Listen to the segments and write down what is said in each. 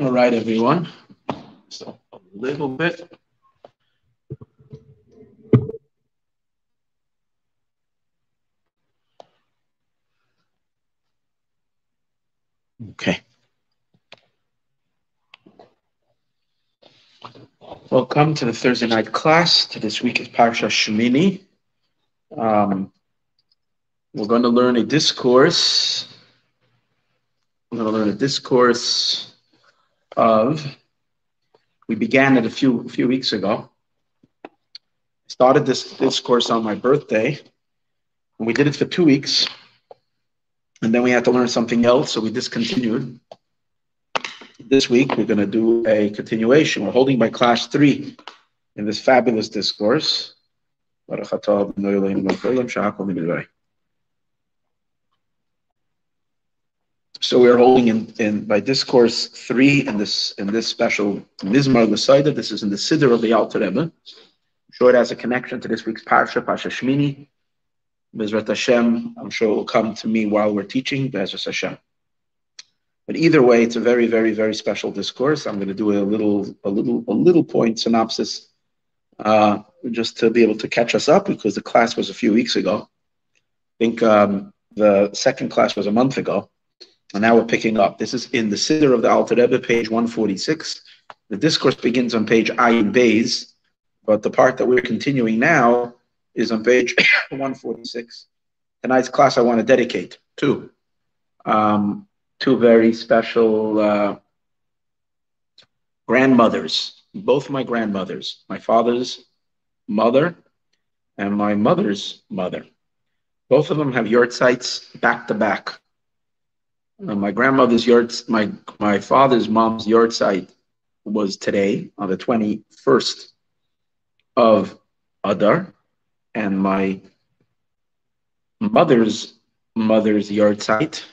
All right, everyone. So a little bit. Okay. Welcome to the Thursday night class. To this week is Parsha Shemini. Um, we're going to learn a discourse. We're going to learn a discourse of. We began it a few few weeks ago. Started this discourse on my birthday, and we did it for two weeks, and then we had to learn something else, so we discontinued. This week we're going to do a continuation. We're holding by class three in this fabulous discourse. So we are holding in, in by discourse three in this in this special Mizmar Lasaida. This is in the Siddur of the Alter Rebbe. I'm sure it has a connection to this week's Parsha, Parsha Shmini. Mizrat Hashem, I'm sure it will come to me while we're teaching, Bezrat Hashem. But either way, it's a very, very, very special discourse. I'm going to do a little, a little, a little point synopsis, uh, just to be able to catch us up because the class was a few weeks ago. I think um, the second class was a month ago. And now we're picking up. This is in the Siddur of the Alter Rebbe, page 146. The discourse begins on page Ayin Bays, but the part that we're continuing now is on page 146. Tonight's class I want to dedicate to um, two very special uh, grandmothers, both my grandmothers, my father's mother and my mother's mother. Both of them have yahrzeits back to back. Uh, my grandmother's yard, my my father's mom's yahrzeit was today on the 21st of Adar, and my mother's mother's yahrzeit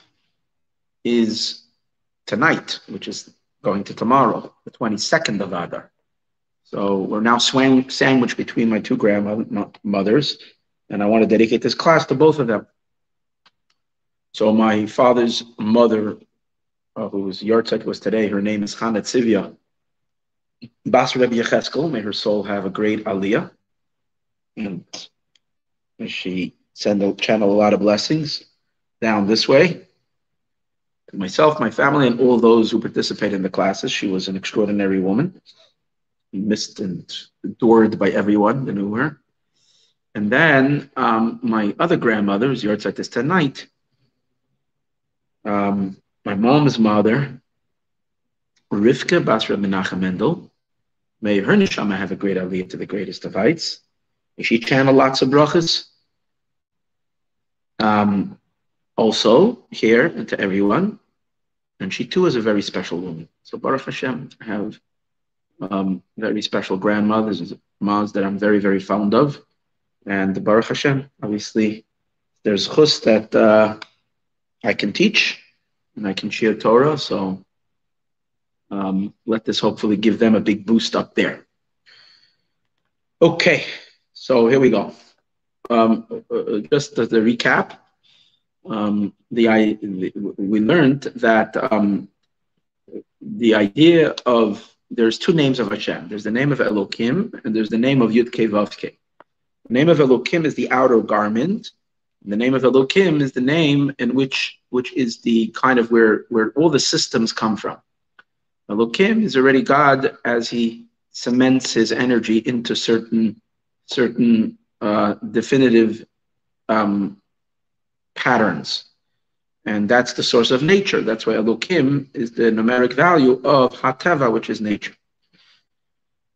is tonight, which is going to tomorrow, the 22nd of Adar. So we're now swang, sandwiched between my two grandmothers, and I want to dedicate this class to both of them. So my father's mother, uh, whose yahrzeit was today, her name is Chana Tzivia Bas Rebbe Yecheskel. May her soul have a great aliyah, and she send a channel a lot of blessings down this way. To myself, my family, and all those who participate in the classes. She was an extraordinary woman, missed and adored by everyone that knew her. And then um, my other grandmother, whose yahrzeit is tonight, um, my mom's mother, Rivka Bas Reb Menachem Mendel, may her neshama have a great aliyah to the greatest of heights. May she channel lots of brachas. Um, also, here and to everyone, and she too is a very special woman. So Baruch Hashem, I have um, very special grandmothers, and moms that I'm very, very fond of. And Baruch Hashem, obviously, there's chus that uh, I can teach and I can share Torah. So um, let this hopefully give them a big boost up there. Okay, so here we go. Um, uh, uh just as a recap, um, the, I, the, we learned that um, the idea of there's two names of Hashem. There's the name of Elokim and there's the name of Yud Ke Vav The name of Elokim is the outer garment, the name of Elokim is the name in which which is the kind of where where all the systems come from. Elokim is already God as he cements his energy into certain certain uh, definitive um, patterns. And that's the source of nature. That's why Elokim is the numeric value of Hateva, which is nature.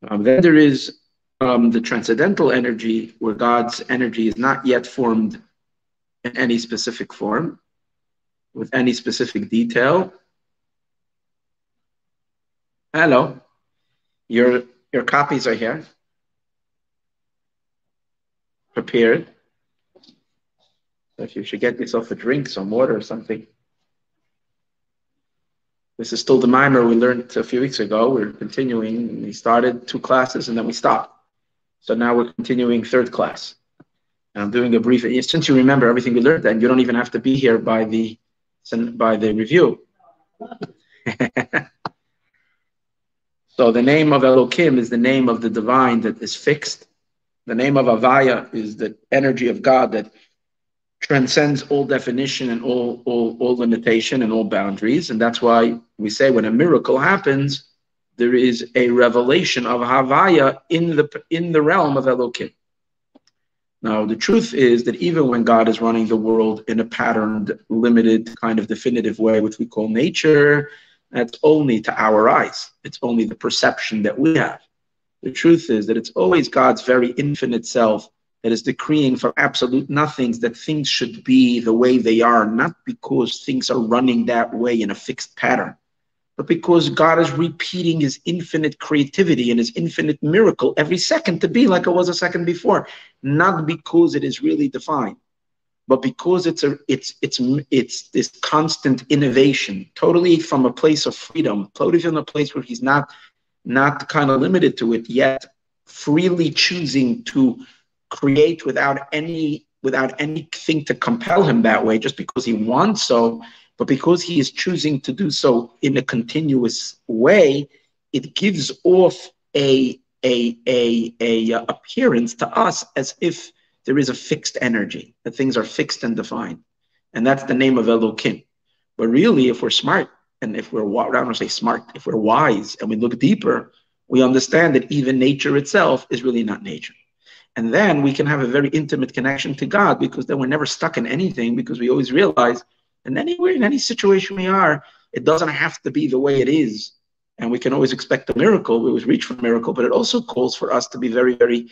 Um, then there is um, the transcendental energy, where God's energy is not yet formed in any specific form, with any specific detail. Hello, your your copies are here, prepared. So if you should get yourself a drink, some water or something. This is still the mimer we learned a few weeks ago. We're continuing. We started two classes and then we stopped. So now we're continuing third class. And I'm doing a brief, since you remember everything we learned, then you don't even have to be here by the by the review. So the name of Elokim is the name of the divine that is fixed. The name of Avaya is the energy of God that transcends all definition and all, all, all limitation and all boundaries. And that's why we say when a miracle happens, there is a revelation of Havaya in the in the realm of Elokim. Now, the truth is that even when God is running the world in a patterned, limited, kind of definitive way, which we call nature, that's only to our eyes. It's only the perception that we have. The truth is that it's always God's very infinite self that is decreeing from absolute nothings that things should be the way they are, not because things are running that way in a fixed pattern but because God is repeating his infinite creativity and his infinite miracle every second to be like it was a second before, not because it is really defined, but because it's a it's it's it's this constant innovation, totally from a place of freedom, totally from a place where he's not not kind of limited to it yet, freely choosing to create without any without anything to compel him that way, just because he wants so but because he is choosing to do so in a continuous way, it gives off a, a, a, a uh, appearance to us as if there is a fixed energy, that things are fixed and defined. And that's the name of Elohim. But really, if we're smart, and if we're, I don't say smart, if we're wise and we look deeper, we understand that even nature itself is really not nature. And then we can have a very intimate connection to God because then we're never stuck in anything because we always realize and anywhere, in any situation we are, it doesn't have to be the way it is. And we can always expect a miracle. We always reach for a miracle, but it also calls for us to be very, very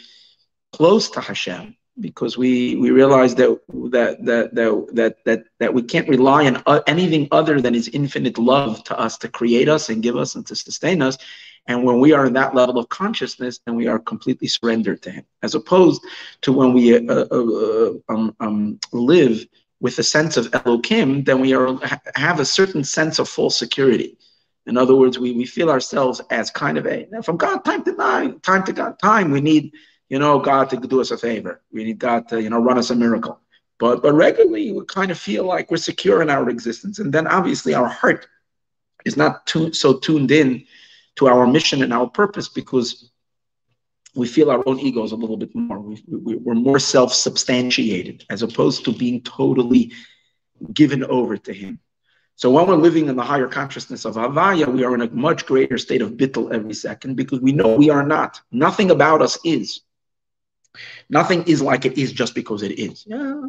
close to Hashem because we we realize that that that that that that, that we can't rely on uh, anything other than His infinite love to us to create us and give us and to sustain us. And when we are in that level of consciousness, then we are completely surrendered to Him, as opposed to when we uh, uh, uh um, um, live with a sense of Elohim, then we are have a certain sense of false security. In other words, we, we feel ourselves as kind of a from God time to time, time to God time. We need, you know, God to do us a favor. We need God to, you know, run us a miracle. But but regularly we kind of feel like we're secure in our existence. And then obviously our heart is not too, so tuned in to our mission and our purpose because we feel our own egos a little bit more. We, we, we're more self substantiated as opposed to being totally given over to Him. So when we're living in the higher consciousness of Havaya, we are in a much greater state of bittul every second because we know we are not. Nothing about us is. Nothing is like it is just because it is. Yeah.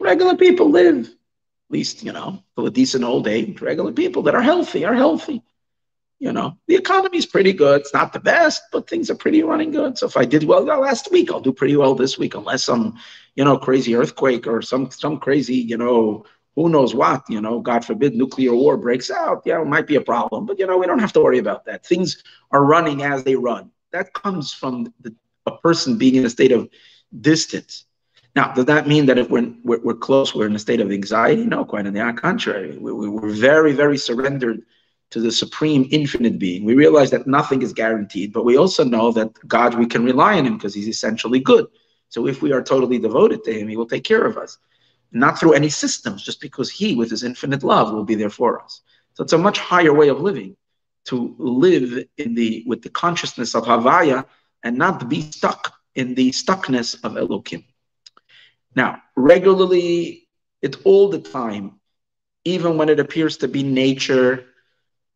Regular people live, at least, you know, till a decent old age. Regular people that are healthy are healthy you know, the economy is pretty good. It's not the best, but things are pretty running good. So if I did well last week, I'll do pretty well this week, unless some, you know, crazy earthquake or some some crazy, you know, who knows what, you know, God forbid nuclear war breaks out. Yeah, it might be a problem, but you know, we don't have to worry about that. Things are running as they run. That comes from the, a person being in a state of distance. Now, does that mean that if we're, we're, we're close, we're in a state of anxiety? No, quite on the contrary. We, we, we're very, very surrendered to the supreme infinite being. We realize that nothing is guaranteed, but we also know that God, we can rely on him because he's essentially good. So if we are totally devoted to him, he will take care of us. Not through any systems, just because he, with his infinite love, will be there for us. So it's a much higher way of living to live in the with the consciousness of Havaya and not be stuck in the stuckness of Elohim. Now, regularly, it's all the time, even when it appears to be nature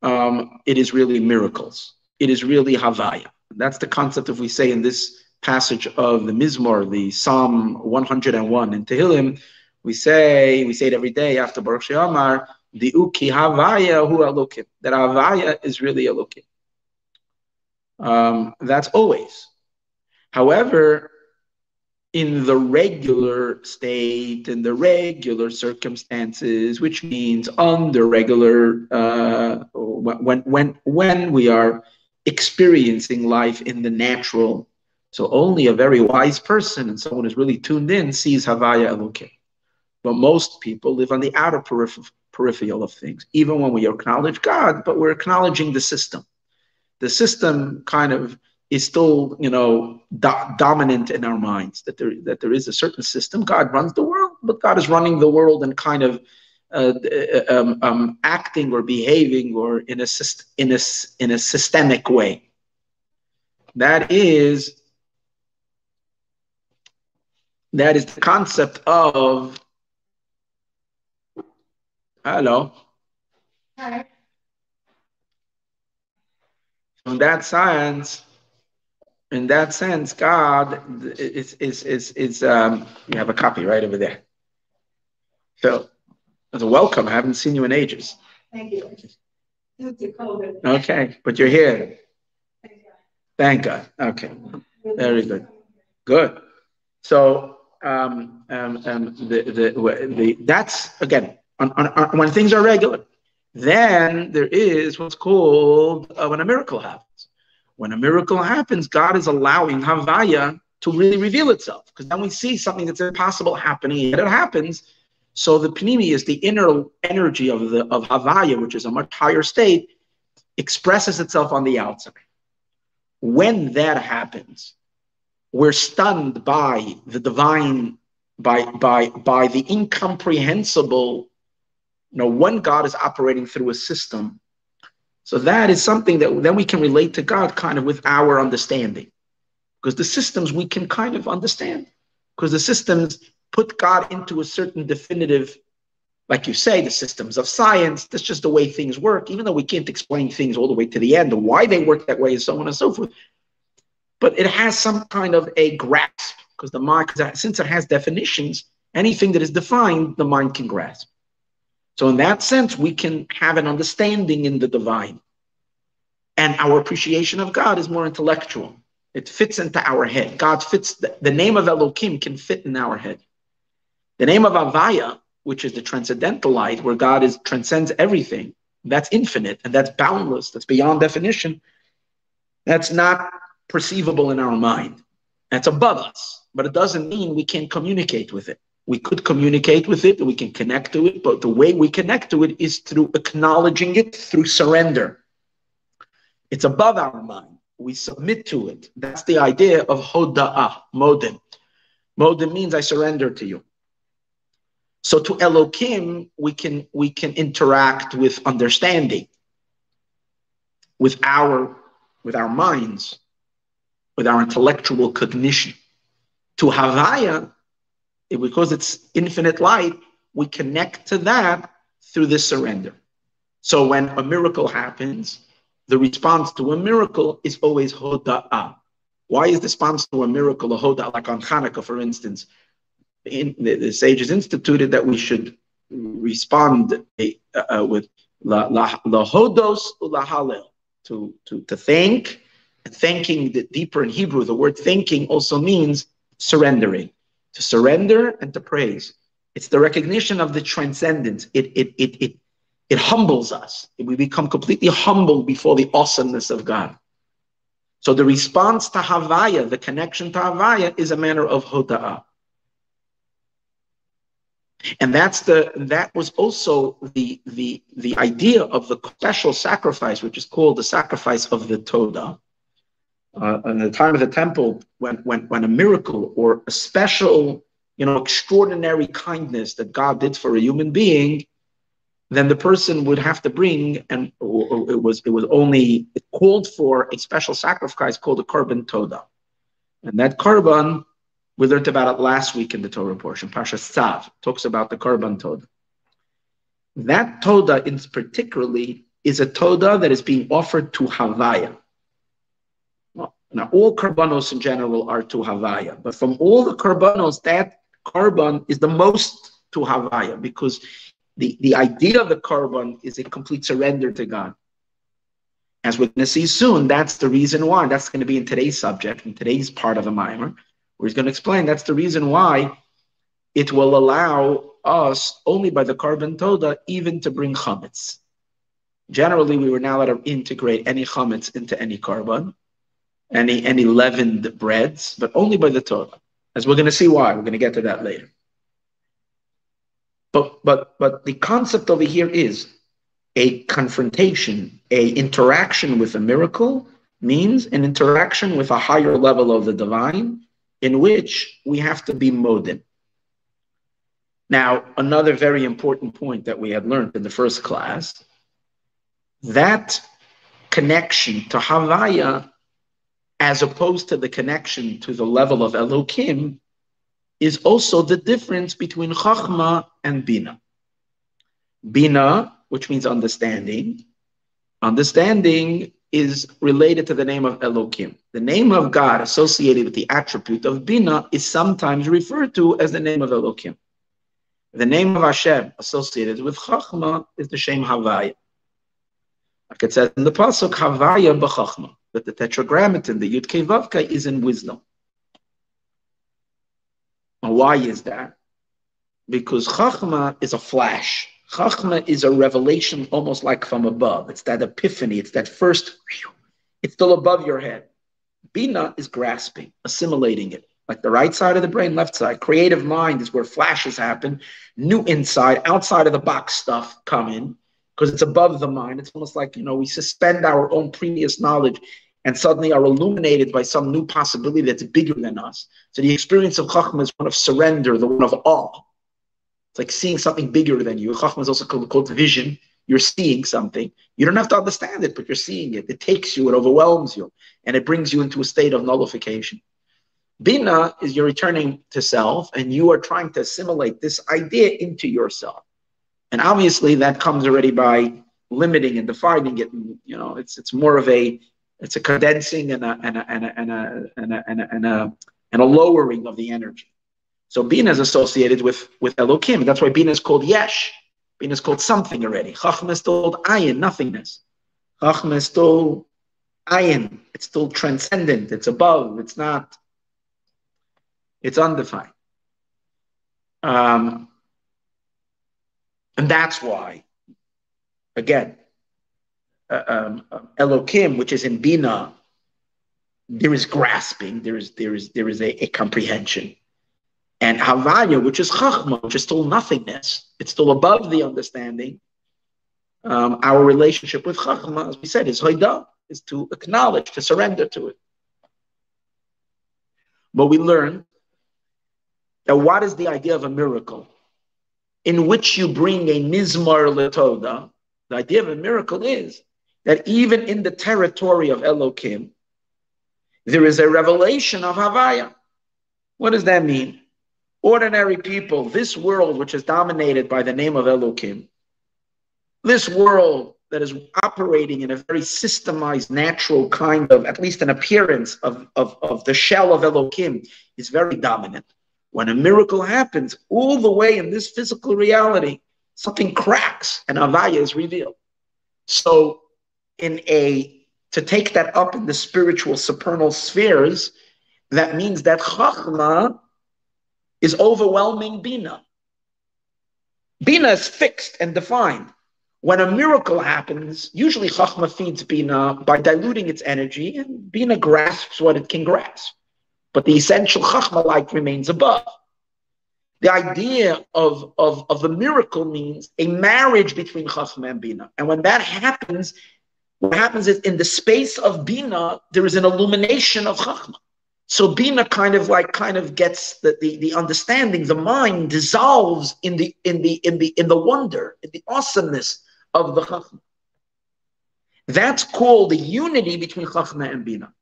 um, it is really miracles. It is really Havaya. That's the concept if we say in this passage of the Mizmor, the Psalm 101 in Tehillim, we say, we say it every day after Baruch She'amar, D'u ki Havaya hu Elokim. That Havaya is really Elokim. Um, that's always. However, in the regular state, in the regular circumstances, which means under regular, uh, when, when, when we are experiencing life in the natural. So only a very wise person and someone who's really tuned in sees Havaya Elokim. But most people live on the outer peripher- peripheral of things, even when we acknowledge God, but we're acknowledging the system. The system kind of is still, you know, do- dominant in our minds. That there that there is a certain system. God runs the world, but God is running the world and kind of uh, um, um, acting or behaving or in a, in, a, in a systemic way. That is that is the concept of hello. Hi. In that sense, in that sense, God is is is is um you have a copy right over there. So as a welcome. I haven't seen you in ages. Thank you. Okay, but you're here. Thank God. Okay. Very good. Good. So um, um, um, the, the, the, that's again on, on, on, when things are regular. Then there is what's called uh, when a miracle happens. When a miracle happens, God is allowing Havaya to really reveal itself because then we see something that's impossible happening, and it happens. So the Pnimi is the inner energy of the of Havaya, which is a much higher state, expresses itself on the outside. When that happens, we're stunned by the divine, by by by the incomprehensible. You know, one God is operating through a system. So that is something that then we can relate to God kind of with our understanding. Because the systems we can kind of understand. Because the systems put God into a certain definitive, like you say, the systems of science. That's just the way things work, even though we can't explain things all the way to the end, why they work that way, and so on and so forth. But it has some kind of a grasp, because the mind, since it has definitions, anything that is defined, the mind can grasp. So, in that sense, we can have an understanding in the divine. And our appreciation of God is more intellectual. It fits into our head. God fits, the, the name of Elohim can fit in our head. The name of Avaya, which is the transcendental light, where God is transcends everything, that's infinite and that's boundless, that's beyond definition. That's not perceivable in our mind. That's above us, but it doesn't mean we can't communicate with it. We could communicate with it, we can connect to it, but the way we connect to it is through acknowledging it through surrender. It's above our mind. We submit to it. That's the idea of hoda'ah, modin. Modin means I surrender to you. So to Elohim, we can we can interact with understanding, with our with our minds, with our intellectual cognition. To Havaya, because it's infinite light, we connect to that through this surrender. So when a miracle happens, the response to a miracle is always hoda'ah. Why is the response to a miracle a hoda'ah? Like on Hanukkah, for instance, in, the, the, sages instituted that we should respond uh, uh with la, la, la hodos la halel to, to, to thank. And thanking the deeper in Hebrew, the word thanking also means surrendering, to surrender and to praise. It's the recognition of the transcendence. It, it, it, it, it humbles us. We become completely humbled before the awesomeness of God. So the response to Havaya, the connection to Havaya, is a manner of Hoda'ah. And that's the that was also the the the idea of the special sacrifice, which is called the sacrifice of the Toda. Uh, in the time of the temple, when when when a miracle or a special, you know, extraordinary kindness that God did for a human being, then the person would have to bring, and it was it was only called for a special sacrifice called a korban toda, and that korban we learned about it last week in the Torah portion. Parsha Tzav talks about the Korban Toda. That Toda, in particularly, is a Toda that is being offered to Havaya. Now, all Korbanos in general are to Havaya, but from all the Korbanos, that Korban is the most to Havaya because the, the idea of the Korban is a complete surrender to God. As we're going to see soon, that's the reason why. That's going to be in today's subject, in today's part of the Mimer where he's going to explain that's the reason why it will allow us only by the korban toda even to bring chametz. Generally, we were not allowed to integrate any chametz into any korban, any any leavened breads, but only by the Torah. As we're going to see why, we're going to get to that later. But but but the concept over here is a confrontation, a interaction with a miracle means an interaction with a higher level of the divine in which we have to be modin. Now, another very important point that we had learned in the first class, that connection to Havaya, as opposed to the connection to the level of Elokim, is also the difference between Chachma and Bina. Bina, which means understanding, understanding is related to the name of Elokim. The name of God associated with the attribute of Bina is sometimes referred to as the name of Elokim. The name of Hashem associated with Chachma is the Shem Havaya. Like it says in the Pasuk, Havaya b'Chachma, that the tetragrammaton, the Yud Vavka, is in wisdom. And why is that? Because Chachma is a flash. Chachma is a revelation almost like from above. It's that epiphany. It's that first, it's still above your head. Bina is grasping, assimilating it. Like the right side of the brain, left side. Creative mind is where flashes happen. New inside, outside of the box stuff come in because it's above the mind. It's almost like, you know, we suspend our own previous knowledge and suddenly are illuminated by some new possibility that's bigger than us. So the experience of Chachma is one of surrender, the one of awe. It's like seeing something bigger than you. Chachma is also called, called vision. You're seeing something. You don't have to understand it, but you're seeing it. It takes you, it overwhelms you, and it brings you into a state of nullification. Bina is you're returning to self, and you are trying to assimilate this idea into yourself. And obviously, that comes already by limiting and defining it. And, you know, it's it's more of a it's a condensing and a and a and a and a and a, and a, and a, and a lowering of the energy. So Bina is associated with, with Elokim. That's why Bina is called Yesh. Bina is called something already. Chachma is still Ayin, nothingness. Chachma is still Ayin. It's still transcendent. It's above. It's not. It's undefined. Um, and that's why, again, uh, um, Elokim, which is in Bina, there is grasping, there is there is there is a, a comprehension. And Havaya, which is Chachma, which is still nothingness, it's still above the understanding. Um, our relationship with Chachma, as we said, is Hoida, is to acknowledge, to surrender to it. But we learn that what is the idea of a miracle? In which you bring a Mizmar Letoda. The idea of a miracle is that even in the territory of Elokim, there is a revelation of Havaya. What does that mean? ordinary people, this world which is dominated by the name of Elohim, this world that is operating in a very systemized, natural kind of, at least an appearance of, of, of the shell of Elohim, is very dominant. When a miracle happens, all the way in this physical reality, something cracks and Avaya is revealed. So, in a to take that up in the spiritual supernal spheres, that means that Chachma is overwhelming Bina. Bina is fixed and defined. When a miracle happens, usually Chachma feeds Bina by diluting its energy, and Bina grasps what it can grasp. But the essential Chachma light remains above. The idea of, of, of the miracle means a marriage between Chachma and Bina. And when that happens, what happens is in the space of Bina, there is an illumination of Chachma. So Bina kind of like kind of gets the, the, the understanding, the mind dissolves in the in the in the in the wonder, in the awesomeness of the Chachma. That's called the unity between Chachma and Bina.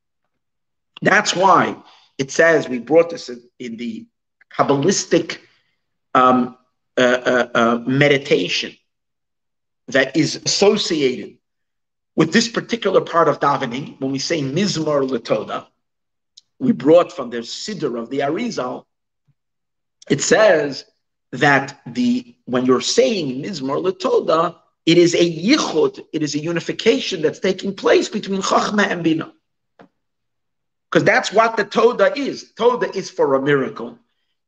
That's why it says we brought this in, the Kabbalistic um, uh, uh, uh, meditation that is associated with this particular part of davening. When we say Mizmor Latoda, we brought from the Siddur of the Arizal, it says that the when you're saying Mizmor Letoda, it is a yichud, it is a unification that's taking place between Chachma and Bina. Because that's what the Toda is. Toda is for a miracle.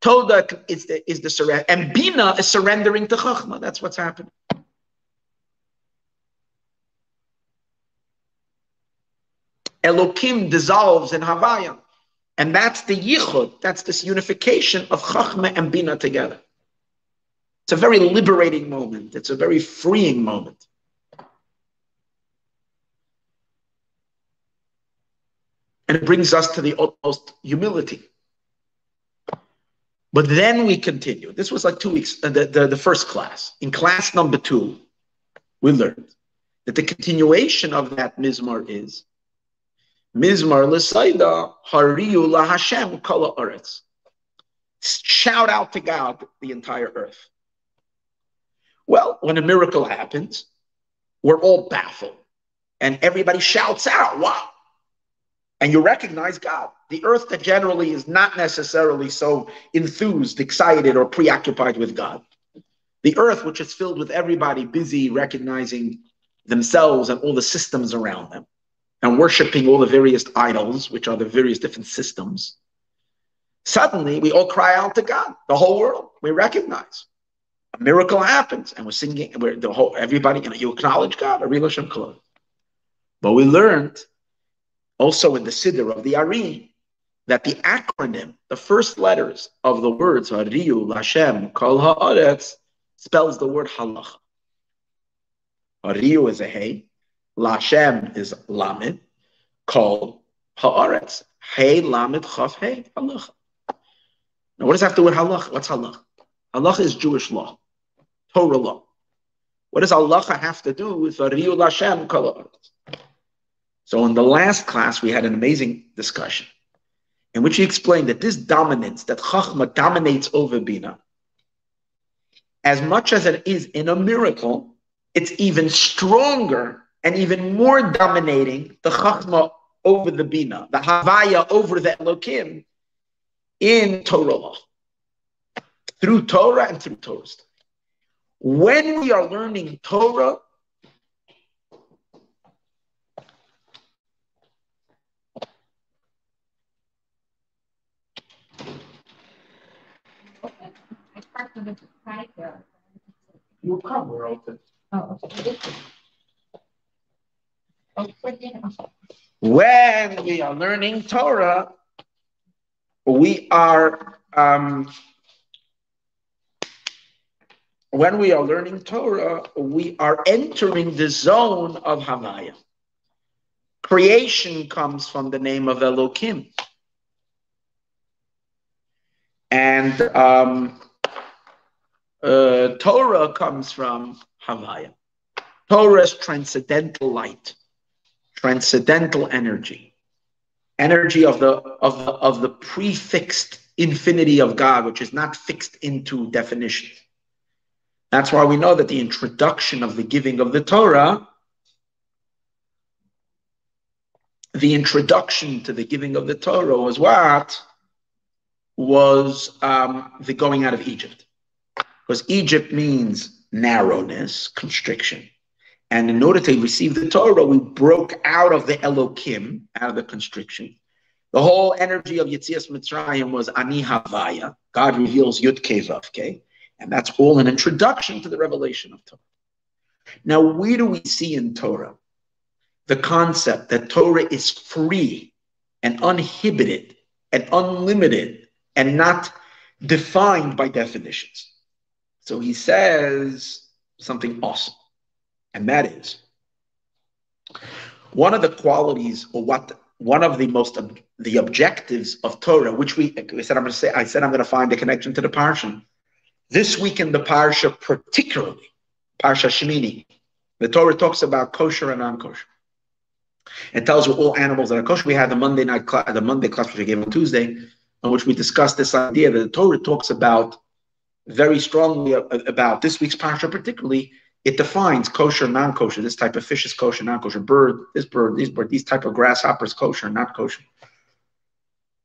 Toda is the, is the surrender. And Bina is surrendering to Chachma. That's what's happening. Elokim dissolves in Havaya. And that's the yichud, that's this unification of Chachma and Bina together. It's a very liberating moment. It's a very freeing moment. And it brings us to the utmost humility. But then we continue. This was like two weeks, uh, the, the, the first class. In class number two, we learned that the continuation of that mizmar is mizmar l'sayda hariyu lahashem kol haaretz. Shout out to God, the entire earth. Well, when a miracle happens, we're all baffled and everybody shouts out, wow. And you recognize God. The earth that generally is not necessarily so enthused, excited, or preoccupied with God. The earth, which is filled with everybody busy recognizing themselves and all the systems around them and worshiping all the various idols, which are the various different systems. Suddenly, we all cry out to God, the whole world. We recognize a miracle happens, and we're singing. We're the whole everybody. You know, you acknowledge God. A real Hashem But we learned also in the Siddur of the Ari that the acronym, the first letters of the words Hariyu, Lashem, Kol Haaretz, spells the word Halacha. Hariyu is a Hey, Lashem is Lamed, Kol Haaretz, Hey Lamed Chaf Hey Halacha. Now, what does that have to do with Halacha? What's Halacha? Halacha is Jewish law, Torah law. What does Halacha have to do with Hariyu, Lashem, Kol Haaretz? So in the last class, we had an amazing discussion in which he explained that this dominance, that Chachma dominates over Bina, as much as it is in a miracle, it's even stronger and even more dominating the Chachma over the Bina, the Havaya over the Elokim in Torah law, through Torah and through Torah. When we are learning Torah, You cover open. Oh, okay. When we are learning Torah, we are um, when we are learning Torah, we are entering the zone of Havaya. Creation comes from the name of Elohim. And um, uh, Torah comes from Havaya. Torah is transcendental light, transcendental energy, energy of the of the, of the prefixed infinity of God, which is not fixed into definition. That's why we know that the introduction of the giving of the Torah, the introduction to the giving of the Torah was what? Was um, the going out of Egypt. Because Egypt means narrowness, constriction. And in order to receive the Torah, we broke out of the Elokim, out of the constriction. The whole energy of Yitzias Mitzrayim was Ani Havaya. God reveals Yud Vavke. And that's all an introduction to the revelation of Torah. Now, where do we see in Torah the concept that Torah is free and uninhibited and unlimited and not defined by definitions? So he says something awesome, and that is one of the qualities or what one of the most the objectives of Torah, which we I said I'm going to say I said I'm going to find a connection to the parsha. This week in the parsha, particularly parsha Shemini, the Torah talks about kosher and non-kosher. It tells you all animals that are kosher. We had the Monday night class, the Monday class which I gave on Tuesday, on which we discussed this idea that the Torah talks about very strongly about this week's parsha, particularly. It defines kosher, non-kosher. This type of fish is kosher, non-kosher. Bird, this bird, these bird, these type of grasshoppers, kosher, not kosher.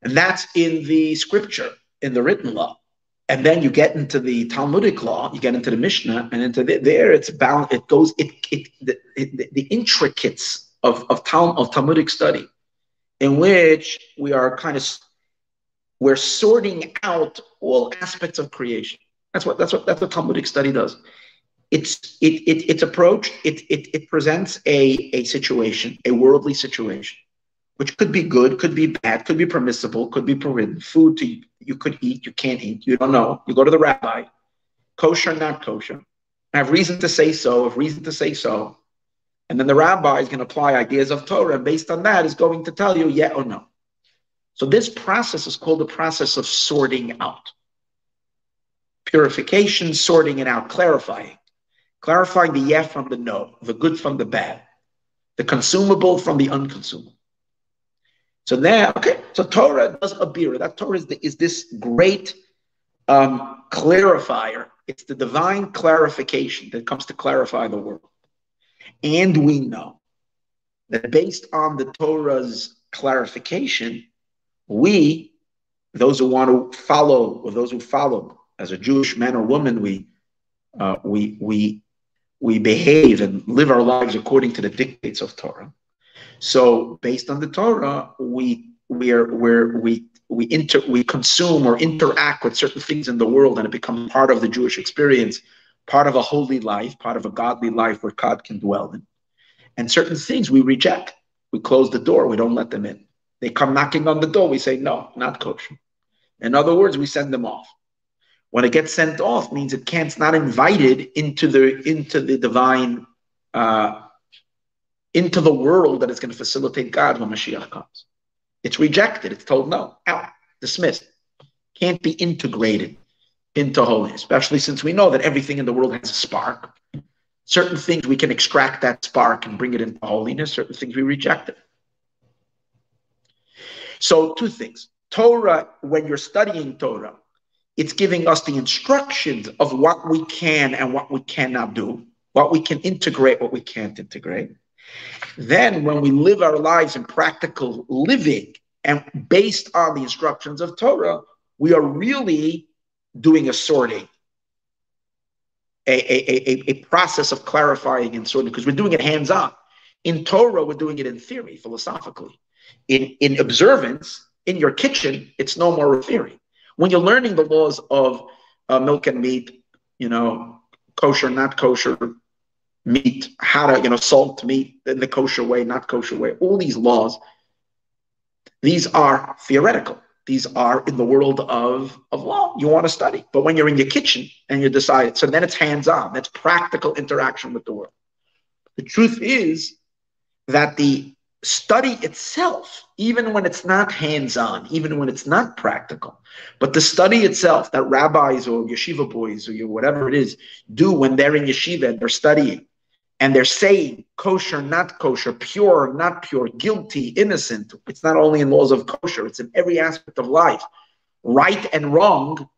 And that's in the scripture, in the written law. And then you get into the Talmudic law, you get into the Mishnah, and into the, there it's bound. It goes. It it the, it, the intricates of of, of Talmudic study, in which we are kind of we're sorting out all aspects of creation. That's what that's what that's what Talmudic study does. It's it, it its approach. It, it it presents a a situation, a worldly situation, which could be good, could be bad, could be permissible, could be forbidden. Food to you could eat, you can't eat, you don't know. You go to the rabbi, kosher, not kosher. I have reason to say so, have reason to say so. And then the rabbi is going to apply ideas of Torah, and based on that, is going to tell you yeah or no. So this process is called the process of sorting out. Purification, sorting it out, clarifying. Clarifying the yeah from the no, the good from the bad, the consumable from the unconsumable. So now, okay, so Torah does a birur. That Torah is, the, is this great um, clarifier. It's the divine clarification that comes to clarify the world. And we know that based on the Torah's clarification, we, those who want to follow, or those who follow as a Jewish man or woman, we uh, we we we behave and live our lives according to the dictates of Torah. So, based on the Torah, we we are where we we inter we consume or interact with certain things in the world, and it becomes part of the Jewish experience, part of a holy life, part of a godly life where God can dwell in. And certain things we reject. We close the door. We don't let them in. They come knocking on the door. We say, no, not kosher. In other words, we send them off. When it gets sent off, means it can't, it's not invited into the into the divine, uh, into the world that is going to facilitate God when Mashiach comes. It's rejected. It's told no, out, dismissed. Can't be integrated into holiness, especially since we know that everything in the world has a spark. Certain things we can extract that spark and bring it into holiness. Certain things we reject it. So, two things. Torah, when you're studying Torah, it's giving us the instructions of what we can and what we cannot do, what we can integrate, what we can't integrate. Then, when we live our lives in practical living and based on the instructions of Torah, we are really doing a sorting, a, a, a, a process of clarifying and sorting, because we're doing it hands on. In Torah, we're doing it in theory, philosophically. In, in observance, in your kitchen, it's no more a theory. When you're learning the laws of uh, milk and meat, you know, kosher, not kosher, meat, how to, you know, salt meat in the kosher way, not kosher way, all these laws, these are theoretical. These are in the world of, of law. You want to study. But when you're in your kitchen and you decide, so then it's hands on, that's practical interaction with the world. The truth is that the study itself, even when it's not hands on, even when it's not practical, but the study itself that rabbis or yeshiva boys or whatever it is do when they're in yeshiva and they're studying and they're saying kosher, not kosher, pure, not pure, guilty, innocent. It's not only in laws of kosher, it's in every aspect of life, right and wrong.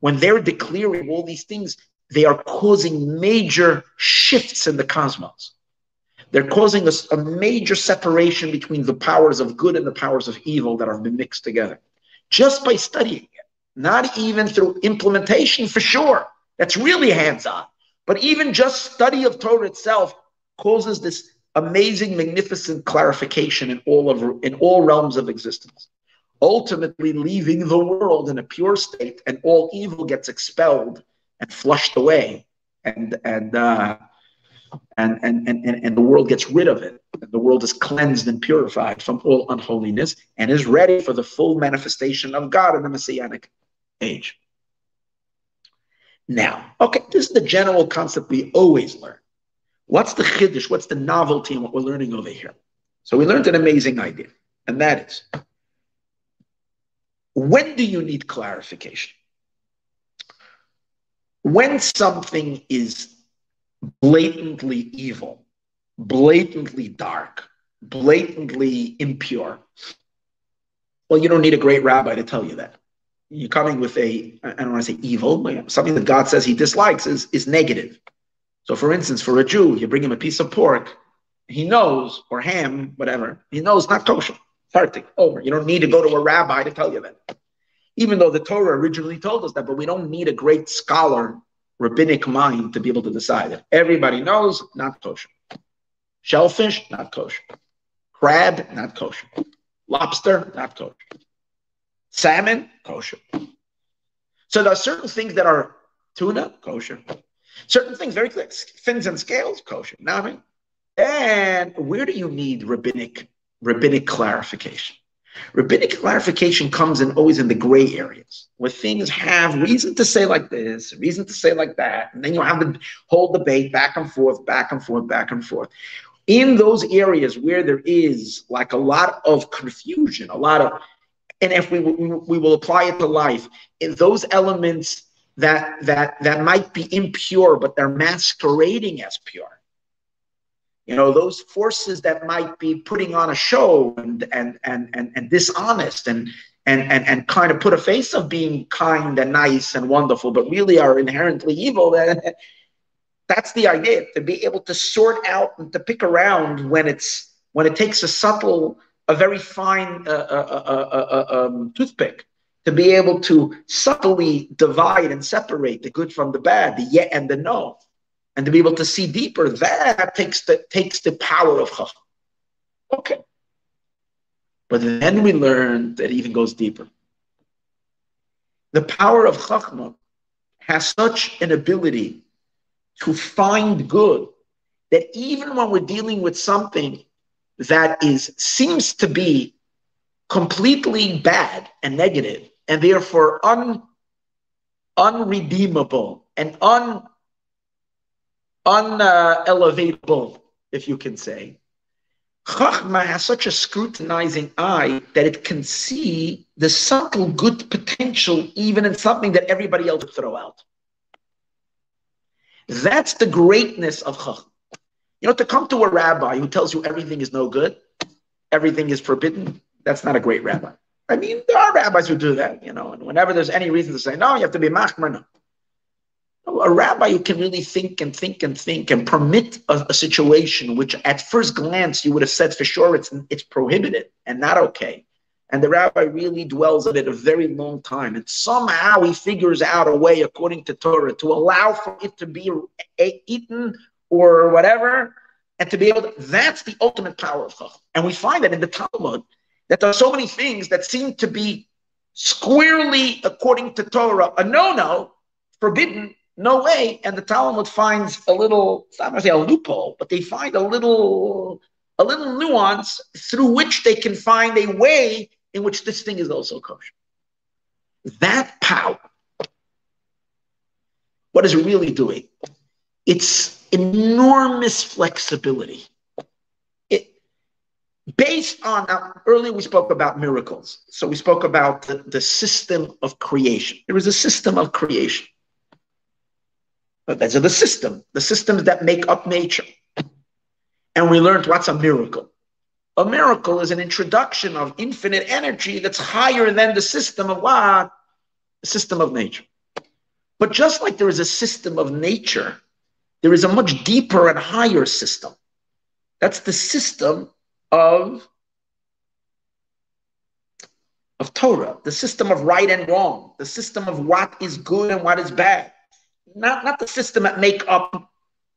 When they're declaring all these things, they are causing major shifts in the cosmos. They're causing a, a major separation between the powers of good and the powers of evil that have been mixed together just by studying it, not even through implementation for sure. That's really hands on. But even just study of Torah itself causes this amazing, magnificent clarification in all of in all realms of existence. Ultimately, leaving the world in a pure state, and all evil gets expelled and flushed away, and and uh, and, and, and, and the world gets rid of it. The world is cleansed and purified from all unholiness and is ready for the full manifestation of God in the Messianic age. Now, okay, this is the general concept we always learn. What's the chiddush? What's the novelty in what we're learning over here? So we learned an amazing idea, and that is when do you need clarification? When something is blatantly evil, blatantly dark, blatantly impure. Well, you don't need a great rabbi to tell you that. You're coming with a, I don't want to say evil, but something that God says he dislikes is, is negative. So, for instance, for a Jew, you bring him a piece of pork, he knows, or ham, whatever, he knows not kosher. Fartik, over. You don't need to go to a rabbi to tell you that. Even though the Torah originally told us that, but we don't need a great scholar rabbinic mind to be able to decide it. Everybody knows not kosher. Shellfish, not kosher. Crab, not kosher. Lobster, not kosher. Salmon, kosher. So there are certain things that are tuna, kosher. Certain things, very clear. Fins and scales, kosher. Now I mean? And where do you need rabbinic rabbinic clarification? Rabbinic clarification comes in always in the gray areas where things have reason to say like this, reason to say like that, and then you have to hold the whole debate back and forth, back and forth, back and forth. In those areas where there is like a lot of confusion, a lot of, and if we, we will apply it to life, in those elements that that that might be impure, but they're masquerading as pure. You know, those forces that might be putting on a show and and and and, and dishonest and and, and and kind of put a face of being kind and nice and wonderful, but really are inherently evil. That's the idea to be able to sort out and to pick around when it's when it takes a subtle, a very fine uh, uh, uh, um, toothpick to be able to subtly divide and separate the good from the bad, the yet and the no, and to be able to see deeper, that takes the takes the power of chacham. Okay. But then we learn that it even goes deeper. The power of chachma has such an ability to find good that even when we're dealing with something that is seems to be completely bad and negative, and therefore un, unredeemable and un, unelevatable, if you can say. Chachma has such a scrutinizing eye that it can see the subtle good potential even in something that everybody else would throw out. That's the greatness of Chachma. You know, to come to a rabbi who tells you everything is no good, everything is forbidden, that's not a great rabbi. I mean, there are rabbis who do that, you know, and whenever there's any reason to say, no, you have to be machmer, no. A rabbi who can really think and think and think and permit a, a, situation which at first glance you would have said for sure it's, it's prohibited and not okay. And the rabbi really dwells on it a very long time. And somehow he figures out a way, according to Torah, to allow for it to be eaten or whatever, and to be able to, that's the ultimate power of Chacham. And we find that in the Talmud, that there are so many things that seem to be squarely, according to Torah, a no-no, forbidden, no way. And the Talmud finds a little, I'm not going to say a loophole, but they find a little, a little nuance through which they can find a way in which this thing is also kosher. That power, what is it really doing? It's enormous flexibility It, based on earlier we spoke about miracles so we spoke about the, the system of creation there is a system of creation but those are the system the systems that make up nature. And we learned what's a miracle. A miracle is an introduction of infinite energy that's higher than the system of what? The system of nature. But just like there is a system of nature there is a much deeper and higher system. That's the system of, of Torah, the system of right and wrong, the system of what is good and what is bad. Not, not the system that make up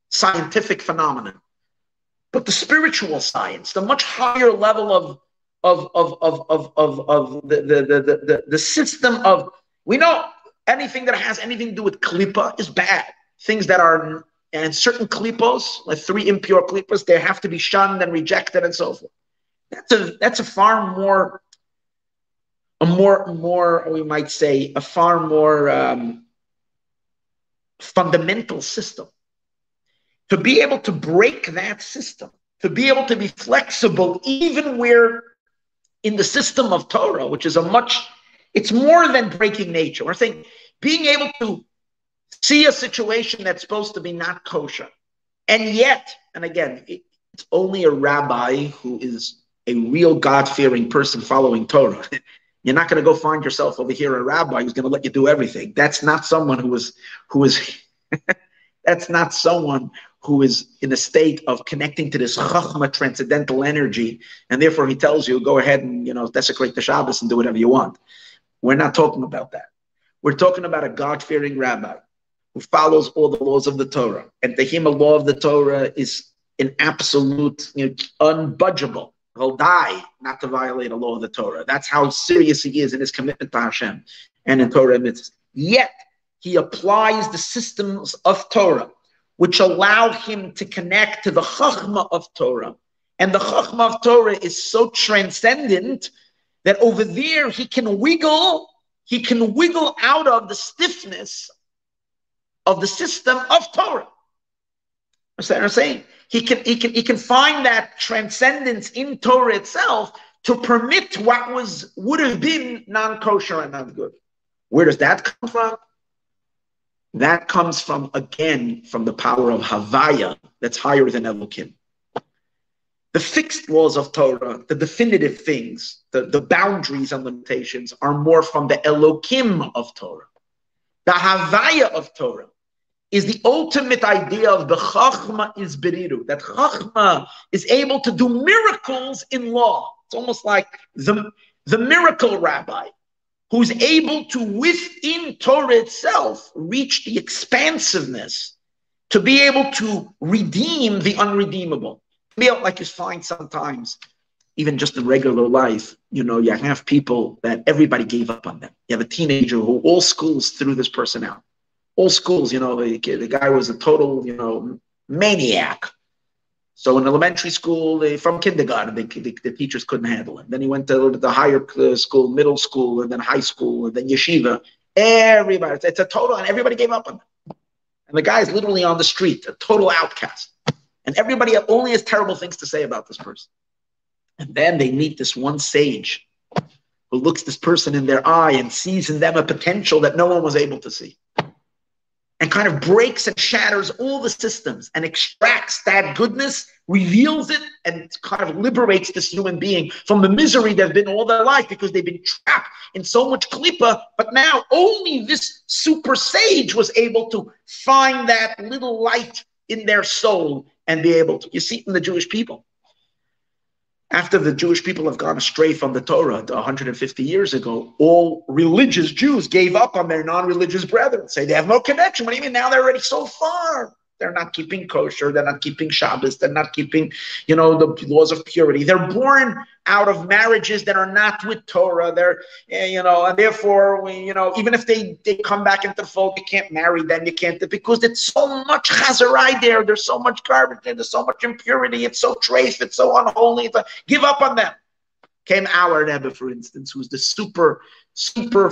scientific phenomena, but the spiritual science, the much higher level of of of of of of, of the, the, the, the, the system of we know anything that has anything to do with klipa is bad. Things that are and certain klipos, like three impure klipos, they have to be shunned and rejected and so forth. That's a that's a far more a more more we might say a far more um, fundamental system. To be able to break that system, to be able to be flexible, even where in the system of Torah, which is a much, it's more than breaking nature. We're saying being able to see a situation that's supposed to be not kosher. And yet, and again, it's only a rabbi who is a real God fearing person following Torah. You're not going to go find yourself over here a rabbi who's going to let you do everything. That's not someone who is who is that's not someone who is in a state of connecting to this chachma transcendental energy, and therefore he tells you, go ahead and you know desecrate the Shabbos and do whatever you want. We're not talking about that. We're talking about a God fearing rabbi who follows all the laws of the Torah. And to him, a law of the Torah is an absolute, you know, unbudgeable. He'll die not to violate a law of the Torah. That's how serious he is in his commitment to Hashem and in Torah mitzvahs. Yet, he applies the systems of Torah, which allow him to connect to the chachma of Torah. And the chachma of Torah is so transcendent that over there he can wiggle, he can wiggle out of the stiffness of the system of Torah. Understand what I'm saying? He can, he can, he can find that transcendence in Torah itself to permit what was would have been non-kosher and not good. Where does that come from? That comes from, again, from the power of Havaya that's higher than Elokim. The fixed laws of Torah, the definitive things, the, the boundaries and limitations are more from the Elokim of Torah. The Havaya of Torah is the ultimate idea of the Chachma is Beriru, that Chachma is able to do miracles in law. It's almost like the, the miracle rabbi who's able to, within Torah itself, reach the expansiveness to be able to redeem the unredeemable. Like you find sometimes, even just in regular life, you know, you have people that everybody gave up on them. You have a teenager who all schools threw this person out. All schools, you know, the, the guy was a total, you know, maniac. So in elementary school, they, from kindergarten, they, the, the teachers couldn't handle him. Then he went to the higher school, middle school, and then high school, and then yeshiva. Everybody, it's a total, and everybody gave up on him. And the guy is literally on the street, a total outcast. And everybody only has terrible things to say about this person. And then they meet this one sage who looks this person in their eye and sees in them a potential that no one was able to see and kind of breaks and shatters all the systems and extracts that goodness, reveals it, and kind of liberates this human being from the misery they've been all their life because they've been trapped in so much klipa. But now only this super sage was able to find that little light in their soul and be able to. You see in the Jewish people after the Jewish people have gone astray from the Torah 150 years ago, all religious Jews gave up on their non-religious brethren. Say they have no connection. What do you mean? Now they're already so far. They're not keeping kosher. They're not keeping Shabbos. They're not keeping, you know, the laws of purity. They're born out of marriages that are not with Torah. They're, eh, you know, and therefore, we, you know, even if they, they come back into the fold, you can't marry them. You can't, because it's so much chazarai there. There's so much garbage there. There's so much impurity. It's so trace. It's so unholy. It's give up on them. Came our Rebbe, for instance, who's the super, super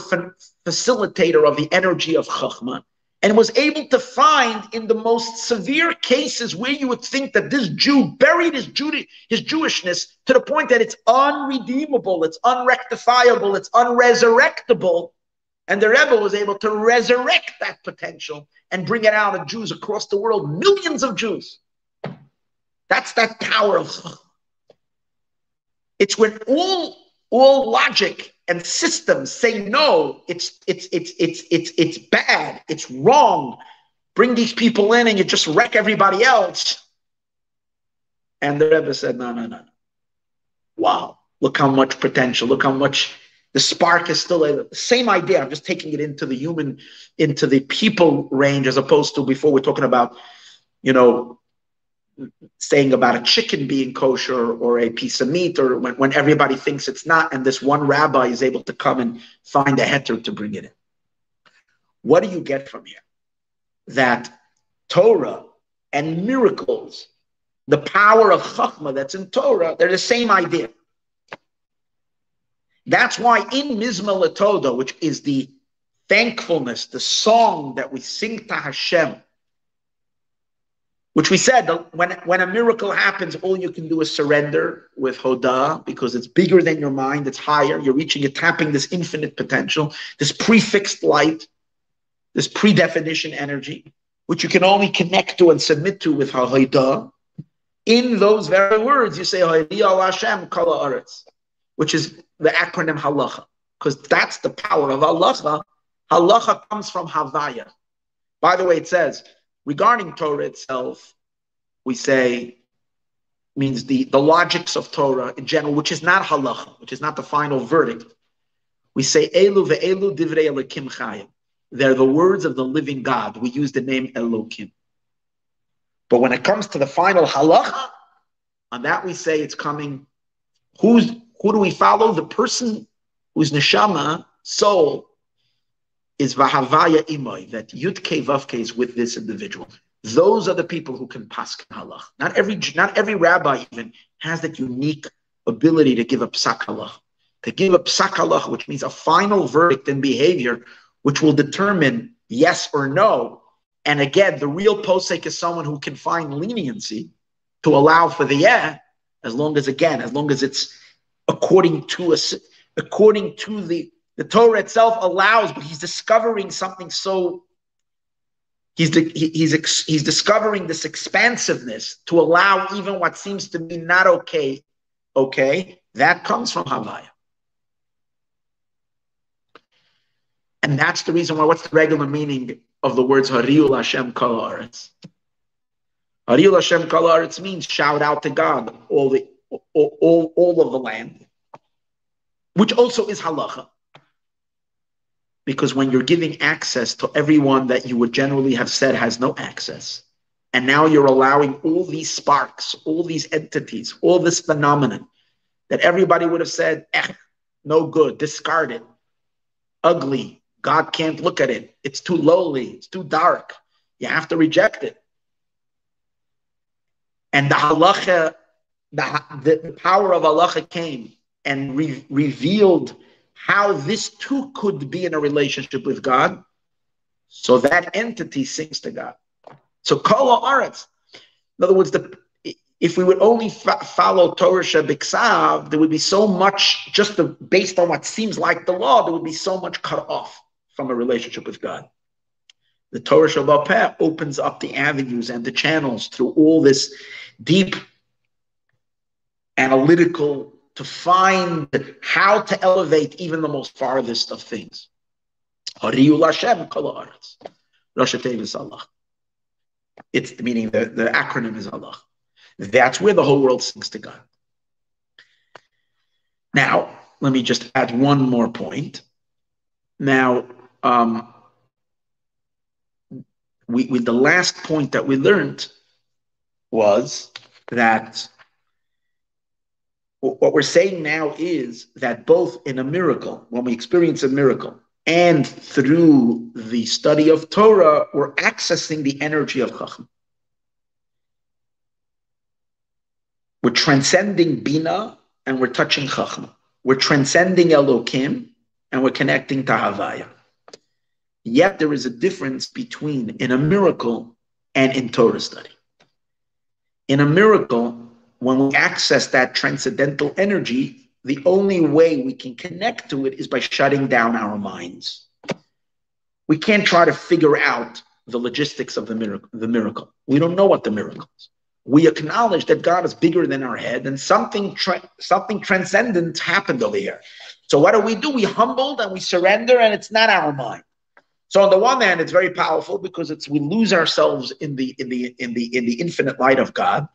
facilitator of the energy of Chachma and was able to find in the most severe cases where you would think that this Jew buried his, Judy, his Jewishness to the point that it's unredeemable, it's unrectifiable, it's unresurrectable. And the Rebbe was able to resurrect that potential and bring it out of Jews across the world, millions of Jews. That's that power of. It's when all all logic and systems say no, it's it's it's it's it's it's bad, it's wrong. Bring these people in and you just wreck everybody else. And the Rebbe said, no, no, no. Wow, look how much potential, look how much the spark is still a same idea. I'm just taking it into the human, into the people range as opposed to before we're talking about, you know, saying about a chicken being kosher or a piece of meat or when, when everybody thinks it's not and this one rabbi is able to come and find a heter to bring it in. What do you get from here? That torah and miracles the power of chachma that's in torah they're the same idea. That's why in Mizmor Latoda which is the thankfulness the song that we sing to hashem which we said when when a miracle happens, all you can do is surrender with Hoda because it's bigger than your mind, it's higher. You're reaching, you're tapping this infinite potential, this prefixed light, this predefinition energy, which you can only connect to and submit to with Hoda. In those very words, you say Hashem Kala which is the acronym Halacha, because that's the power of Halacha. Halacha comes from Havaya. By the way, it says Regarding Torah itself, we say means the, the logics of Torah in general, which is not halacha, which is not the final verdict. We say Elu ve'elu divrei Elokim chayim. They're the words of the living God. We use the name Elokim. But when it comes to the final halacha, on that we say it's coming. Who's who do we follow? The person whose neshama, soul, is Vahavaya Imoy, that Yudke Vavke is with this individual. Those are the people who can pass halach. Not every not every rabbi even has that unique ability to give a psak halach. To give a psak halach, which means a final verdict in behavior, which will determine yes or no. And again, the real posek is someone who can find leniency to allow for the yeah, as long as again, as long as it's according to a according to the the Torah itself allows, but he's discovering something so He's, he's, he's discovering this expansiveness to allow even what seems to be not okay, okay. That comes from Havaya. And that's the reason why, what's the regular meaning of the words Hariul Hashem Kol Haaretz? Hariul Hashem Kol means shout out to God, all, the, all, all, all of the land, which also is halacha. Because when you're giving access to everyone that you would generally have said has no access, and now you're allowing all these sparks, all these entities, all this phenomenon that everybody would have said, eh, no good, discard it, ugly, God can't look at it, it's too lowly, it's too dark, you have to reject it. And the halacha, the, the power of halacha came and re- revealed how this too could be in a relationship with God. So that entity sings to God. So kol aretz. In other words, the, if we would only follow Torah Shabiksav, there would be so much, just the, based on what seems like the law, there would be so much cut off from a relationship with God. The Torah Shabbat opens up the avenues and the channels through all this deep analytical to find how to elevate even the most farthest of things. Allah. It's meaning the, the acronym is Allah. That's where the whole world sings to God. Now, let me just add one more point. Now, um, we, we, the last point that we learned was that what we're saying now is that both in a miracle, when we experience a miracle, and through the study of Torah, we're accessing the energy of Chacham. We're transcending Bina and we're touching Chacham. We're transcending Elokim and we're connecting to Havaya. Yet there is a difference between in a miracle and in Torah study. In a miracle, when we access that transcendental energy, the only way we can connect to it is by shutting down our minds. We can't try to figure out the logistics of the miracle. The miracle. We don't know what the miracle is. We acknowledge that God is bigger than our head, and something tra- something transcendent happened over here. So what do we do? We humbled and we surrender, and it's not our mind. So on the one hand, it's very powerful because it's we lose ourselves in the in the in the in the infinite light of God.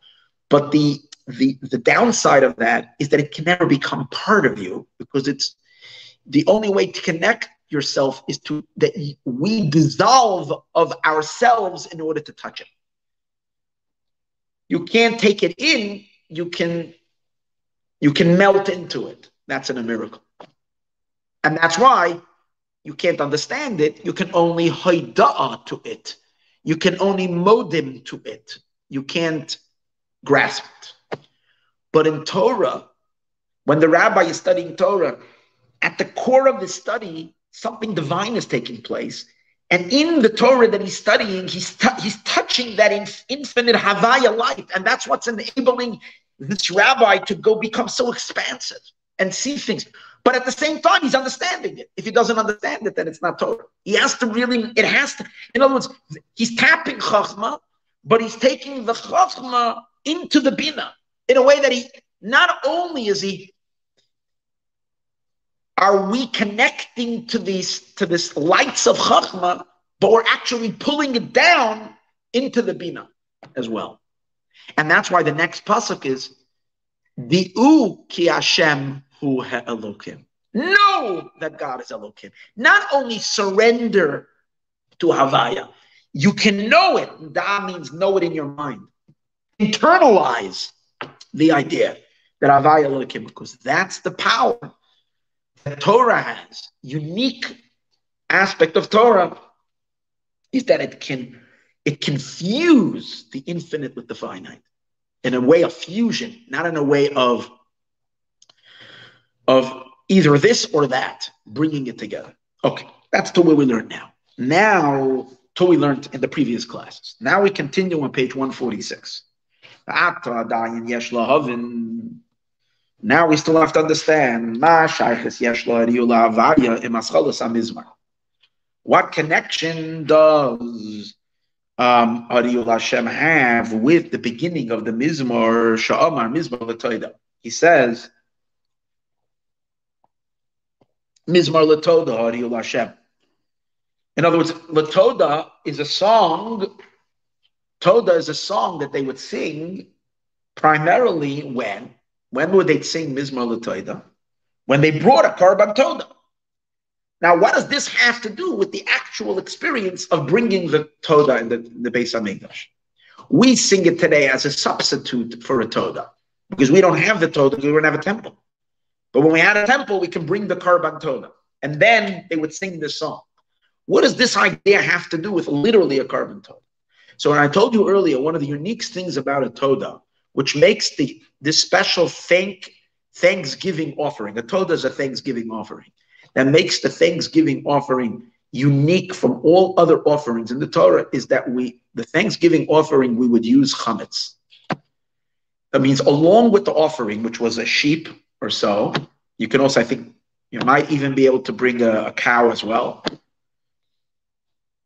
But the the the downside of that is that it can never become part of you because it's the only way to connect yourself is to that we dissolve of ourselves in order to touch it. You can't take it in, you can you can melt into it. That's in a miracle. And that's why you can't understand it. You can only haida'a to it. You can only modim to it. You can't grasp it. But in Torah, when the rabbi is studying Torah, at the core of the study, something divine is taking place. And in the Torah that he's studying, he's, t- he's touching that inf- infinite Havaya light. And that's what's enabling this rabbi to go become so expansive and see things. But at the same time, he's understanding it. If he doesn't understand it, then it's not Torah. He has to really, it has to, in other words, he's tapping Chachma, but he's taking the Chachma into the Bina in a way that he not only is he are we connecting to these to this lights of chachma, but we're actually pulling it down into the bina as well, and that's why the next pasuk is the u ki Hashem hu Elokim. Know that God is Elokim. Not only surrender to Havaya, you can know it. Da means know it in your mind. Internalize the idea that Avaya Elohim, because that's the power that Torah has. Unique aspect of Torah is that it can it can fuse the infinite with the finite in a way of fusion, not in a way of of either this or that, bringing it together. Okay, that's the way we learn now. Now, to we learned in the previous classes. Now we continue on page 146. Now we still have to understand what connection does um, Hashem have with the beginning of the Mizmor Sha'amar Mizmor Latoida. He says, Mizmor Latoda Hariyul Hashem. In other words, Latoda is a song. Toda is a song that they would sing primarily when? When would they sing Mizmor Latoida? When they brought a Korban Toda. Now, what does this have to do with the actual experience of bringing the Toda in the, the Beis Hamikdash? We sing it today as a substitute for a Toda because we don't have the Toda we don't have a temple. But when we had a temple, we can bring the Korban Toda. And then they would sing this song. What does this idea have to do with literally a Korban Toda? So when I told you earlier, one of the unique things about a Toda, which makes the this special thank Thanksgiving offering, a Toda is a Thanksgiving offering that makes the Thanksgiving offering unique from all other offerings in the Torah is that we, the Thanksgiving offering, we would use chametz. That means along with the offering, which was a sheep or so, you can also, I think, you might even be able to bring a, a cow as well.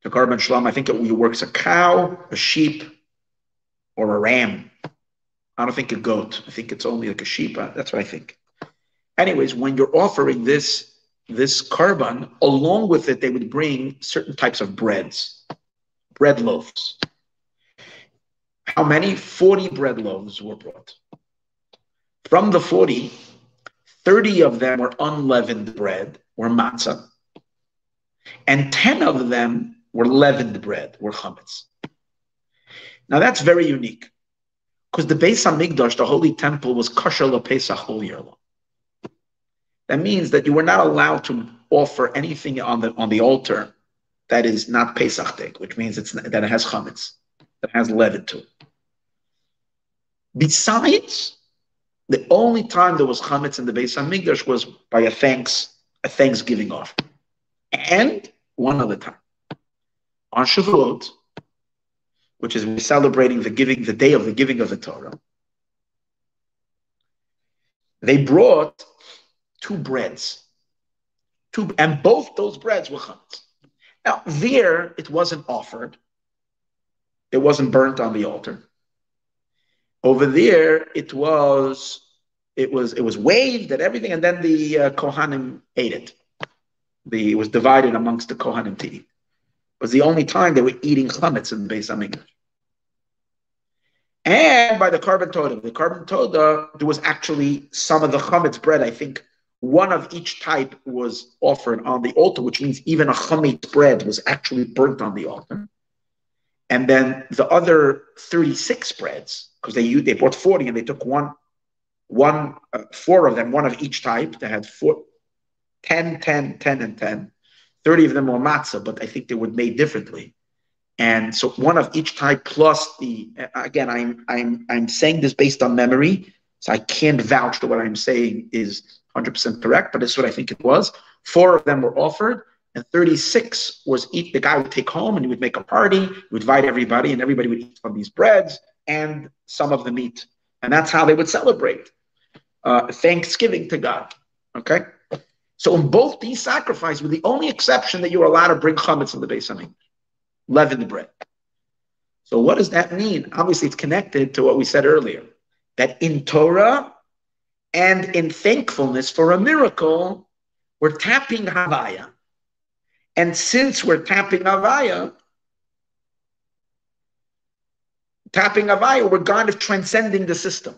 The Korban Shalom, I think it works a cow, a sheep, or a ram. I don't think a goat. I think it's only like a sheep. Uh, that's what I think. Anyways, when you're offering this this korban, along with it, they would bring certain types of breads, bread loaves. How many? 40 bread loaves were brought. From the 40, 30 of them were unleavened bread, or matzah, and 10 of them were leavened bread, were chametz. Now that's very unique, because the Beis Hamikdash, the holy temple, was kosher Pesach all year long. That means that you were not allowed to offer anything on the on the altar that is not Pesach which means it's that it has chametz, that has leaven to it. Besides, the only time there was chametz in the Beis Hamikdash was by a thanks a Thanksgiving offering, and one other time on Shavuot, which is we're celebrating the giving, the day of the giving of the Torah. They brought two breads. Two, and both those breads were chametz. Now, there it wasn't offered. It wasn't burnt on the altar. Over there, it was it was it was waved and everything, and then the uh, Kohanim ate it. The, it was divided amongst the Kohanim to eat. Was the only time they were eating chametz in Beis Hamikdash. And by the korban Toda, the korban Toda, there was actually some of the chametz bread, I think, one of each type was offered on the altar, which means even a chametz bread was actually burnt on the altar. And then the other 36 breads, because they they bought 40 and they took one, one uh, four of them, one of each type. They had four, 10, 10, 10, and 10. 30 of them were matzah, but I think they were made differently. And so one of each type plus the again, I'm I'm I'm saying this based on memory, so I can't vouch that what I'm saying is 100% correct, but is what I think it was. Four of them were offered, and 36 was eat. The guy would take home and he would make a party, he would invite everybody, and everybody would eat from these breads and some of the meat. And that's how they would celebrate uh, Thanksgiving to God. Okay? So in both these sacrifices, with the only exception that you're allowed to bring chametz in the Beis Hamikdash, leavened bread. So what does that mean? Obviously, it's connected to what we said earlier, that in Torah, and in thankfulness for a miracle, we're tapping Havaya. And since we're tapping Havaya, tapping Havaya, we're kind of transcending the system.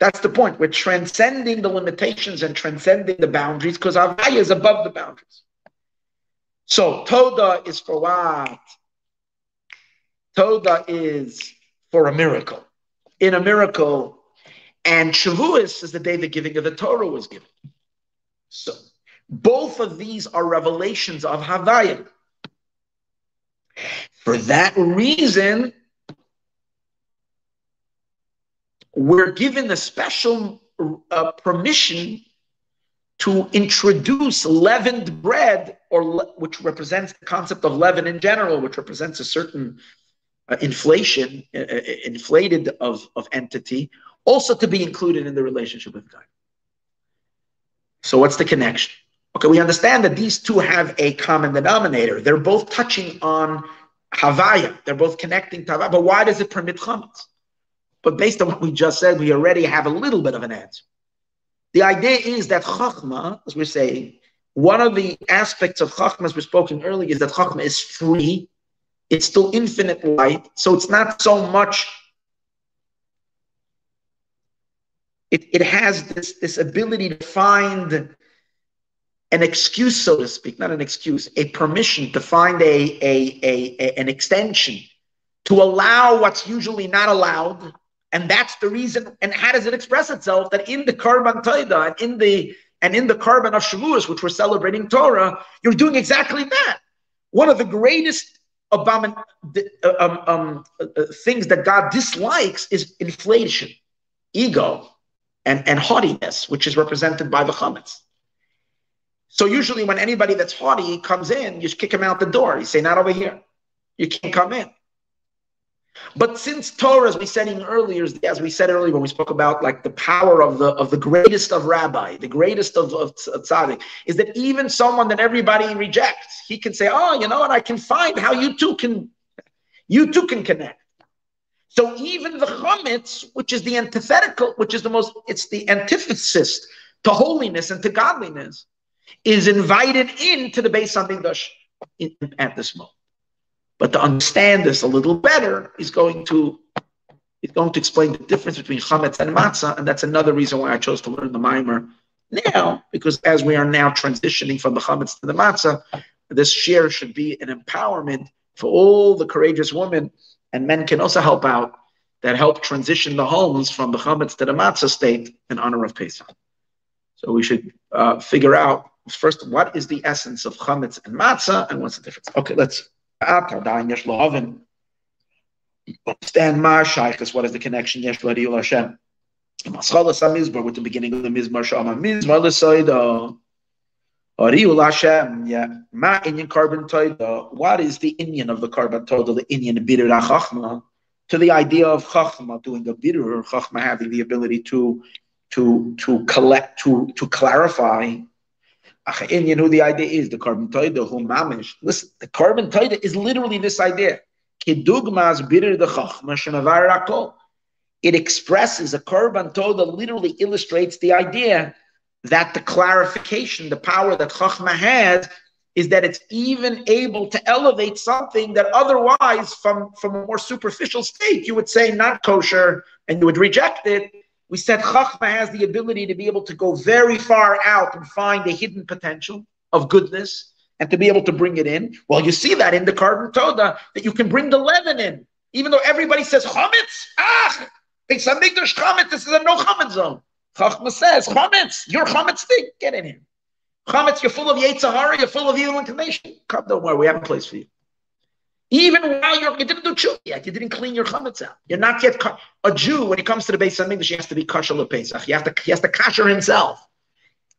That's the point. We're transcending the limitations and transcending the boundaries because our Havaya is above the boundaries. So Toda is for what? Toda is for a miracle. In a miracle, and Shavuos is the day the giving of the Torah was given. So both of these are revelations of Havaya. For that reason, we're given a special uh, permission to introduce leavened bread, or le- which represents the concept of leaven in general, which represents a certain uh, inflation, uh, uh inflated of, of entity, also to be included in the relationship with God. So, what's the connection? Okay, we understand that these two have a common denominator. They're both touching on Havaya. They're both connecting to Havaya. But why does it permit chametz? But based on what we just said, we already have a little bit of an answer. The idea is that chachma, as we're saying, one of the aspects of chachma, as we spoken earlier, is that chachma is free. It's still infinite light, so it's not so much. It, it has this, this ability to find an excuse, so to speak, not an excuse, a permission to find a, a, a, a an extension to allow what's usually not allowed and that's the reason. And how does it express itself? That in the Korban Taida and in the and in the Korban of Shavuos, which we're celebrating Torah, you're doing exactly that. One of the greatest abomin- uh, um, um, uh, things that God dislikes is inflation, ego, and, and haughtiness, which is represented by the chametz. So usually when anybody that's haughty comes in, you kick him out the door. You say, not over here. You can't come in. But since Torah, as we said earlier, as we said earlier when we spoke about like the power of the of the greatest of rabbi, the greatest of, of tzaddik, is that even someone that everybody rejects, he can say, "Oh, you know what? I can find how you two can, you two can connect." So even the chametz, which is the antithetical, which is the most, it's the antithesis to holiness and to godliness, is invited into the base Beis Hamikdash at this moment. But to understand this a little better, he's going to he's going to explain the difference between chametz and matzah, and that's another reason why I chose to learn the mimer now, because as we are now transitioning from the chametz to the matzah, this share should be an empowerment for all the courageous women, and men can also help out that help transition the homes from the chametz to the matzah state in honor of Pesach. So we should uh, figure out first what is the essence of chametz and matzah, and what's the difference. Okay, let's Understand my shaykhs, what is the connection Yesh L'Hariul Hashem? Maschalas HaMizbar, with the beginning of the Mizmar, Shama Mizmar L'Soida. Hariul Hashem, yeah. Ma Inyan Korban Toida. What is the Inyan of the Korban Toida, the Inyan Birur HaChachma? To the idea of Chachma, doing a Birur, Chachma having the ability to to to collect, to to clarify you know the idea is the Korban Toida who mamish. Listen, the Korban Toida is literally this idea. It expresses a Korban Toida literally illustrates the idea that the clarification, the power that Chachma has, is that it's even able to elevate something that otherwise, from, from a more superficial state, you would say not kosher and you would reject it we said Chachma has the ability to be able to go very far out and find the hidden potential of goodness and to be able to bring it in. Well, you see that in the Korban Toda, that you can bring the leaven in. Even though everybody says Chametz, ah, it's a Mikdash Chametz, this is a no Chametz zone. Chachma says, Chametz, you're Chametz thing, get in here. Chametz, you're full of yetzer hara, you're full of evil inclination. Come, don't worry, we have a place for you. Even while you're, you didn't do tshuva yet, you didn't clean your chametz out. You're not yet a Jew. When he comes to the Beis Hamikdash, he has to be kosher Pesach. He has to he has to kasher himself.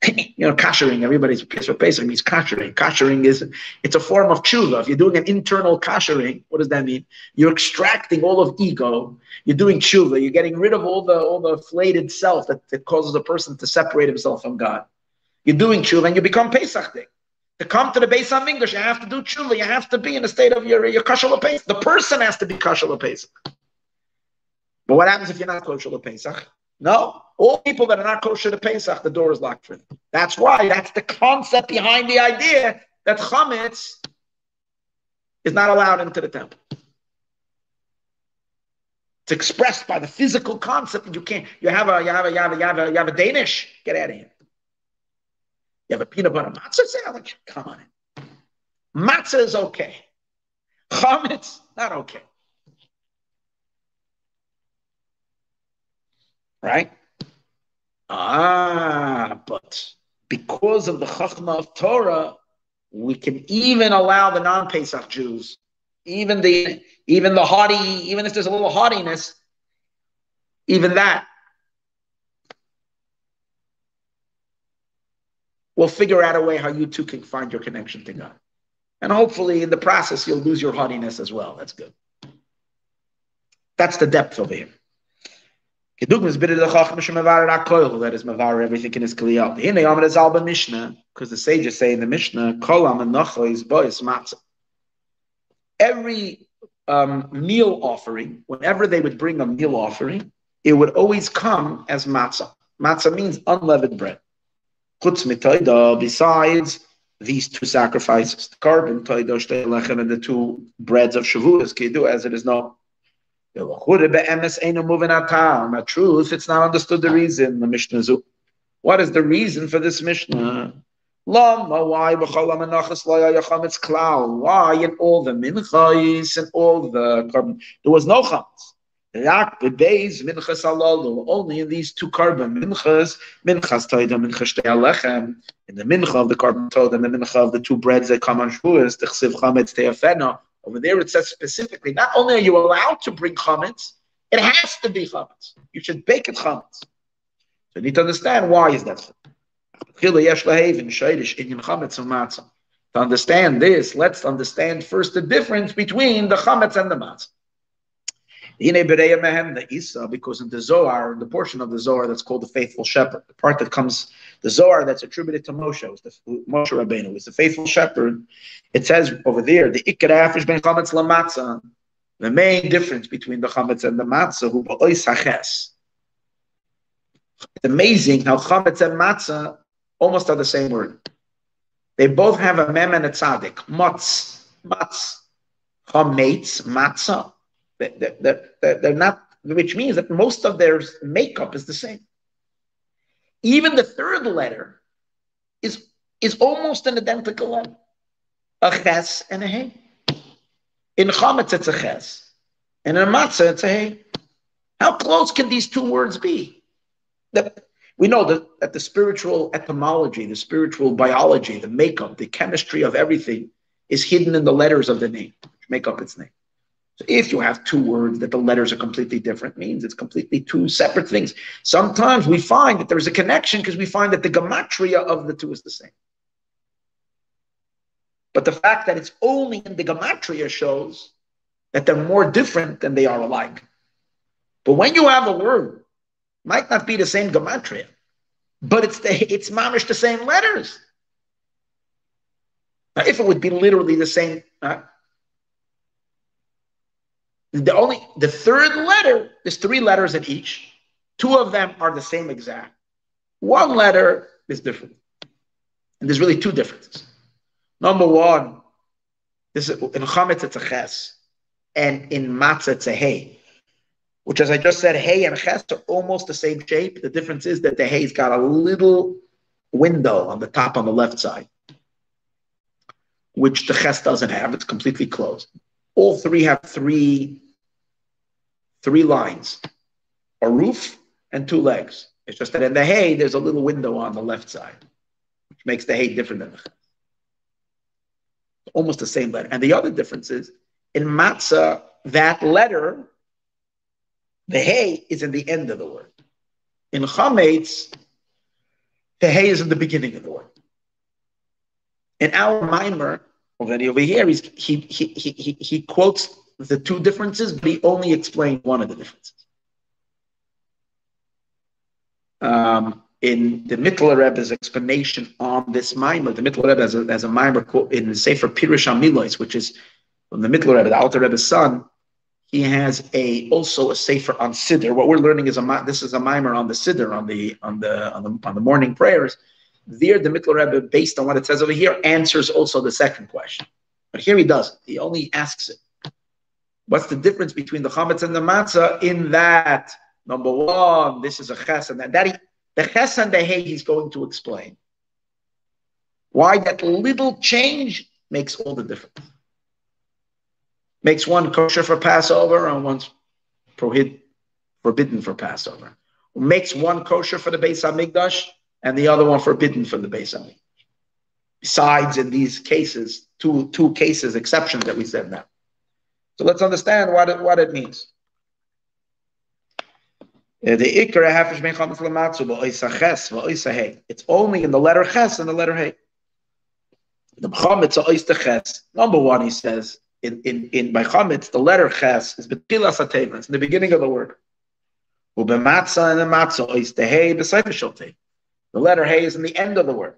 you know, koshering. Everybody's pissed for Pesach means koshering. Koshering is it's a form of tshuva. If you're doing an internal koshering, what does that mean? You're extracting all of ego. You're doing tshuva. You're getting rid of all the all the inflated self that, that causes a person to separate himself from God. You're doing tshuva and you become Pesachdik. To come to the Beis English, you have to do tshuva. You have to be in a state of your your kosher Pesach. The person has to be kosher Pesach. But what happens if you're not kosher Pesach? No, all people that are not kosher to Pesach, the door is locked for them. That's why. That's the concept behind the idea that chametz is not allowed into the temple. It's expressed by the physical concept. That you can't. You have a. You have a. You have a. You have a. You have a Danish. Get out of here. You have a peanut butter matzah sandwich? Come on. Matzah is okay. Chametz, not okay. Right? Ah, but because of the chachma of Torah, we can even allow the non-Pesach Jews, even the even the haughty, even if there's a little haughtiness, even that we'll figure out a way how you two can find your connection to God. And hopefully, in the process, you'll lose your haughtiness as well. That's good. That's the depth over here. That is mavar everything in his mishnah because the sages say in the mishnah, is matzah. every um, meal offering, whenever they would bring a meal offering, it would always come as matzah. Matzah means unleavened bread. Besides these two sacrifices, the korban, and the two breads of Shavuos, Kidu, as it is known. The truth, it's not understood the reason, the Mishnah Zu. What is the reason for this Mishnah? Why Why in all the minchas and all the korban? There was no chametz. Rak bebeis minchas alalu. Only in these two korban minchas, minchas toida, minchas alechem. In the mincha of the korban toida and the mincha of the two breads that come on Shavuos, the chsiv chametz teafena. Over there it says specifically, not only are you allowed to bring chametz, it has to be chametz. You should bake it chametz. So you need to understand why is that. To understand this, let's understand first the difference between the chametz and the matzah. The Isa, because in the Zohar, the portion of the Zohar that's called the faithful shepherd, the part that comes, the Zohar that's attributed to Moshe, was the Moshe Rabbeinu, was the faithful shepherd. It says over there, the Ikra ben chametz lamatzah, the main difference between the chametz and the matzah, who ba'ois haches. It's amazing how chametz and matzah almost are the same word. They both have a mem and a tzaddik. Matz, matz, chametz, matzah. They're, they're, not, which means that most of their makeup is the same. Even the third letter is, is almost an identical letter. A ches and a hey. In chametz, it's a ches. And in matzah, it's a hey. How close can these two words be? The, we know that, that the spiritual etymology, the spiritual biology, the makeup, the chemistry of everything is hidden in the letters of the name, which make up its name. So if you have two words that the letters are completely different, means it's completely two separate things. Sometimes we find that there's a connection because we find that the gematria of the two is the same. But the fact that it's only in the gematria shows that they're more different than they are alike. But when you have a word might not be the same gematria, but it's the it's mamish the same letters. Now, if it would be literally the same, uh, the only the third letter, is three letters in each. Two of them are the same exact. One letter is different. And there's really two differences. Number one, this is in chametz it's a ches, and in matzah it's a hey which as I just said, hay and ches are almost the same shape. The difference is that the hay's got a little window on the top on the left side, which the ches doesn't have. It's completely closed. All three have three, three lines, a roof and two legs. It's just that in the hay, there's a little window on the left side, which makes the hay different than the ches. Almost the same letter. And the other difference is in matzah, that letter the hay is in the end of the word. In chametz, the hay is in the beginning of the word. In our mimer, already over here, he, he, he, he quotes the two differences, but he only explained one of the differences. Um, in the Mittler Rebbe's explanation on this mimer, the Mittler Rebbe has a, has a mimer quote in the Sefer Pirush Amilois, which is from the Mittler Rebbe, the Alter Rebbe's son, he has a also a sefer on siddur. What we're learning is a this is a mimer on the siddur on the on the on the on the morning prayers. There, the Mittler Rebbe, based on what it says over here, answers also the second question. But here he doesn't. He only asks it. What's the difference between the chametz and the matzah? In that number one, this is a ches, and that, that he, the ches and the hay he's going to explain. Why that little change makes all the difference makes one kosher for Passover and one's prohibit, forbidden for Passover. Makes one kosher for the Beis Hamikdash and the other one forbidden from the Beis Hamikdash. Besides, in these cases, two two cases exceptions that we said now. So let's understand what it, what it means. Uh. It's only in the letter ches and the letter hey. The chametz oista ches. Number one, he says, in in in by chametz, the letter ches is betilas ateva. It's in the beginning of the word. Ubematzah and the matzah is the hey beside the The letter hey is in the end of the word.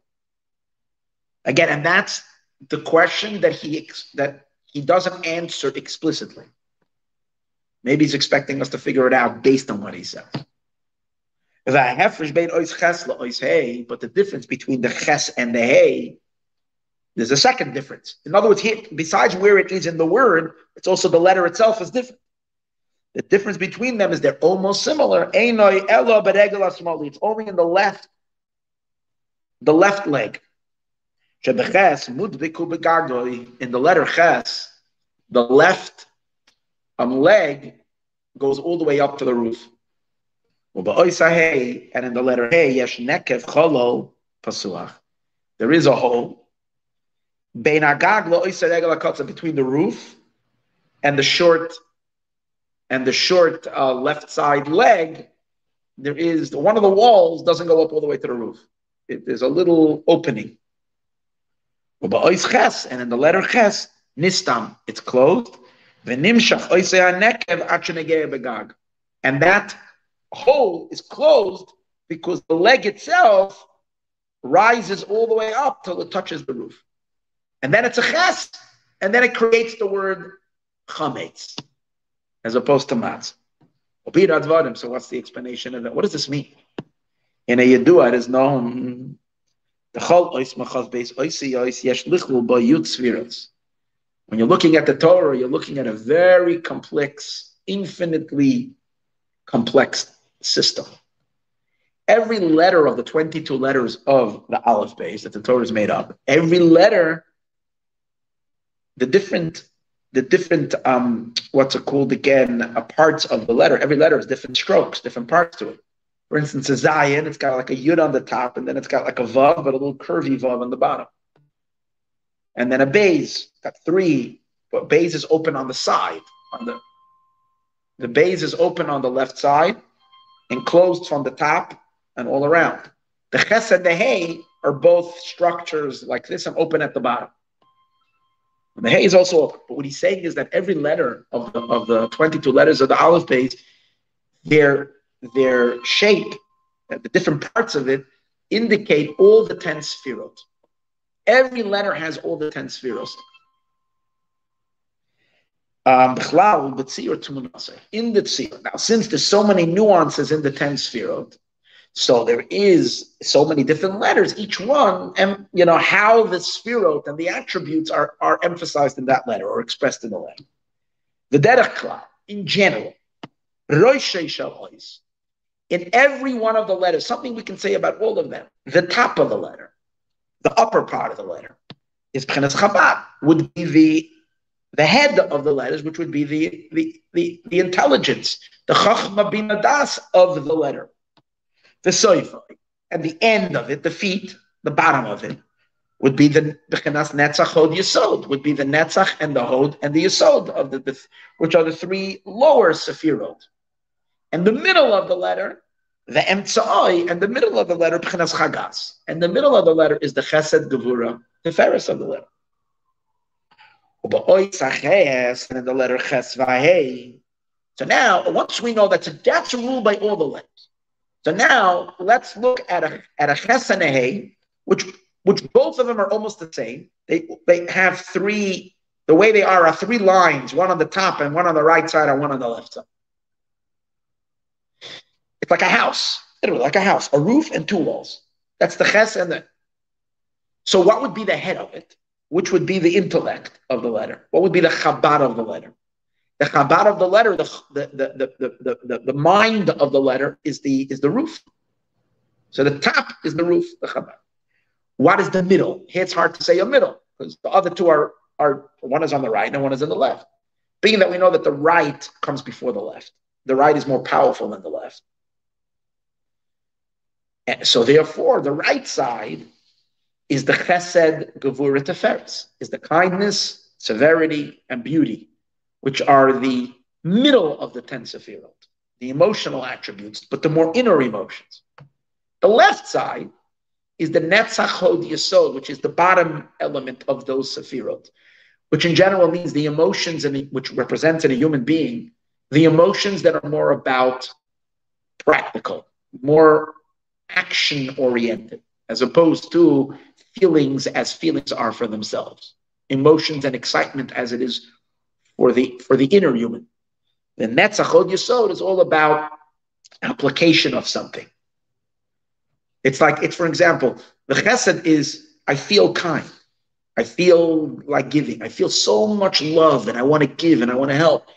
Again, and that's the question that he that he doesn't answer explicitly. Maybe he's expecting us to figure it out based on what he says. But the difference between the ches and the hey, there's a second difference. In other words, besides where it is in the word, it's also the letter itself is different. The difference between them is they're almost similar. It's only in the left, the left leg. In the letter ches, the left um, leg goes all the way up to the roof. And in the letter hey, yesh nekev cholol pasuach. There is a hole between the roof and the short and the short uh, left side leg. There is one of the walls doesn't go up all the way to the roof. It, there's a little opening. And in the letter ches, nistam, it's closed. And that hole is closed because the leg itself rises all the way up till it touches the roof. And then it's a ches, and then it creates the word chametz, as opposed to matz. So what's the explanation of that? What does this mean? In a Yedua, it is known the chol ois machas beis oisi ois yesh lichlu bo yud sviros. when you're looking at the Torah, you're looking at a very complex, infinitely complex system. Every letter of the 22 letters of the Aleph Bays that the Torah is made up, every letter, the different, the different, um, what's it called again, uh, parts of the letter, every letter has different strokes, different parts to it. For instance, a Zayin, it's got like a Yud on the top, and then it's got like a Vav, but a little curvy Vav on the bottom. And then a Bays, got three, but Bays is open on the side. On the the Bays is open on the left side and closed from the top and all around. The Ches and the Hay are both structures like this and open at the bottom. And the Hay is also open. But what he's saying is that every letter of the, of the 22 letters of the Aleph Bays, they're their shape, the different parts of it, indicate all the 10 sefirot. Every letter has all the 10 sefirot. Um, in the tzir. Now, since there's so many nuances in the 10 sefirot, so there is so many different letters, each one, and you know how the sefirot and the attributes are, are emphasized in that letter or expressed in the letter. The derech in general, roishay shalois, in every one of the letters, something we can say about all of them. The top of the letter, the upper part of the letter, is Pchenes Chabad, would be the the head of the letters, which would be the the the, the intelligence, the Chachma Binadas of the letter, the Soifai, and the end of it, the feet, the bottom of it, would be the Bechenas Netzach Hod Yisod, would be the Netzach and the Hod and the Yisod of the, which are the three lower Sephirot. And the middle of the letter, the emtsai, and the middle of the letter, pchenas chagas. And the middle of the letter is the chesed gevura, the ferris of the letter. And in the letter ches So now, once we know that, that's a rule by all the letters. So now let's look at a at a ches and a hey, which which both of them are almost the same. They they have three. The way they are are three lines, one on the top and one on the right side and one on the left side. Like a house, literally like a house, a roof and two walls. That's the ches and the. So what would be the head of it? Which would be the intellect of the letter? What would be the chabad of the letter? The chabad of the letter, the, the, the, the, the, the, mind of the letter is the is the roof. So the top is the roof, the chabad. What is the middle? It's hard to say a middle because the other two are are one is on the right and one is on the left. Being that we know that the right comes before the left, the right is more powerful than the left. Eh, so therefore, the right side is the chesed gevura teferes, is the kindness, severity, and beauty, which are the middle of the ten sefirot, the emotional attributes, but the more inner emotions. The left side is the netzach hod yesod, which is the bottom element of those sefirot, which in general means the emotions and which represents in a human being the emotions that are more about practical, more action oriented, as opposed to feelings as feelings are for themselves. emotions and excitement as it is for the for the inner human. The Netzachod Yisod is all about application of something. It's like it's for example, the Chesed is I feel kind. I feel like giving. I feel so much love and I want to give and I want to help.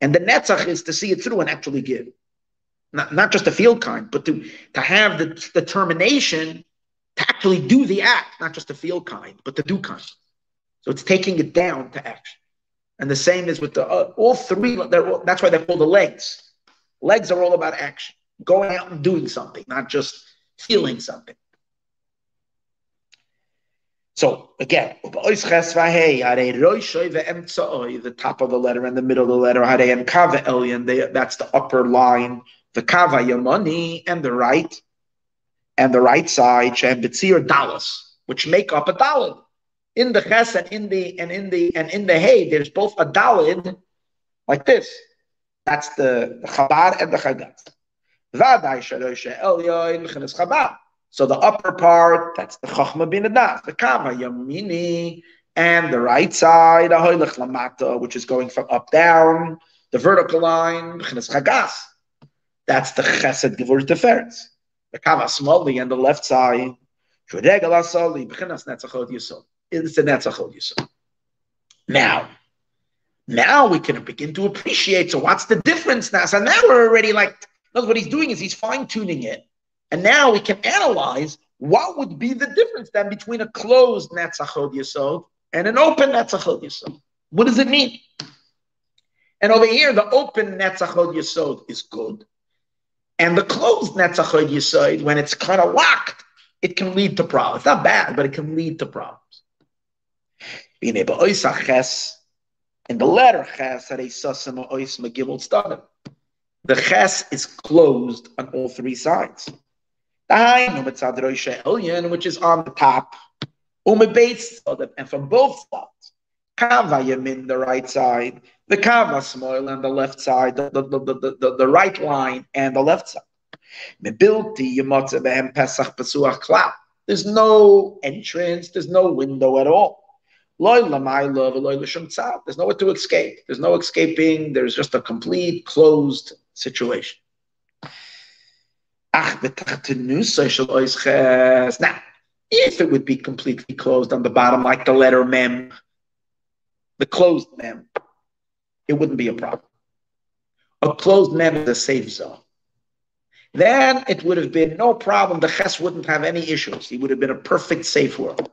And the Netzach is to see it through and actually give. Not, not just to feel kind, but to, to have the determination to actually do the act, not just to feel kind, but to do kind. So it's taking it down to action. And the same is with the uh, all three. All, that's why they're called the legs. Legs are all about action, going out and doing something, not just feeling something. So again, the top of the letter and the middle of the letter, that's the upper line, the kava yamani, and the right, and the right side, shem betzir dalas, which make up a dalid. In the ches and in the and in the and in the hay, there's both a dalid like this. That's the, the Chabad and the Chagat. So the upper part, that's the Chachma bin Adas, the Kava Yamini, and the right side, which is going from up down, the vertical line, Chagas. That's the Chesed Gevur Teferetz. The Kava Smali and the left side, Bechinas Netzachot Yisod. It's the Netzachot Yisod. Now, now we can begin to appreciate. So what's the difference now? So now we're already like, what he's doing is he's fine tuning it. And now we can analyze what would be the difference then between a closed Netzachod Yisod and an open Netzachod Yisod. What does it mean? And over here, the open Netzachod Yisod is good. And the closed Netzachod Yisod, when it's kind of locked, it can lead to problems. It's not bad, but it can lead to problems. In the letter Ches, the Ches is closed on all three sides. Which is on the top. And from both sides. Kava Yamin, the right side, the Kava Smoil on the left side, the, the, the, the, the right line and the left side. There's no entrance, there's no window at all. There's nowhere to escape. There's no escaping. There's just a complete closed situation. Now, if it would be completely closed on the bottom, like the letter mem, the closed mem, it wouldn't be a problem. A closed mem is a safe zone. Then it would have been no problem. The ches wouldn't have any issues. He would have been a perfect safe world.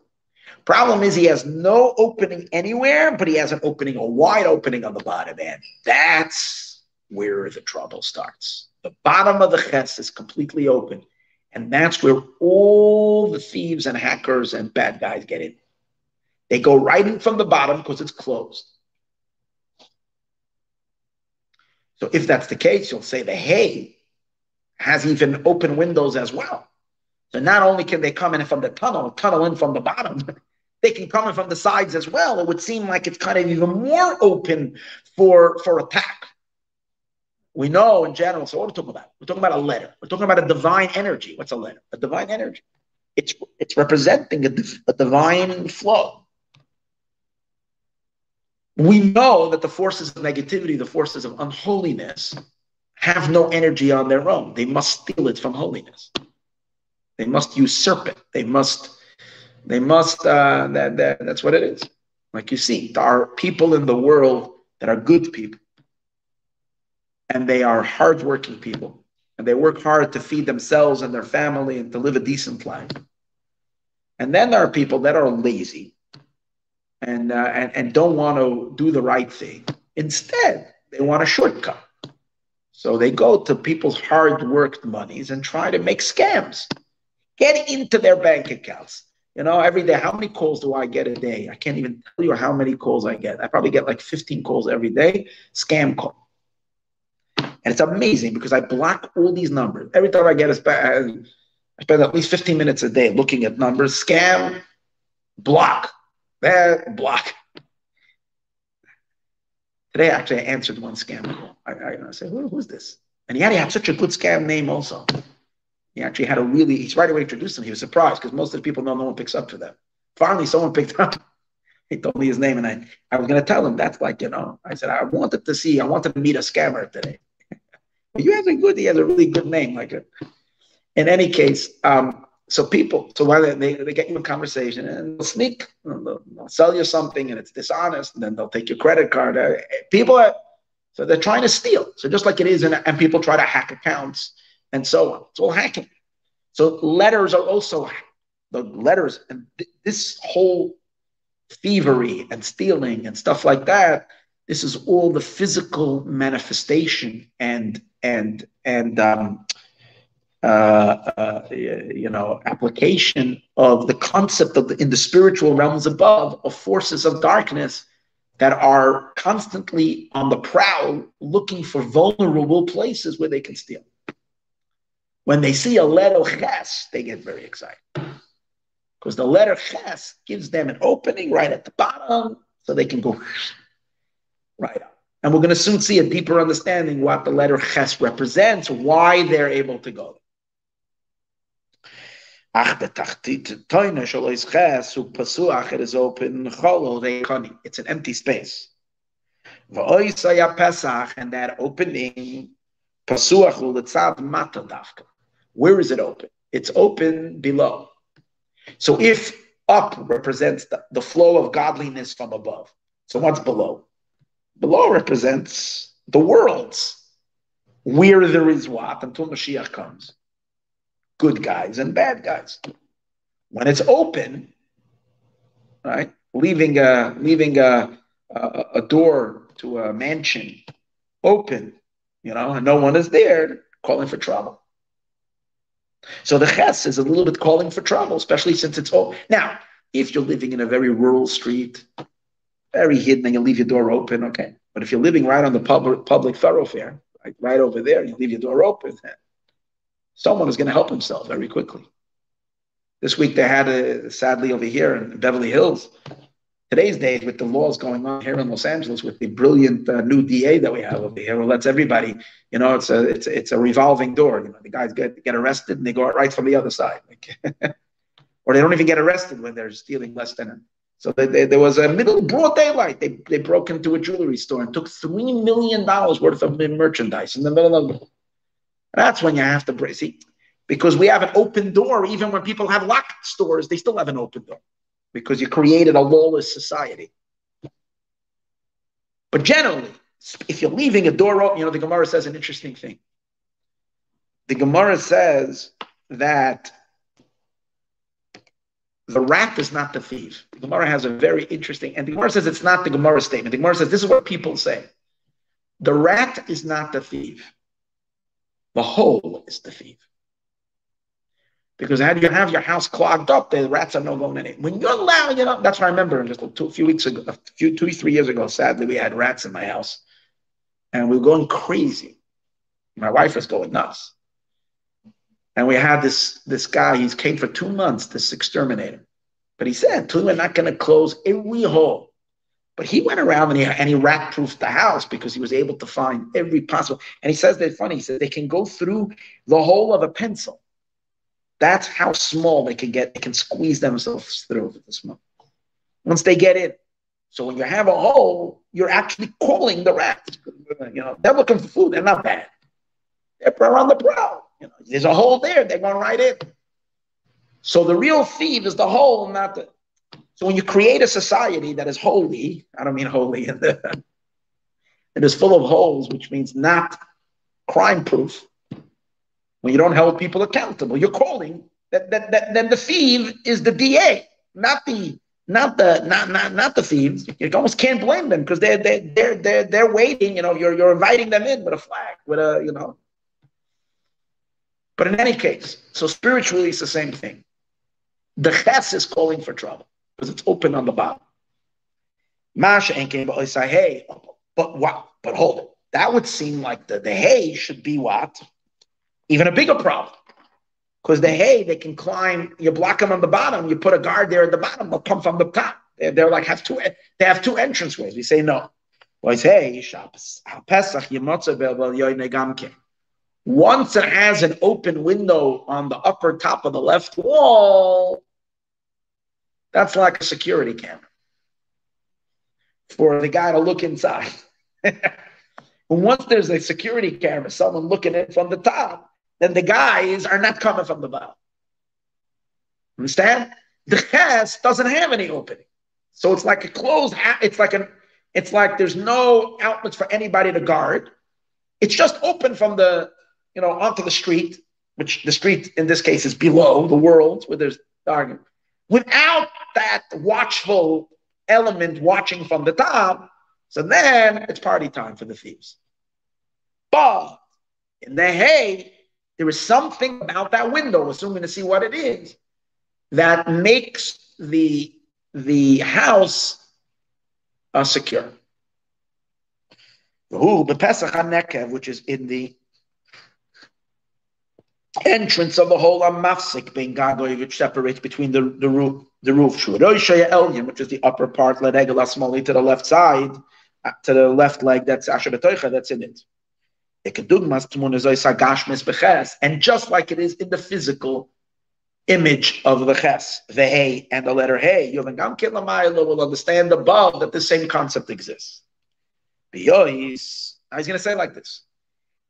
Problem is he has no opening anywhere, but he has an opening, a wide opening on the bottom end. That's where the trouble starts. The bottom of the ches is completely open. And that's where all the thieves and hackers and bad guys get in. They go right in from the bottom because it's closed. So if that's the case, you'll say the hay has even open windows as well. So not only can they come in from the tunnel, tunnel in from the bottom, they can come in from the sides as well. It would seem like it's kind of even more open for, for attack. We know in general, so what are we talking about? We're talking about a letter. We're talking about a divine energy. What's a letter? A divine energy. It's, it's representing a, a divine flow. We know that the forces of negativity, the forces of unholiness, have no energy on their own. They must steal it from holiness. They must usurp it. They must they must, uh, that, that, that's what it is. Like you see, there are people in the world that are good people. And they are hardworking people. And they work hard to feed themselves and their family and to live a decent life. And then there are people that are lazy and, uh, and, and don't want to do the right thing. Instead, they want a shortcut. So they go to people's hard worked monies and try to make scams, get into their bank accounts you know, every day, how many calls do I get a day? I can't even tell you how many calls I get. I probably get like 15 calls every day, scam call. And it's amazing because I block all these numbers. Every time I get a spam, I spend at least 15 minutes a day looking at numbers, scam, block, that block. Today, actually, I answered one scam. I, I, I said, Who, who's this? And he had, he had such a good scam name also. He actually had a really, he's right away introduced him. He was surprised because most of the people know no one picks up for them. Finally, someone picked up. He told me his name, and I, I was going to tell him that's like, you know, I said, I wanted to see, I wanted to meet a scammer today. you have a good, he has a really good name. Like, a, in any case, um, so people, so why they, they get you in conversation and they'll sneak, they'll, they'll, sell you something and it's dishonest, and then they'll take your credit card. Uh, people are, so they're trying to steal. So just like it is, in, and people try to hack accounts and so on. It's all hacking. So letters are also the letters, and th- this whole thievery and stealing and stuff like that. This is all the physical manifestation and and and um, uh, uh, you know application of the concept of the, in the spiritual realms above of forces of darkness that are constantly on the prowl looking for vulnerable places where they can steal. When they see a letter ches, they get very excited because the letter ches gives them an opening right at the bottom so they can go right up. And we're going to soon see a deeper understanding what the letter ches represents, why they're able to go. It is open, it's an empty space. And that opening, where is it open? It's open below. So if up represents the, the flow of godliness from above, so what's below? Below represents the worlds where there is what until Mashiach comes. Good guys and bad guys. When it's open, right, leaving a leaving a, a, a door to a mansion open, you know, and no one is there, calling for trouble. So the ches is a little bit calling for trouble, especially since it's all. Now, if you're living in a very rural street, very hidden, and you leave your door open, okay. But if you're living right on the public public thoroughfare, like right over there, you leave your door open, someone is going to help himself very quickly. This week they had a sadly over here in Beverly Hills, today's days with the laws going on here in Los Angeles with the brilliant uh, new DA that we have over here who lets everybody, you know, it's a it's it's a revolving door. You know, the guys get get arrested and they go out right from the other side, or they don't even get arrested when they're stealing less than. So they, they, there was a middle broad daylight. They they broke into a jewelry store and took three million dollars worth of merchandise in the middle of. That's when you have to see, because we have an open door. Even when people have locked stores, they still have an open door because you created a lawless society. But generally, if you're leaving a door open, you know, the Gemara says an interesting thing. The Gemara says that the rat is not the thief. The Gemara has a very interesting, and the Gemara says it's not the Gemara statement. The Gemara says this is what people say. The rat is not the thief. The hole is the thief. Because do you have your house clogged up? The rats are no going in it. When you're allowed, you know, that's what I remember just a, two, few weeks ago, a few, two, three years ago, sadly, we had rats in my house. And we were going crazy. My wife was going nuts. And we had this, this guy, he's came for two months, this exterminator. But he said, we're not going to close every hole. But he went around and he, and he rat proofed the house because he was able to find every possible. And he says they're funny. He says they can go through the hole of a pencil that's how small they can get. They can squeeze themselves through the smoke. Once they get in. So when you have a hole, you're actually calling the rats. You know, they're looking for food. They're not bad. They're on the prowl. You know, there's a hole there. They're going right in. So the real thief is the hole, not the. So when you create a society that is holy, I don't mean holy, and it is full of holes, which means not crime proof, when you don't hold people accountable, you're calling that, that, that then the thief is the DA, not the not the not not not the thieves. You almost can't blame them because they're they're they're they're they're waiting. You know, you're you're inviting them in with a flag, with a you know. But in any case, so spiritually it's the same thing. The ches is calling for trouble because it's open on the bottom. Masha ain't came, but say, hey, but what? But hold it. That would seem like the the hay should be what even a bigger problem. Because the hay, they can climb, you block them on the bottom, you put a guard there at the bottom, they'll come from the top. They're, they're like have two they have two entrance ways. We say no. Well, hey, once it has an open window on the upper top of the left wall, that's like a security camera. for the guy to look inside. once there's a security camera, someone looking in from the top, then the guys are not coming from the bottom. Understand? The ches doesn't have any opening. So it's like a closed, it's like an, it's like there's no outlets for anybody to guard. It's just open from the, you know, onto the street, which the street in this case is below the world where there's dark. Without that watchful element watching from the top, so then it's party time for the thieves. But in the hay, there is something about that window, assuming to see what it is, that makes the the house uh, secure. Which is in the entrance of the whole amafsik being gagoy, which separates between the, the roof, the roof, which is the upper part, ledegala smoli to the left side, uh, to the left leg, that's asher that's in it. And just like it is in the physical image of the ches, the hey, and the letter hey, Yovan will understand above that the same concept exists. He's going to say like this.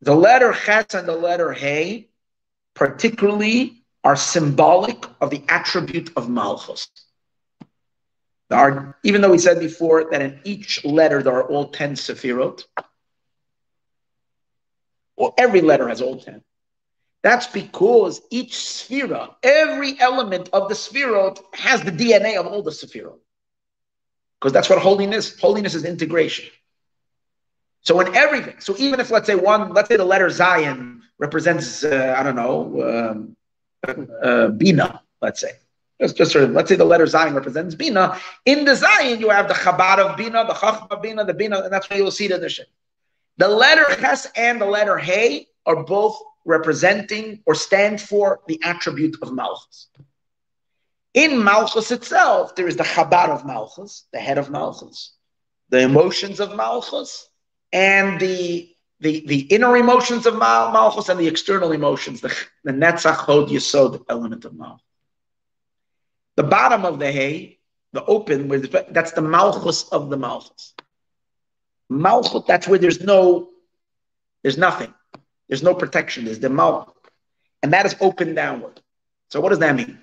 The letter ches and the letter hey particularly are symbolic of the attribute of Malchus. There are, even though we said before that in each letter there are all 10 Sephirot, well, every letter has all 10. That's because each Sephira, every element of the Sephirot has the DNA of all the Sephirot. Because that's what holiness, holiness is integration. So in everything, so even if let's say one, let's say the letter Zayin represents, uh, I don't know, um, uh, Bina, let's say. Just, just sort of, let's say the letter Zayin represents Bina. In the Zayin, you have the Chabad of Bina, the Chachma Bina, the Bina, and that's why you'll see the Shem. The letter Ches and the letter Hey are both representing or stand for the attribute of Malchus. In Malchus itself, there is the Chabad of Malchus, the head of Malchus, the emotions of Malchus, and the the, the inner emotions of Mal, Malchus and the external emotions, the, the Netzach Hod Yesod element of Malchus. The bottom of the hay, the open, where the, that's the Malchus of the Malchus. Malchus, that's where there's no, there's nothing. There's no protection. There's the Malchus. And that is open downward. So what does that mean?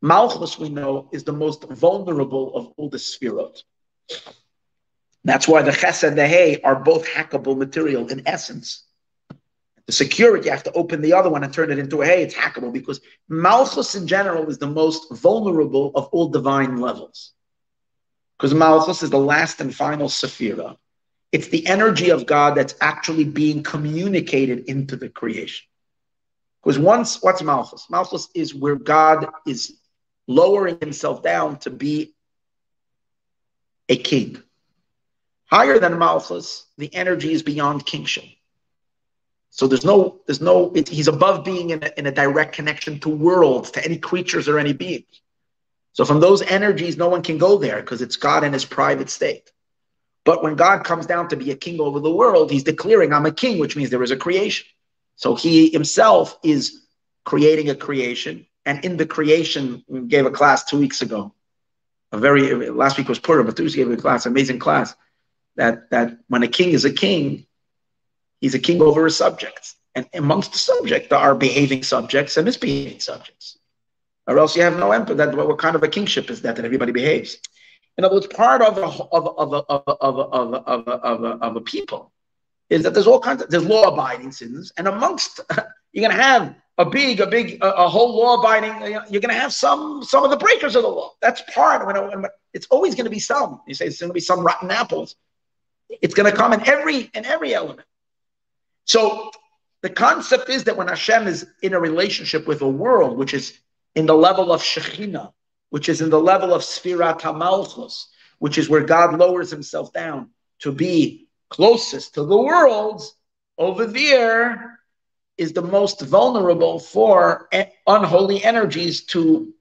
Malchus, we know, is the most vulnerable of all the spherot. That's why the ches and the hay are both hackable material in essence. The security, you have to open the other one and turn it into a hay, it's hackable because Malchus in general is the most vulnerable of all divine levels. Because Malchus is the last and final Sephira. It's the energy of God that's actually being communicated into the creation. Because once, what's Malchus? Malchus is where God is lowering himself down to be a king. Higher than Malchus, the energy is beyond kingship. So there's no, there's no, it, he's above being in a, in a direct connection to worlds, to any creatures or any beings. So from those energies, no one can go there because it's God in his private state. But when God comes down to be a king over the world, he's declaring, I'm a king, which means there is a creation. So he himself is creating a creation. And in the creation, we gave a class two weeks ago. A very last week was Purim, but Tuesday gave a class, amazing class that that when a king is a king, he's a king over his subjects. And amongst the subjects, there are behaving subjects and misbehaving subjects. Or else you have no empathy. That what kind of a kingship is that that everybody behaves? In other words, part of a, of of of of of of of of a people is that there's all kinds of there's law abiding citizens, and amongst you're going to have a big, a big, a, a whole law abiding. You're going to have some some of the breakers of the law. That's part. When, when it's always going to be some. You say it's going to be some rotten apples. It's going to come in every in every element. So the concept is that when Hashem is in a relationship with a world, which is in the level of Shekhinah, which is in the level of Sfirat HaMalchus, which is where God lowers himself down to be closest to the worlds, over there is the most vulnerable for unholy energies to,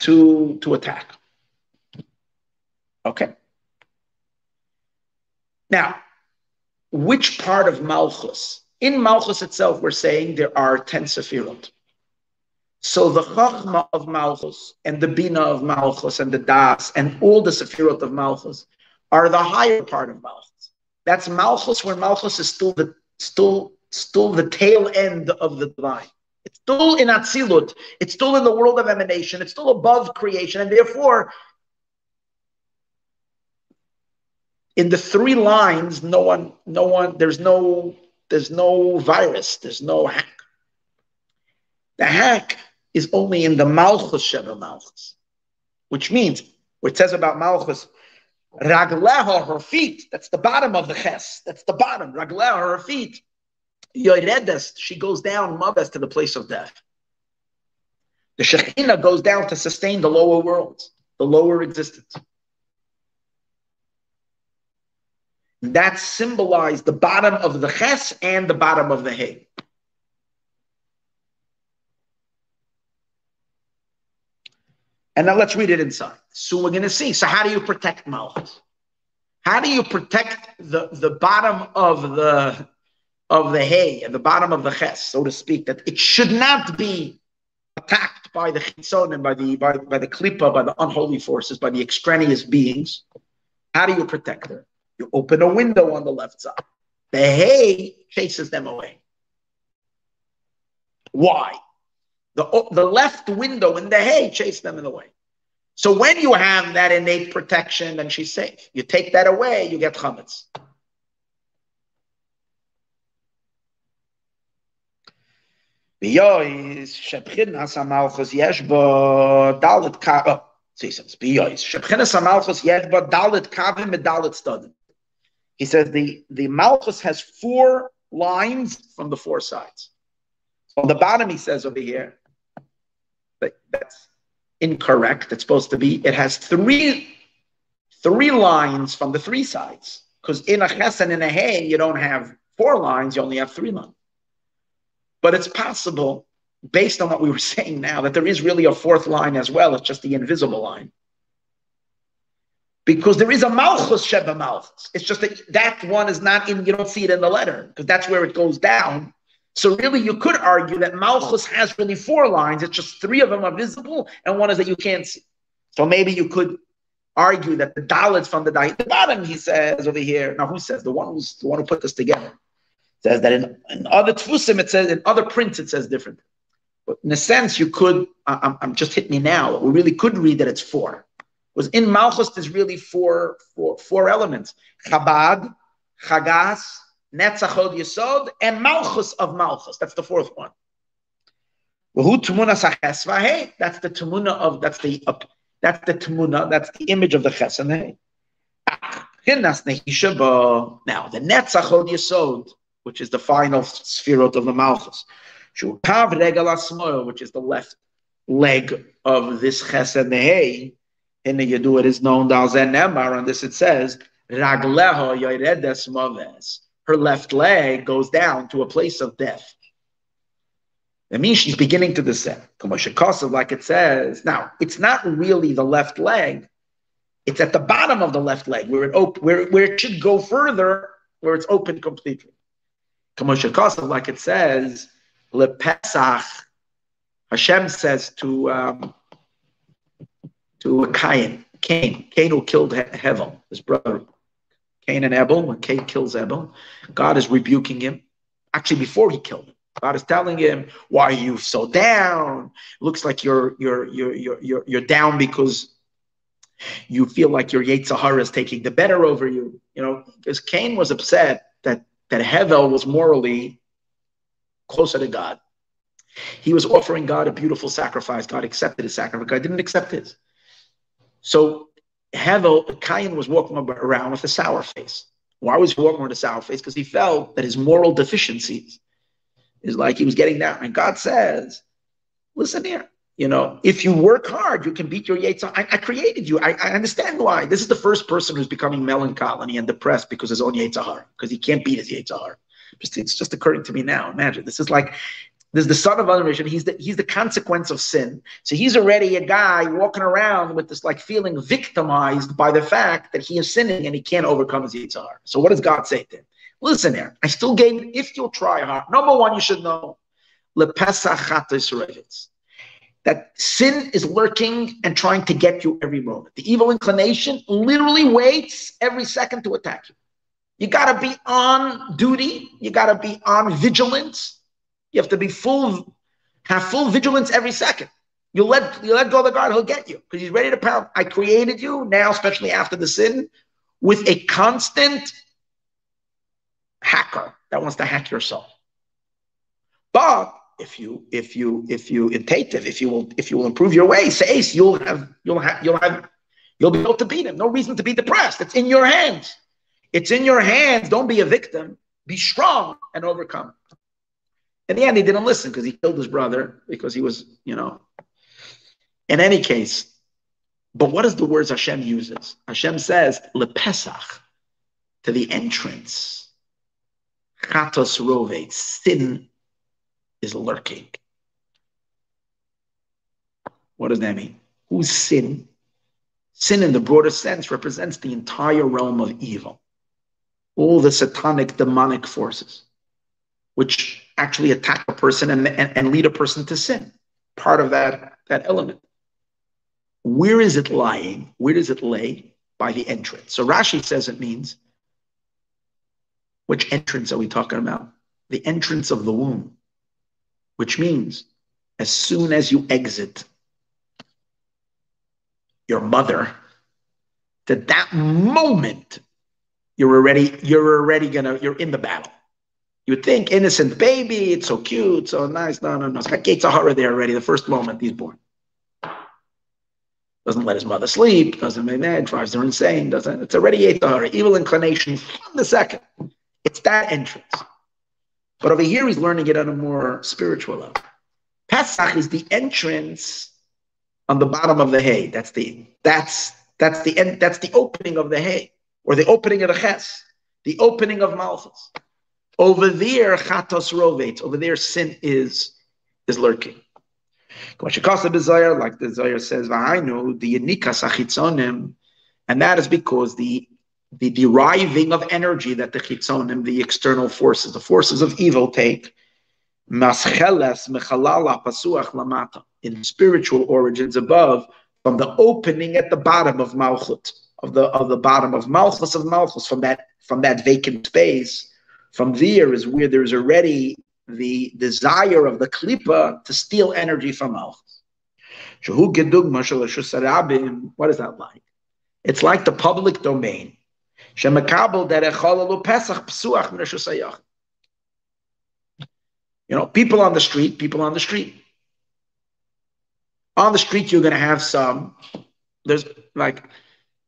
to, to attack. Okay. Now, which part of Malchus? In Malchus itself, we're saying there are 10 Sephirot. So the Chachma of Malchus and the Bina of Malchus and the Das and all the Sefirot of Malchus are the higher part of Malchus. That's Malchus where Malchus is still the still still the tail end of the divine. It's still in Atzilut. It's still in the world of emanation. It's still above creation, and therefore, in the three lines, no one, no one, there's no, there's no virus. There's no hack. The hack is only in the Malchus Sheba Malchus, which means what it says about Malchus, Ragleha, her feet, that's the bottom of the Ches, that's the bottom, Ragleha, her feet, Yoredes, she goes down, Maves, to the place of death. The Shekhinah goes down to sustain the lower worlds, the lower existence. That symbolized the bottom of the Ches and the bottom of the Hay. And now let's read it inside. So we're going to see. So how do you protect Malchus? How do you protect the, the bottom of the of the hay, at the bottom of the ches, so to speak, that it should not be attacked by the chitzon and by the by, by the klipa, by the unholy forces, by the extraneous beings? How do you protect her? You open a window on the left side. The hay chases them away. Why? The, the left window in the hay chased them in the way. So when you have that innate protection, then she's safe. You take that away, you get chametz. Says. He says the the malchus has four lines from the four sides. On the bottom, he says over here, but that's incorrect. It's supposed to be, it has three, three lines from the three sides. Because in a ches and in a hay, you don't have four lines, you only have three lines. But it's possible, based on what we were saying now, that there is really a fourth line as well. It's just the invisible line. Because there is a malchus sheba malchus. It's just that that one is not in, you don't see it in the letter, because that's where it goes down. So really, you could argue that Malchus has really four lines. It's just three of them are visible, and one is that you can't see. So maybe you could argue that the Dalit from the, the bottom, he says over here. Now, who says the one who's the one who put this together? Says that in, in other tfusim it says in other prints it says different. But in a sense, you could. I'm, I'm just hit me now. We really could read that it's four. Was in Malchus there's really four, four, four elements: Chabad, Chagas, Netzachod Yesod, and Malchus of Malchus. That's the fourth one. That's the of that's the that's the tamuna, that's the image of the ches Now the Netzachod Yesod, which is the final spherot of the Malchus, which is the left leg of this ches and the hay. In the Yadu, it is known Nemar, on this it says, Ragleho yoredes maves her left leg goes down to a place of death. That means she's beginning to descend. Like it says, now it's not really the left leg; it's at the bottom of the left leg where it op- where, where it should go further, where it's open completely. Like it says, Le Pesach, Hashem says to um, to Cain, Cain, Cain who killed Hevel, his brother. Cain and Abel, when Cain kills Abel, God is rebuking him. Actually, before he killed him, God is telling him, "Why are you so down? Looks like you're you're you're you're you're, down because you feel like your yetzer hara is taking the better over you." You know, because Cain was upset that that Hevel was morally closer to God. He was offering God a beautiful sacrifice. God accepted his sacrifice. God didn't accept his. So Hevel, Cain was walking around with a sour face. Why was he walking with a sour face? Because he felt that his moral deficiencies is like he was getting down. And God says, listen here, you know, if you work hard, you can beat your Yates. I, I created you. I, I, understand why. This is the first person who's becoming melancholy and depressed because his own yetzer hara, because he can't beat his yetzer hara. Just, it's just occurring to me now. Imagine this is like there's the son of unremission. He's the he's the consequence of sin. So he's already a guy walking around with this like feeling victimized by the fact that he is sinning and he can't overcome his yitzhar. So what does God say to him? Listen here, I still gave if you'll try hard. Number one, you should know that sin is lurking and trying to get you every moment. The evil inclination literally waits every second to attack you. You got to be on duty. You got to be on vigilance. You have to be full, have full vigilance every second. You let you let go of the guard, he'll get you because he's ready to pound. I created you now, especially after the sin, with a constant hacker that wants to hack your soul. But if you if you if you intative, if you will if you will improve your way, say you'll have you'll have you'll have you'll be able to beat him. No reason to be depressed. It's in your hands. It's in your hands. Don't be a victim. Be strong and overcome. In the end, he didn't listen because he killed his brother because he was, you know. In any case, but what is the words Hashem uses? Hashem says, lepesach, to the entrance. Chatos rovet, sin is lurking. What does that mean? Who's sin? Sin, in the broader sense, represents the entire realm of evil, all the satanic, demonic forces, which actually attack a person and, and, and lead a person to sin. Part of that, that element. Where is it lying? Where does it lay? By the entrance. So Rashi says it means which entrance are we talking about? The entrance of the womb which means as soon as you exit your mother, that that moment you're already you're already gonna you're in the battle. You would think innocent baby, it's so cute, so nice. No, no, no. It's got gates there already. The first moment he's born. Doesn't let his mother sleep, doesn't make that, drives her insane, doesn't it's already horror. Evil inclination from the second. It's that entrance. But over here, he's learning it on a more spiritual level. Pesach is the entrance on the bottom of the hay. That's the that's that's the end. That's the opening of the hay, or the opening of the ches, the opening of Malchus. Over there, chatos rovet. Over there, sin is is lurking. Like the Zohar says, "V'hainu the yenikas achitzonim," and that is because the the deriving of energy that the chitzonim, the external forces, the forces of evil take, mascheles mechalala pasuach lamata, in spiritual origins above, from the opening at the bottom of malchut, of the of the bottom of malchus of malchus, from that from that vacant space, from there is where there's already the desire of the klipa to steal energy from malchus. What is that like? It's like the public domain You know, people on the street, people on the street. On the street, you're going to have some. There's like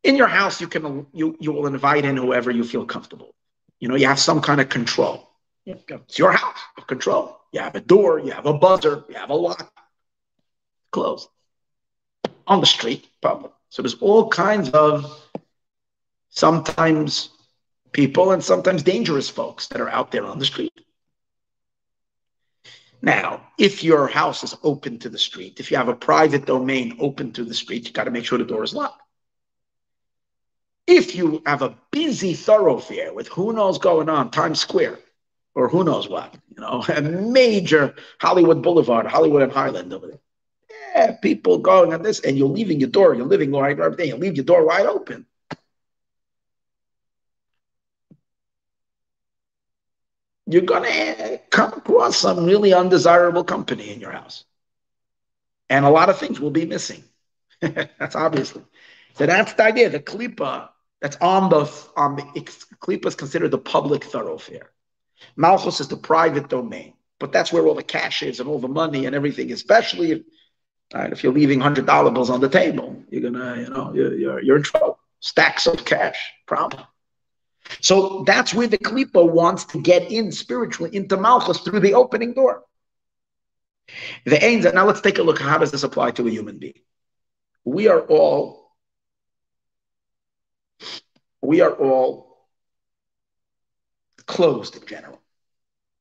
in your house, you can you you will invite in whoever you feel comfortable. You know, you have some kind of control. It's your house, of control. You have a door, you have a buzzer, you have a lock. Closed. On the street, public. So there's all kinds of sometimes people and sometimes dangerous folks that are out there on the street. Now, if your house is open to the street, if you have a private domain open to the street, you got to make sure the door is locked. If you have a busy thoroughfare with who knows going on, Times Square, or who knows what, you know, a major Hollywood Boulevard, Hollywood and Highland over there. Yeah, people going on this, and you're leaving your door, you're living right every day, you leave your door wide open. you're going to come across some really undesirable company in your house. And a lot of things will be missing. that's obviously. So that's the idea. The klipa that's on the on the klipa is considered the public thoroughfare. Malchus is the private domain, but that's where all the cash is and all the money and everything. Especially if, right, if you're leaving hundred dollar bills on the table, you're gonna, you know, you're, you're, you're in trouble. Stacks of cash, problem. So that's where the Klippa wants to get in spiritually into Malchus through the opening door. The Ainza, now let's take a look. How does this apply to a human being? We are all, we are all closed in general.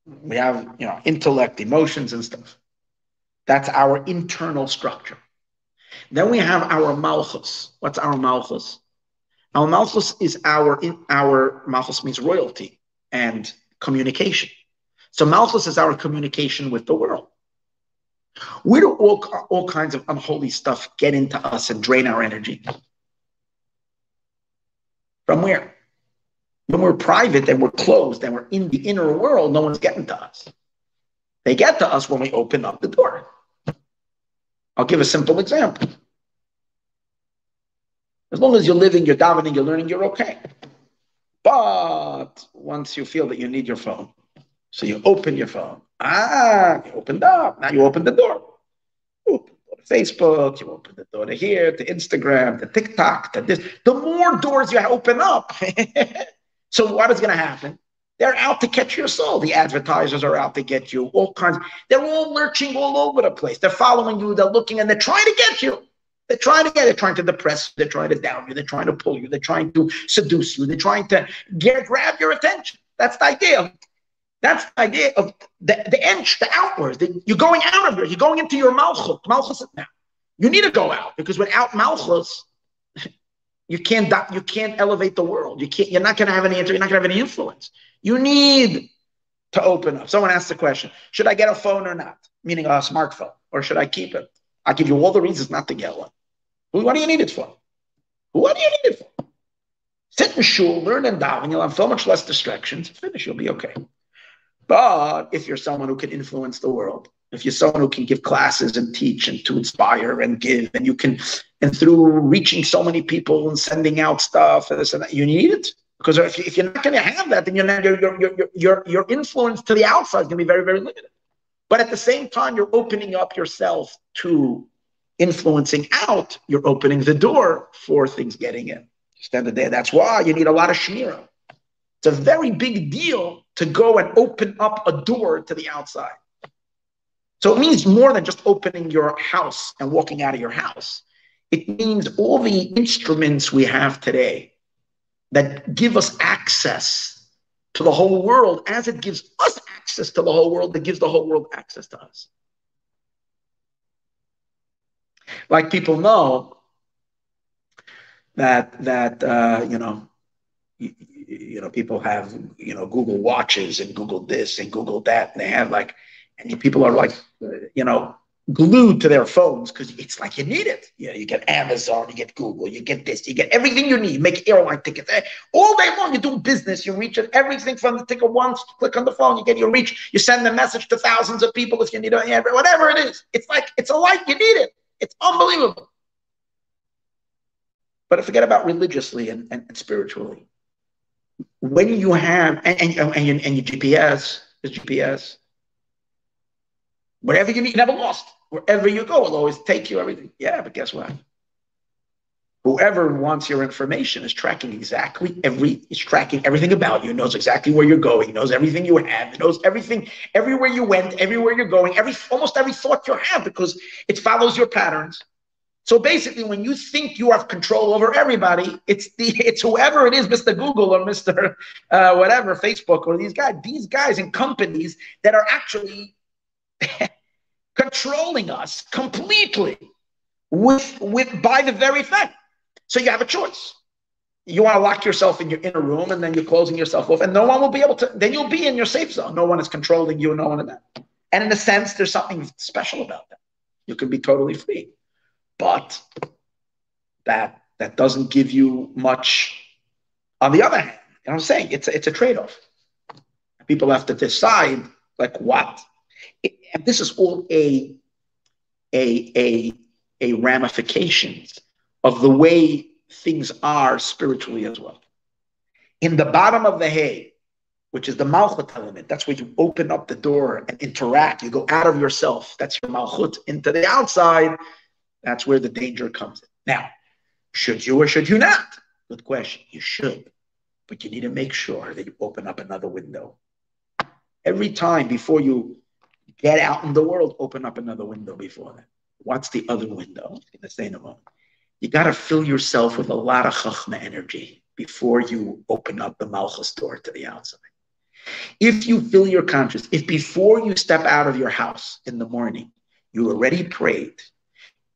We have, you know, intellect, emotions, and stuff. That's our internal structure. Then we have our malchus. What's our malchus? Our Malchus is our in our Malchus means royalty and communication. So Malchus is our communication with the world. Where do all, all kinds of unholy stuff get into us and drain our energy? From where? When we're private and we're closed and we're in the inner world, no one's getting to us. They get to us when we open up the door. I'll give a simple example. As long as you're living, you're davening, you're learning, you're okay. But once you feel that you need your phone, so you open your phone. Ah, you opened up. Now you open the door. Facebook, you open the door to here, to Instagram, to TikTok, to this. The more doors you open up. so what is going to happen? They're out to catch your soul. The advertisers are out to get you. All kinds. They're all lurching all over the place. They're following you. They're looking and they're trying to get you. They're trying to get. They're trying to depress. They're trying to down you. They're trying to pull you. They're trying to seduce you. They're trying to get grab your attention. That's the idea. That's the idea of the, the inch, the outwards. The, you're going out of here. You're going into your malchus. Malchus now. You need to go out because without malchus, you can't you can't elevate the world. You can't. You're not going to have any. You're not going to have any influence. You need to open up. Someone asked the question: Should I get a phone or not? Meaning a smartphone, or should I keep it? I give you all the reasons not to get one. What do you need it for? What do you need it for? Sit in shul, learn and daven. You'll have so much less distractions. Finish, you'll be okay. But if you're someone who can influence the world, if you're someone who can give classes and teach and to inspire and give, and you can, and through reaching so many people and sending out stuff and this and that, you need it. Because if, you, are not going to have that, then your, your, your, your, your influence to the outside is going to be very, very limited. But at the same time, you're opening up yourself to influencing out. You're opening the door for things getting in. Stand there. That's why you need a lot of shmira. It's a very big deal to go and open up a door to the outside. So it means more than just opening your house and walking out of your house. It means all the instruments we have today that give us access to the whole world as it gives us access to the whole world that gives the whole world access to us. Like people know that that uh, you know you know people have you know Google watches and Google this and Google that and they have like and people are like you know glued to their phones because it's like you need it. You know, you get Amazon, you get Google, you get this, you get everything you need. Make airline tickets eh, all day long. You do business, you reach it, everything from the ticket once. Click on the phone, you get your reach. You send a message to thousands of people if you need it, whatever it is. It's like it's a light. You need it. It's unbelievable. But forget about religiously and, and, and spiritually. When you have and and, and, your, and your GPS is GPS. Wherever you need, never lost. Wherever you go, it'll always take you everything. Yeah, but guess what? Whoever wants your information is tracking exactly every, is tracking everything about you, knows exactly where you're going, knows everything you have, knows everything, everywhere you went, everywhere you're going, every almost every thought you have, because it follows your patterns. So basically, when you think you have control over everybody, it's the it's whoever it is, Mr. Google or Mr. Uh, whatever, Facebook or these guys, these guys and companies that are actually controlling us completely with with by the very thing. So you have a choice. You want to lock yourself in your inner room and then you're closing yourself off, and no one will be able to, then you'll be in your safe zone. No one is controlling you, no one in that. And in a sense, there's something special about that. You can be totally free. But that that doesn't give you much. On the other hand, you know what I'm saying? It's a, it's a trade-off. People have to decide like what. and this is all a a a a ramifications of the way things are spiritually as well. In the bottom of the hay, which is the malchut element, that's where you open up the door and interact. You go out of yourself. That's your malchut into the outside. That's where the danger comes in. Now, should you or should you not? Good question. You should, but you need to make sure that you open up another window. Every time before you get out in the world, open up another window before that. What's the other window? I'm going to say in a moment you got to fill yourself with a lot of chachma energy before you open up the malchus door to the outside. If you fill your conscience, if before you step out of your house in the morning, you already prayed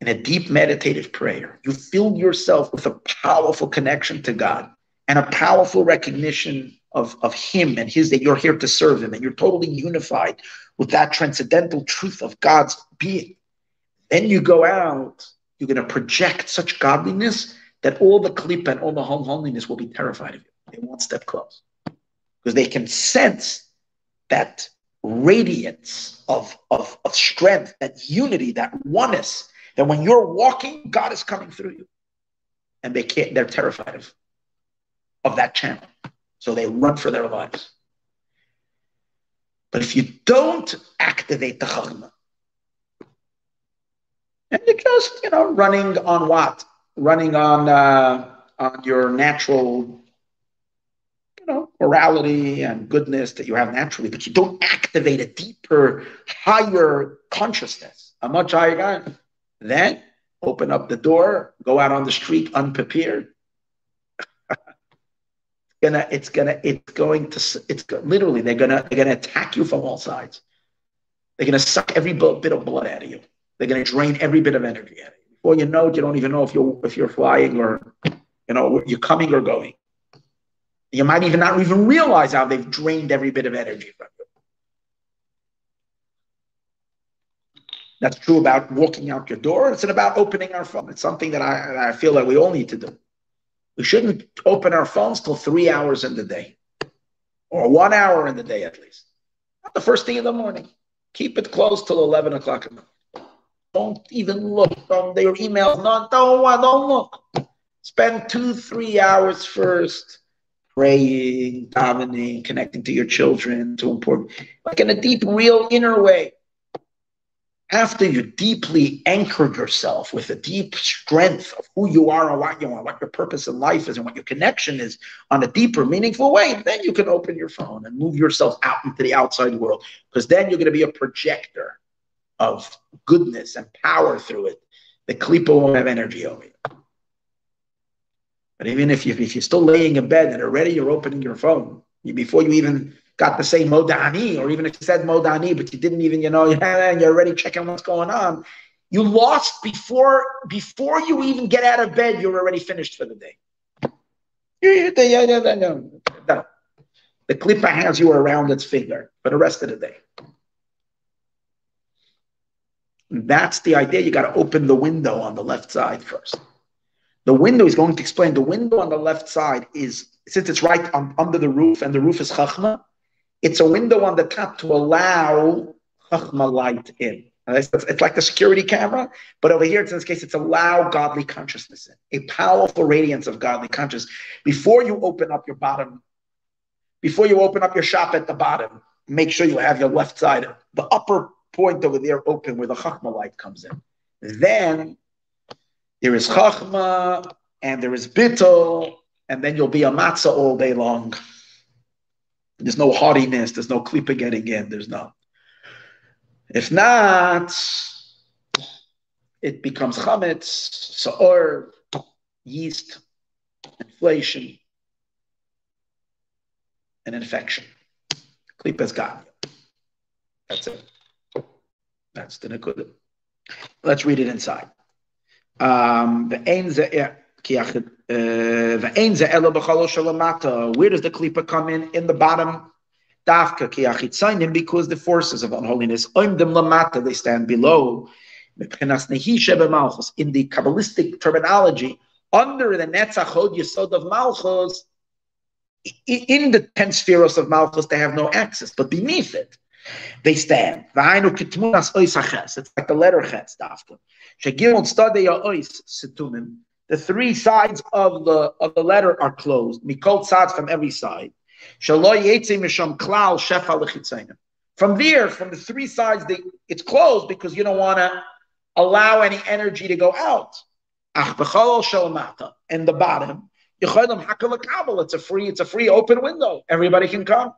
in a deep meditative prayer, you filled yourself with a powerful connection to God and a powerful recognition of, of Him and His, that you're here to serve Him and you're totally unified with that transcendental truth of God's being. Then you go out, you're going to project such godliness that all the klipa and all the holiness will be terrified of you. They won't step close because they can sense that radiance of, of, of strength, that unity, that oneness, that when you're walking, God is coming through you. And they can't, they're terrified of, of that channel. So they run for their lives. But if you don't activate the chachma, and you're just, you know, running on what? Running on uh, on your natural, you know, morality and goodness that you have naturally, but you don't activate a deeper, higher consciousness, a much higher. Then open up the door, go out on the street unprepared, it's gonna it's gonna it's going to it's literally they're gonna they're gonna attack you from all sides. They're gonna suck every bit of blood out of you. They're gonna drain every bit of energy out of you. Before you know it, you don't even know if you're if you're flying or you know you're coming or going. You might even not even realize how they've drained every bit of energy from you. That's true about walking out your door. It's about opening our phone. It's something that I, I feel that we all need to do. We shouldn't open our phones till three hours in the day, or one hour in the day at least. Not the first thing in the morning. Keep it closed till 11 o'clock in the morning. Don't even look on your emails. No, don't, don't look. Spend two, three hours first praying, davening, connecting to your children, to important, like in a deep, real inner way after you deeply anchor yourself with a deep strength of who you are and what you are, what your purpose in life is, and what your connection is on a deeper, meaningful way, then you can open your phone and move yourself out into the outside world. Because then you're going to be a projector of goodness and power through it. The klipa won't have energy over you. But even if, you, if you're still laying in bed and already you're opening your phone, before you even got to say Modeh Ani, or even if you said Modeh Ani, but you didn't even, you know, and you're already checking what's going on. You lost before before you even get out of bed, you're already finished for the day. The klipa has you around its finger for the rest of the day. That's the idea. You got to open the window on the left side first. The window is going to explain. The window on the left side is, since it's right on, under the roof and the roof is chachma, it's a window on the top to allow chachma light in. It's, it's like the security camera, but over here, in this case, it's allow godly consciousness in, a powerful radiance of godly consciousness. Before you open up your bottom, before you open up your shop at the bottom, make sure you have your left side, the upper point over there open where the chachma light comes in. Then there is chachma and there is bittul, and then you'll be a matzah all day long. There's no haughtiness. There's no klipa getting in. There's no. If not, it becomes chametz, saor, yeast, inflation, and infection. Klipa's gone. That's it. That's the nekudah. Let's read it inside. Um, the uh, Uh, where does the klipa come in? In the bottom. Because the forces of unholiness, they stand below. In the Kabbalistic terminology, under the Netzach Hod Yesod of Malchus, in the ten spheres of Malchus, they have no access, but beneath it, they stand. It's like the letter Chetz, Dafka the three sides of the of the letter are closed. Mikol tzad from every side. From there, from the three sides, they, it's closed because you don't want to allow any energy to go out. And the bottom, it's a free, it's a free open window. Everybody can come.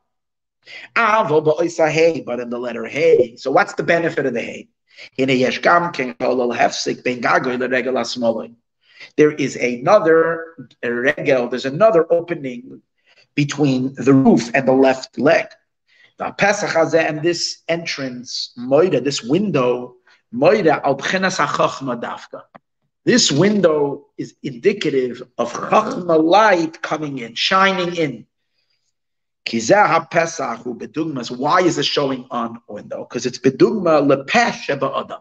But in the letter hey. So what's the benefit of the hey? There is another regel, there's another opening between the roof and the left leg. And this entrance, moida, this window, moida al This window is indicative of chachma light coming in, shining in. Why is it showing on window? Because it's bedugma lepesh adam.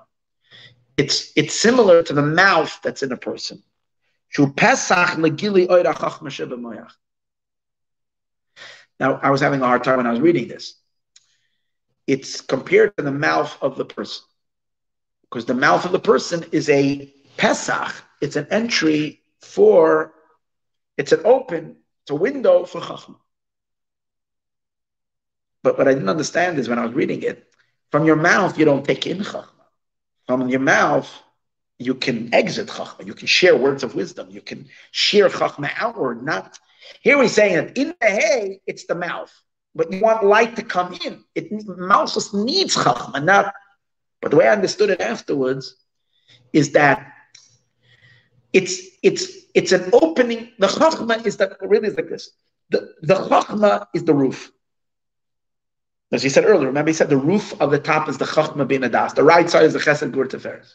It's it's similar to the mouth that's in a person. Now I was having a hard time when I was reading this. It's compared to the mouth of the person, because the mouth of the person is a pesach. It's an entry for. It's an open. It's a window for chachma. But what I didn't understand is when I was reading it, from your mouth, you don't take in Chachma. From your mouth, you can exit Chachma. You can share words of wisdom. You can share Chachma outward. Not here we're saying that in the hay, it's the mouth. But you want light to come in. It mouth just needs Chachma, not but the way I understood it afterwards is that it's it's it's an opening. The chachma is that really is like this. The the chachma is the roof. As he said earlier, remember he said the roof of the top is the Chachma bin Adas. The right side is the Chesed Gur Teferes.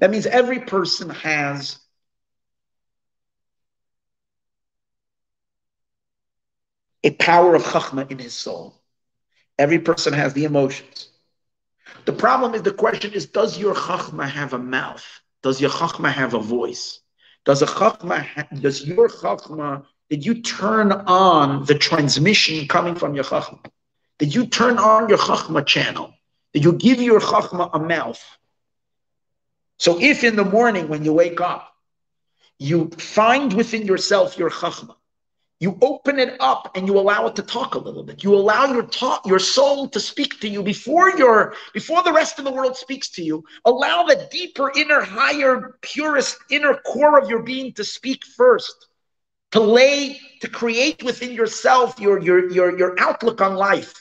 That means every person has a power of Chachma in his soul. Every person has the emotions. The problem is the question is, does your Chachma have a mouth? Does your Chachma have a voice? Does a Chachma, ha- does your Chachma, did you turn on the transmission coming from your Chachma? Did you turn on your Chachma channel? Did you give your Chachma a mouth? So if in the morning when you wake up, you find within yourself your Chachma, you open it up and you allow it to talk a little bit. You allow your talk, your soul to speak to you before your before the rest of the world speaks to you. Allow the deeper, inner, higher, purest inner core of your being to speak first. To lay, to create within yourself your your your, your outlook on life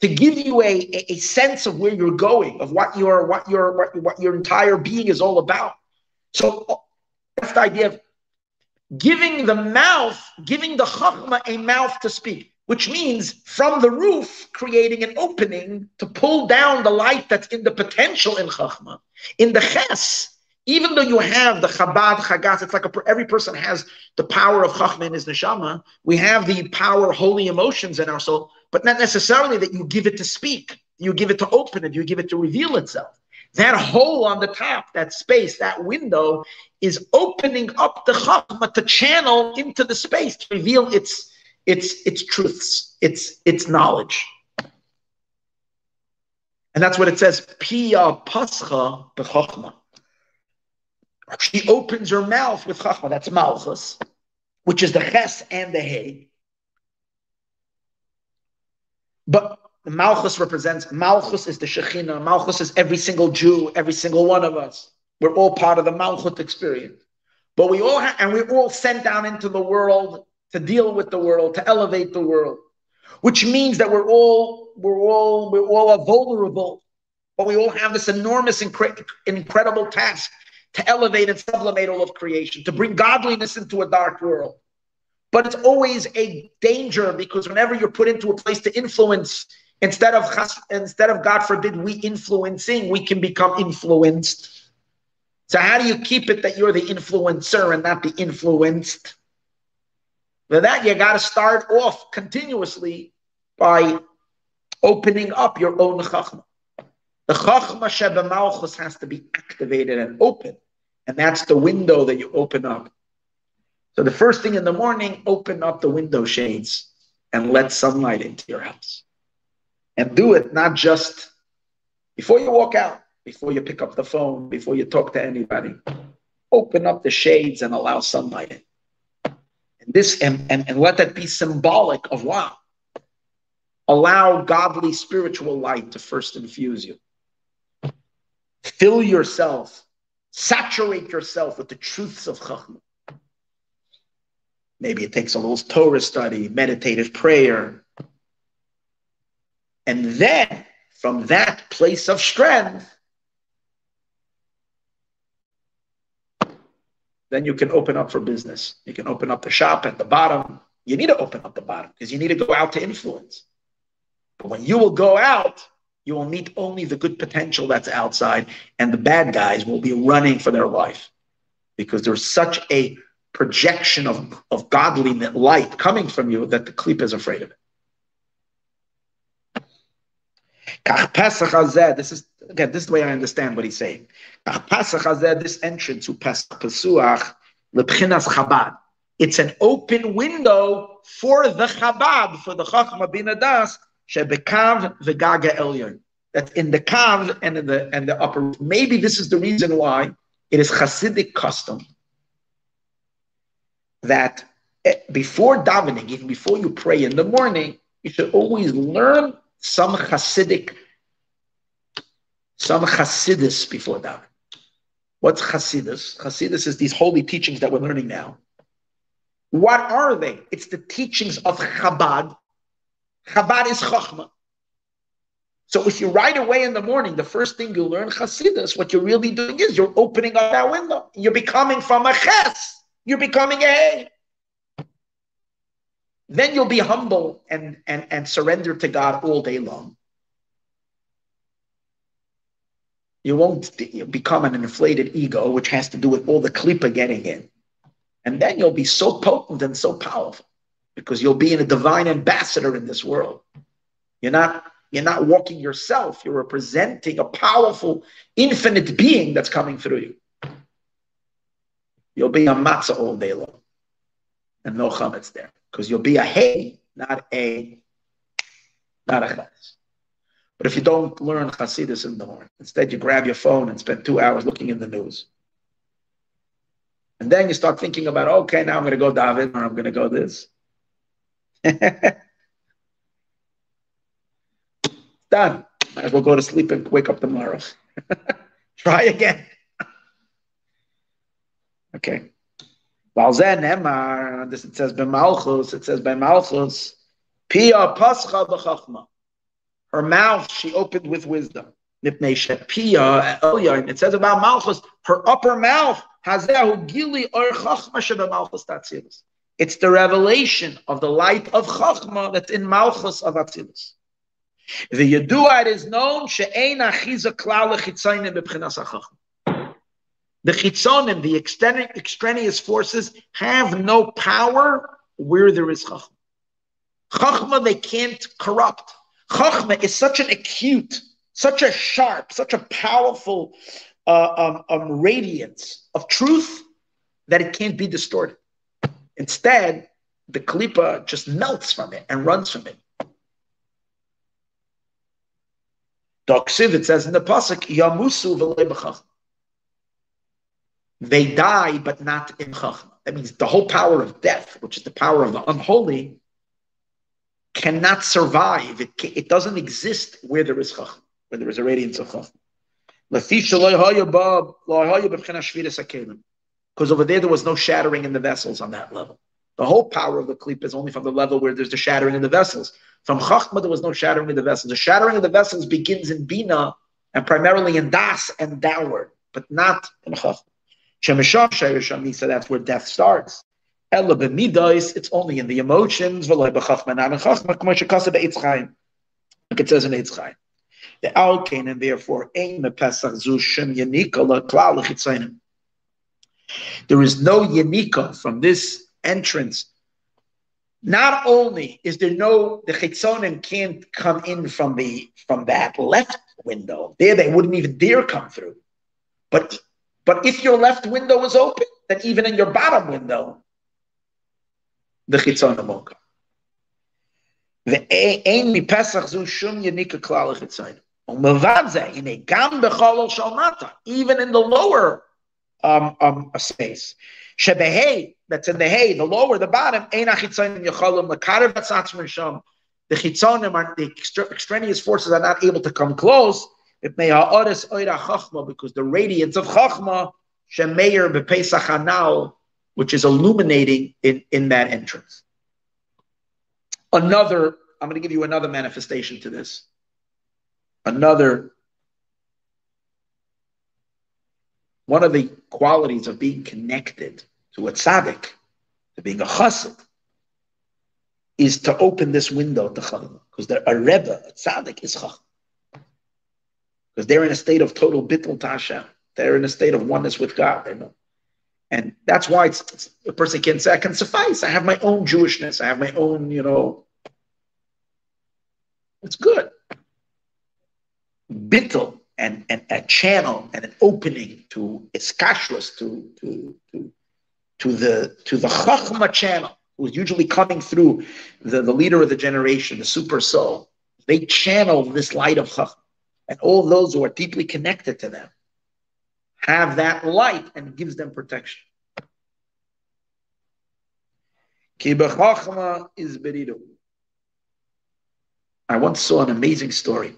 to give you a, a, sense of where you're going, of what your what your what, what your entire being is all about. So that's the idea of giving the mouth, giving the chachma a mouth to speak, which means from the roof creating an opening to pull down the light that's in the potential in chachma. In the ches, even though you have the Chabad Chagas, it's like a, every person has the power of Chachma in his neshama. We have the power, holy emotions in our soul but not necessarily that you give it to speak. You give it to open it. You give it to reveal itself. That hole on the top, that space, that window is opening up the chachma to channel into the space to reveal its its its truths, its its knowledge. And that's what it says, Pia Pascha b'chachma. She opens her mouth with chachma. That's malchus, which is the ches and the hay. But Malchus represents, Malchus is the Shekhinah, Malchus is every single Jew, every single one of us. We're all part of the Malchut experience. But we all and we're all sent down into the world to deal with the world, to elevate the world, which means that we're all, we're all, we're all vulnerable, but we all have this enormous, incre- incredible task to elevate and sublimate all of creation, to bring godliness into a dark world. But it's always a danger because whenever you're put into a place to influence, instead of instead of God forbid we influencing, we can become influenced. So how do you keep it that you're the influencer and not the influenced? For that you got to start off continuously by opening up your own chachma. The chachma sheba has to be activated and open, and that's the window that you open up. So the first thing in the morning, open up the window shades and let sunlight into your house. And do it not just before you walk out, before you pick up the phone, before you talk to anybody. Open up the shades and allow sunlight in. And this and, and, and let that be symbolic of wow. Allow godly spiritual light to first infuse you. Fill yourself, saturate yourself with the truths of Chachma. Maybe it takes a little Torah study, meditative prayer. And then from that place of strength, then you can open up for business. You can open up the shop at the bottom. You need to open up the bottom because you need to go out to influence. But when you will go out, you will meet only the good potential that's outside, and the bad guys will be running for their life because there's such a projection of, of godly light coming from you that the klip is afraid of it. This is again, this is the way I understand what he's saying. This entrance to Pesach Chabad. It's an open window for the Chabad, for the Chachma bin Adas, Shebekav Vegaga Elyon. That's in the Kav and in the and the upper. Maybe this is the reason why it is Hasidic custom that eh, before davening, even before you pray in the morning, you should always learn some Hasidic, some Hasidus before davening. What's Hasidus? Hasidus is these holy teachings that we're learning now. What are they? It's the teachings of Chabad. Chabad is Chachma. So if you right away in the morning, the first thing you learn Hasidus, what you're really doing is you're opening up that window. You're becoming from a Ches. You're becoming a. Then you'll be humble and, and, and surrender to God all day long. You won't become an inflated ego, which has to do with all the klipa getting in. And then you'll be so potent and so powerful because you'll be in a divine ambassador in this world. You're not, you're not walking yourself, you're representing a powerful, infinite being that's coming through you. You'll be a matzah all day long. And no chametz there. Because you'll be a hey, not a, not a ches. But if you don't learn Hasidus in the morning, instead you grab your phone and spend two hours looking in the news. And then you start thinking about, okay, now I'm going to go daven or I'm going to go this. Done. Might as well go to sleep and wake up tomorrow. Try again. Okay. This it says by Malchus. It says by Malchus. Pia pascha b'chachma. Her mouth she opened with wisdom. It says about Malchus, her upper mouth Hazehu Gili or Chachma Malchus Tatzilus. it's the revelation of the light of Chachma that's in Malchus of Atzilus. The Yedua it is known she she'ein achiza klal lechitzayim bebchinas hachachma. The chitzonim, the extraneous forces, have no power where there is chachma. Chachma they can't corrupt. Chachma is such an acute, such a sharp, such a powerful uh, um, um, radiance of truth that it can't be distorted. Instead, the klipa just melts from it and runs from it. Doksiv, it says in the pasuk, Yamusu They die, but not in chachma. That means the whole power of death, which is the power of the unholy, cannot survive. It, it doesn't exist where there is chachma, where there is a radiance of chachma. Because over there, there was no shattering in the vessels on that level. The whole power of the klip is only from the level where there's the shattering in the vessels. From Chachma, there was no shattering in the vessels. The shattering of the vessels begins in Bina and primarily in Das and downward, but not in Chachma. So that's where death starts. It's only in the emotions. Like it says in Eitz Chaim the alkane, and therefore aim Pesach Zushim Yanika Klal There is no Yanika from this entrance. Not only is there no the chitzonim can't come in from the from that left window. There they wouldn't even dare come through. But but if your left window is open, then even in your bottom window, the chitzonim won't. The ain mi pesach zu shum yanika klal chitzonim. Even in the lower um, um, space. Shebehay, that's in the hay, the lower, the bottom, the chitzonim are the extraneous forces are not able to come close. It may because the radiance of chachma shemeir bepesach hanal, which is illuminating in, in that entrance. Another, I'm going to give you another manifestation to this another one of the qualities of being connected to a tzaddik, to being a chassid, is to open this window to chachma. Because the a rebbe, a tzaddik, is chachma. Because they're in a state of total bittul tasha. They're in a state of oneness with God. And that's why it's, it's, a person can say, I can suffice. I have my own Jewishness. I have my own, you know. It's good. bittel and, and a channel and an opening to iskashrus, to, to, to, to the to the chachma channel, who's usually coming through the, the leader of the generation, the super soul. They channel this light of chachma. And all those who are deeply connected to them have that light and gives them protection. Is. I once saw an amazing story.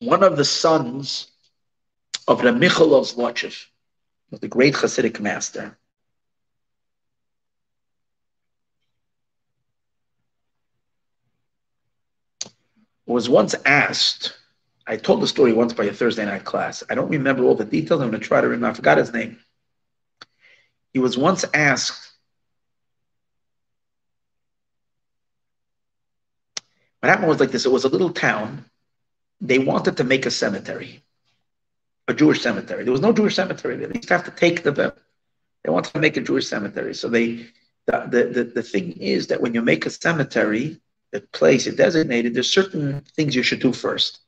One of the sons of the Michal of Zlochev, the great Hasidic master, was once asked I told the story once by a Thursday night class. I don't remember all the details. I'm going to try to remember. I forgot his name. He was once asked, what happened was like this it was a little town. They wanted to make a cemetery, a Jewish cemetery. There was no Jewish cemetery. They used to have to take the, they wanted to make a Jewish cemetery. So they, the, the, the, the thing is that when you make a cemetery, the place is designated, there's certain things you should do first.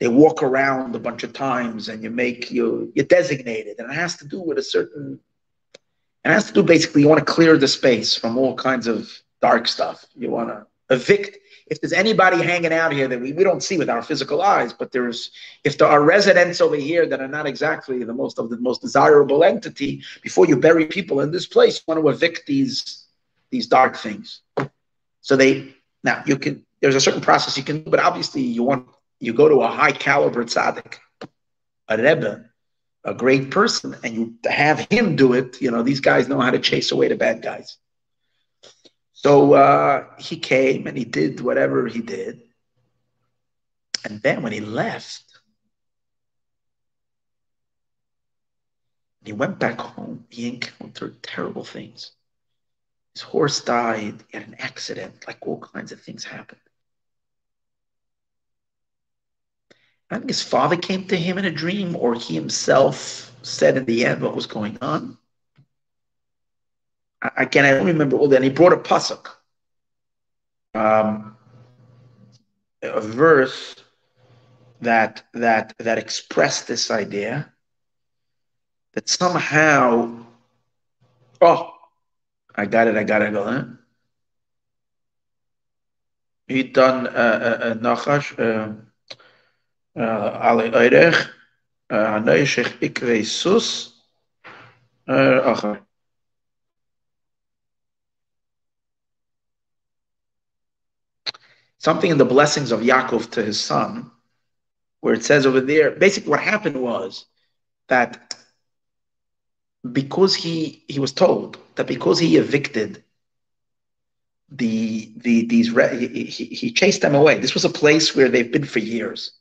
They walk around a bunch of times and you make you you're designated. And it has to do with a certain it has to do basically you want to clear the space from all kinds of dark stuff. You want to evict if there's anybody hanging out here that we, we don't see with our physical eyes but there's if there are residents over here that are not exactly the most of the most desirable entity before you bury people in this place you want to evict these these dark things. So they now you can there's a certain process you can do, but obviously you want you go to a high caliber tzaddik, a rebbe, a great person, and you have him do it. You know, these guys know how to chase away the bad guys. So uh, he came and he did whatever he did. And then when he left, he went back home. He encountered terrible things. His horse died. Had an accident. Like all kinds of things happened. I think his father came to him in a dream, or he himself said in the end what was going on. Again, I don't remember all that. He brought a pasuk, um, a verse that that that expressed this idea that somehow, oh, I got it, I got it, I go, huh? He done uh, uh, uh, Nachash. Alle oirech, hanoishich ikve sus, acher. Something in the blessings of Yaakov to his son, where it says over there, basically what happened was that because he he was told that because he evicted the the these he, he, chased them away. This was a place where they've been for years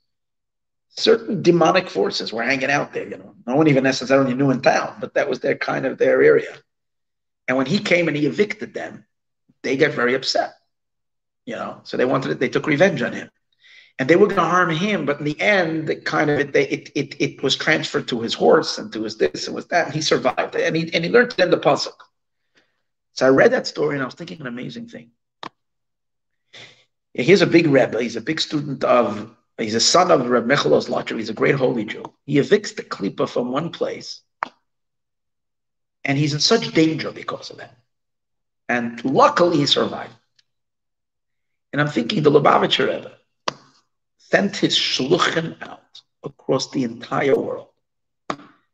certain demonic forces were hanging out there. You know, no one even necessarily knew in town, but that was their kind of their area. And when he came and he evicted them, they got very upset. You know, so they wanted they took revenge on him, and they were going to harm him. But in the end, it kind of it, it it it was transferred to his horse and to his this and was that, and he survived, and he and he learned to end the pasuk. So I read that story and I was thinking an amazing thing. Here's a big rebbe. He's a big student of He's a son of Reb Michalos Lotcher. He's a great holy Jew. He evicts the Klippa from one place, and he's in such danger because of that. And luckily, he survived. And I'm thinking the Lubavitcher Rebbe sent his shluchim out across the entire world,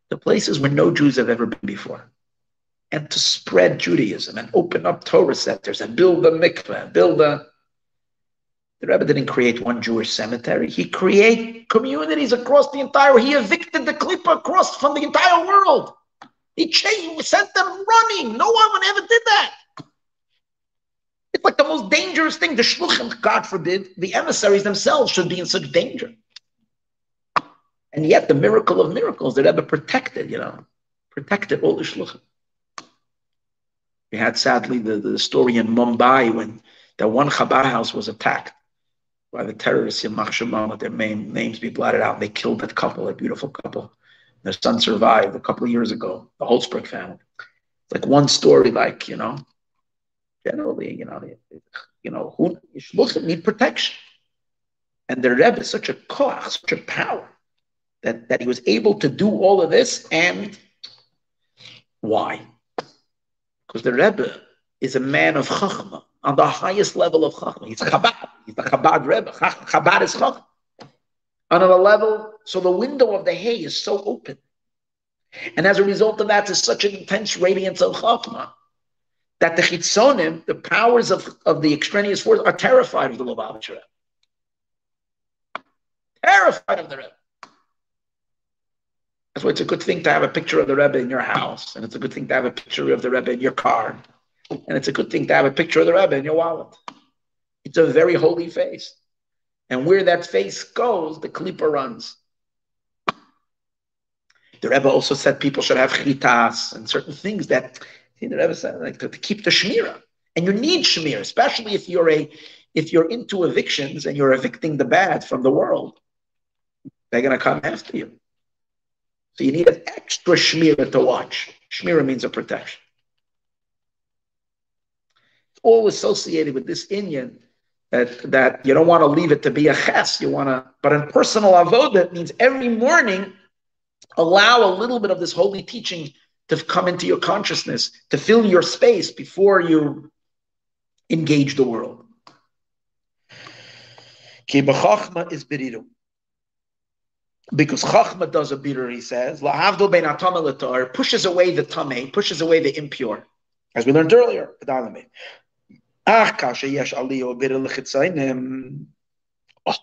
the places where no Jews have ever been before, and to spread Judaism and open up Torah centers and build a mikveh, build a the Rebbe didn't create one Jewish cemetery. He created communities across the entire. He evicted the Klippa across from the entire world. He changed, sent them running. No one ever did that. It's like the most dangerous thing. The shluchim, God forbid, the emissaries themselves should be in such danger. And yet, the miracle of miracles, the Rebbe protected, you know, protected all the shluchim. We had sadly the, the story in Mumbai when that one Chabad house was attacked by the terrorists in Mahshama, let their name, names be blotted out. They killed that couple, a beautiful couple. Their son survived a couple of years ago, the Holzberg family. like one story, like, you know, generally, you know, you know, who Shluchim need protection. And the Rebbe is such a koach, such a power, that, that he was able to do all of this. And why? Because the Rebbe is a man of Chachma, on the highest level of Chachma. He's Chabad. He's the Chabad Rebbe. Chabad is Chachma. On a level, so the window of the hay is so open. And as a result of that, there's such an intense radiance of Chachma that the Chitzonim, the powers of, of the extraneous force, are terrified of the Lubavitch Rebbe. Terrified of the Rebbe. That's why it's a good thing to have a picture of the Rebbe in your house, and it's a good thing to have a picture of the Rebbe in your car, and it's a good thing to have a picture of the Rebbe in your wallet. It's a very holy face. And where that face goes, the klipa runs. The Rebbe also said people should have chitas and certain things that the Rebbe said like to, to keep the shmira. And you need shmira, especially if you're a if you're into evictions and you're evicting the bad from the world. They're going to come after you. So you need an extra shmira to watch. Shmira means a protection. It's all associated with this Indian that, that you don't want to leave it to be a ches. You want to, but in personal avodah, means every morning allow a little bit of this holy teaching to come into your consciousness, to fill your space before you engage the world. Ki is. Because Chachma does a bitter, he says, La'avdo ben atam pushes away the tame, pushes away the impure. As we learned earlier, ah, oh.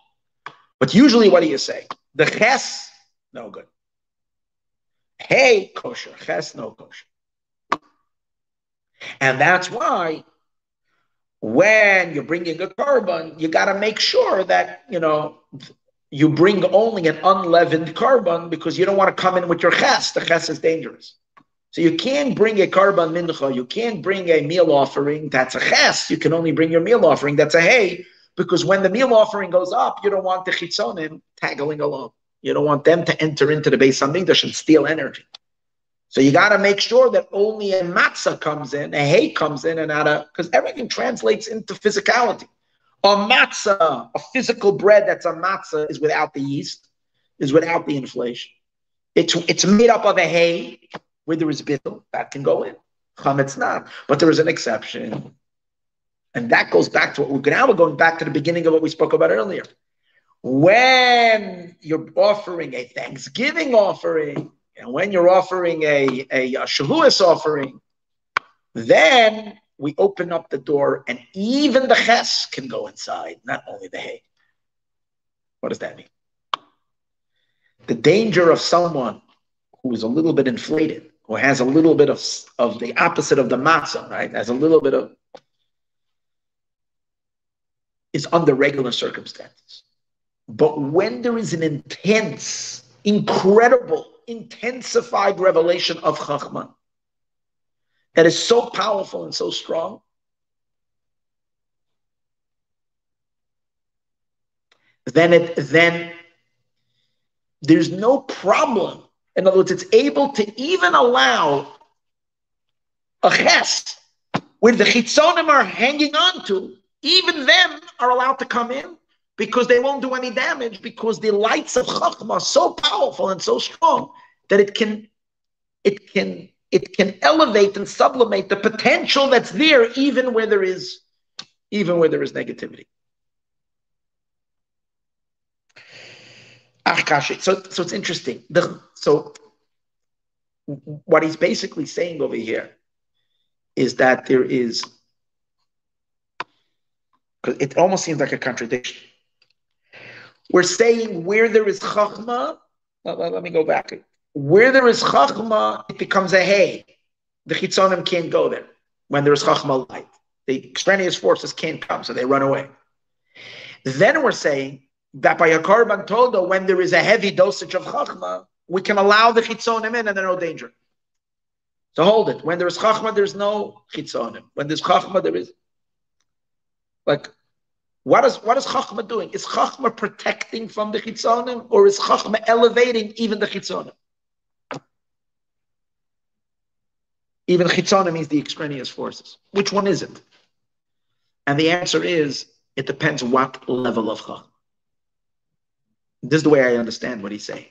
But usually what do you say? The ches, no good. Hey, kosher. Ches, no kosher. And that's why when you're bringing a korban, you got to make sure that, you know, you bring only an unleavened korban because you don't want to come in with your ches. The ches is dangerous. So you can't bring a korban mincha. You can't bring a meal offering. That's a ches. You can only bring your meal offering. That's a hay. Because when the meal offering goes up, you don't want the chitzonim tagging along. You don't want them to enter into the base Something hamikdash and steal energy. So you got to make sure that only a matzah comes in, a hay comes in, and out of because everything translates into physicality. A matzah, a physical bread that's a matzah, is without the yeast, is without the inflation. It's it's made up of a hay where there is bittul that can go in. Um, Chametz not, but there is an exception, and that goes back to what we're now we're going back to the beginning of what we spoke about earlier when you're offering a Thanksgiving offering, and when you're offering a, a, a Shavuos offering, then we open up the door and even the ches can go inside, not only the hay. What does that mean? The danger of someone who is a little bit inflated, who has a little bit of, of the opposite of the matzah, right? Has a little bit of, is under regular circumstances. But when there is an intense, incredible, intensified revelation of Chachman that is so powerful and so strong, then it then there's no problem. In other words, it's able to even allow a ches where the chitzonim are hanging on to, even them are allowed to come in because they won't do any damage because the lights of Chachma are so powerful and so strong that it can it can it can elevate and sublimate the potential that's there even where there is even where there is negativity. Ah, so, so it's interesting. The, so what he's basically saying over here is that there is it almost seems like a contradiction. We're saying where there is chachma, let, me go back. Where there is chachma, it becomes a hay. The chitzonim can't go there when there is chachma light. The extraneous forces can't come, so they run away. Then we're saying that by a korban toda, when there is a heavy dosage of chachma, we can allow the chitzonim in and there's no danger. So hold it. When there's chachma, there's no chitzonim. When there's chachma, there is like what is what is Chachma doing? Is Chachma protecting from the Chitzonim, or is Chachma elevating even the Chitzonim? Even chitzona means the extraneous forces. Which one is it? And the answer is it depends what level of chachma. This is the way I understand what he's saying.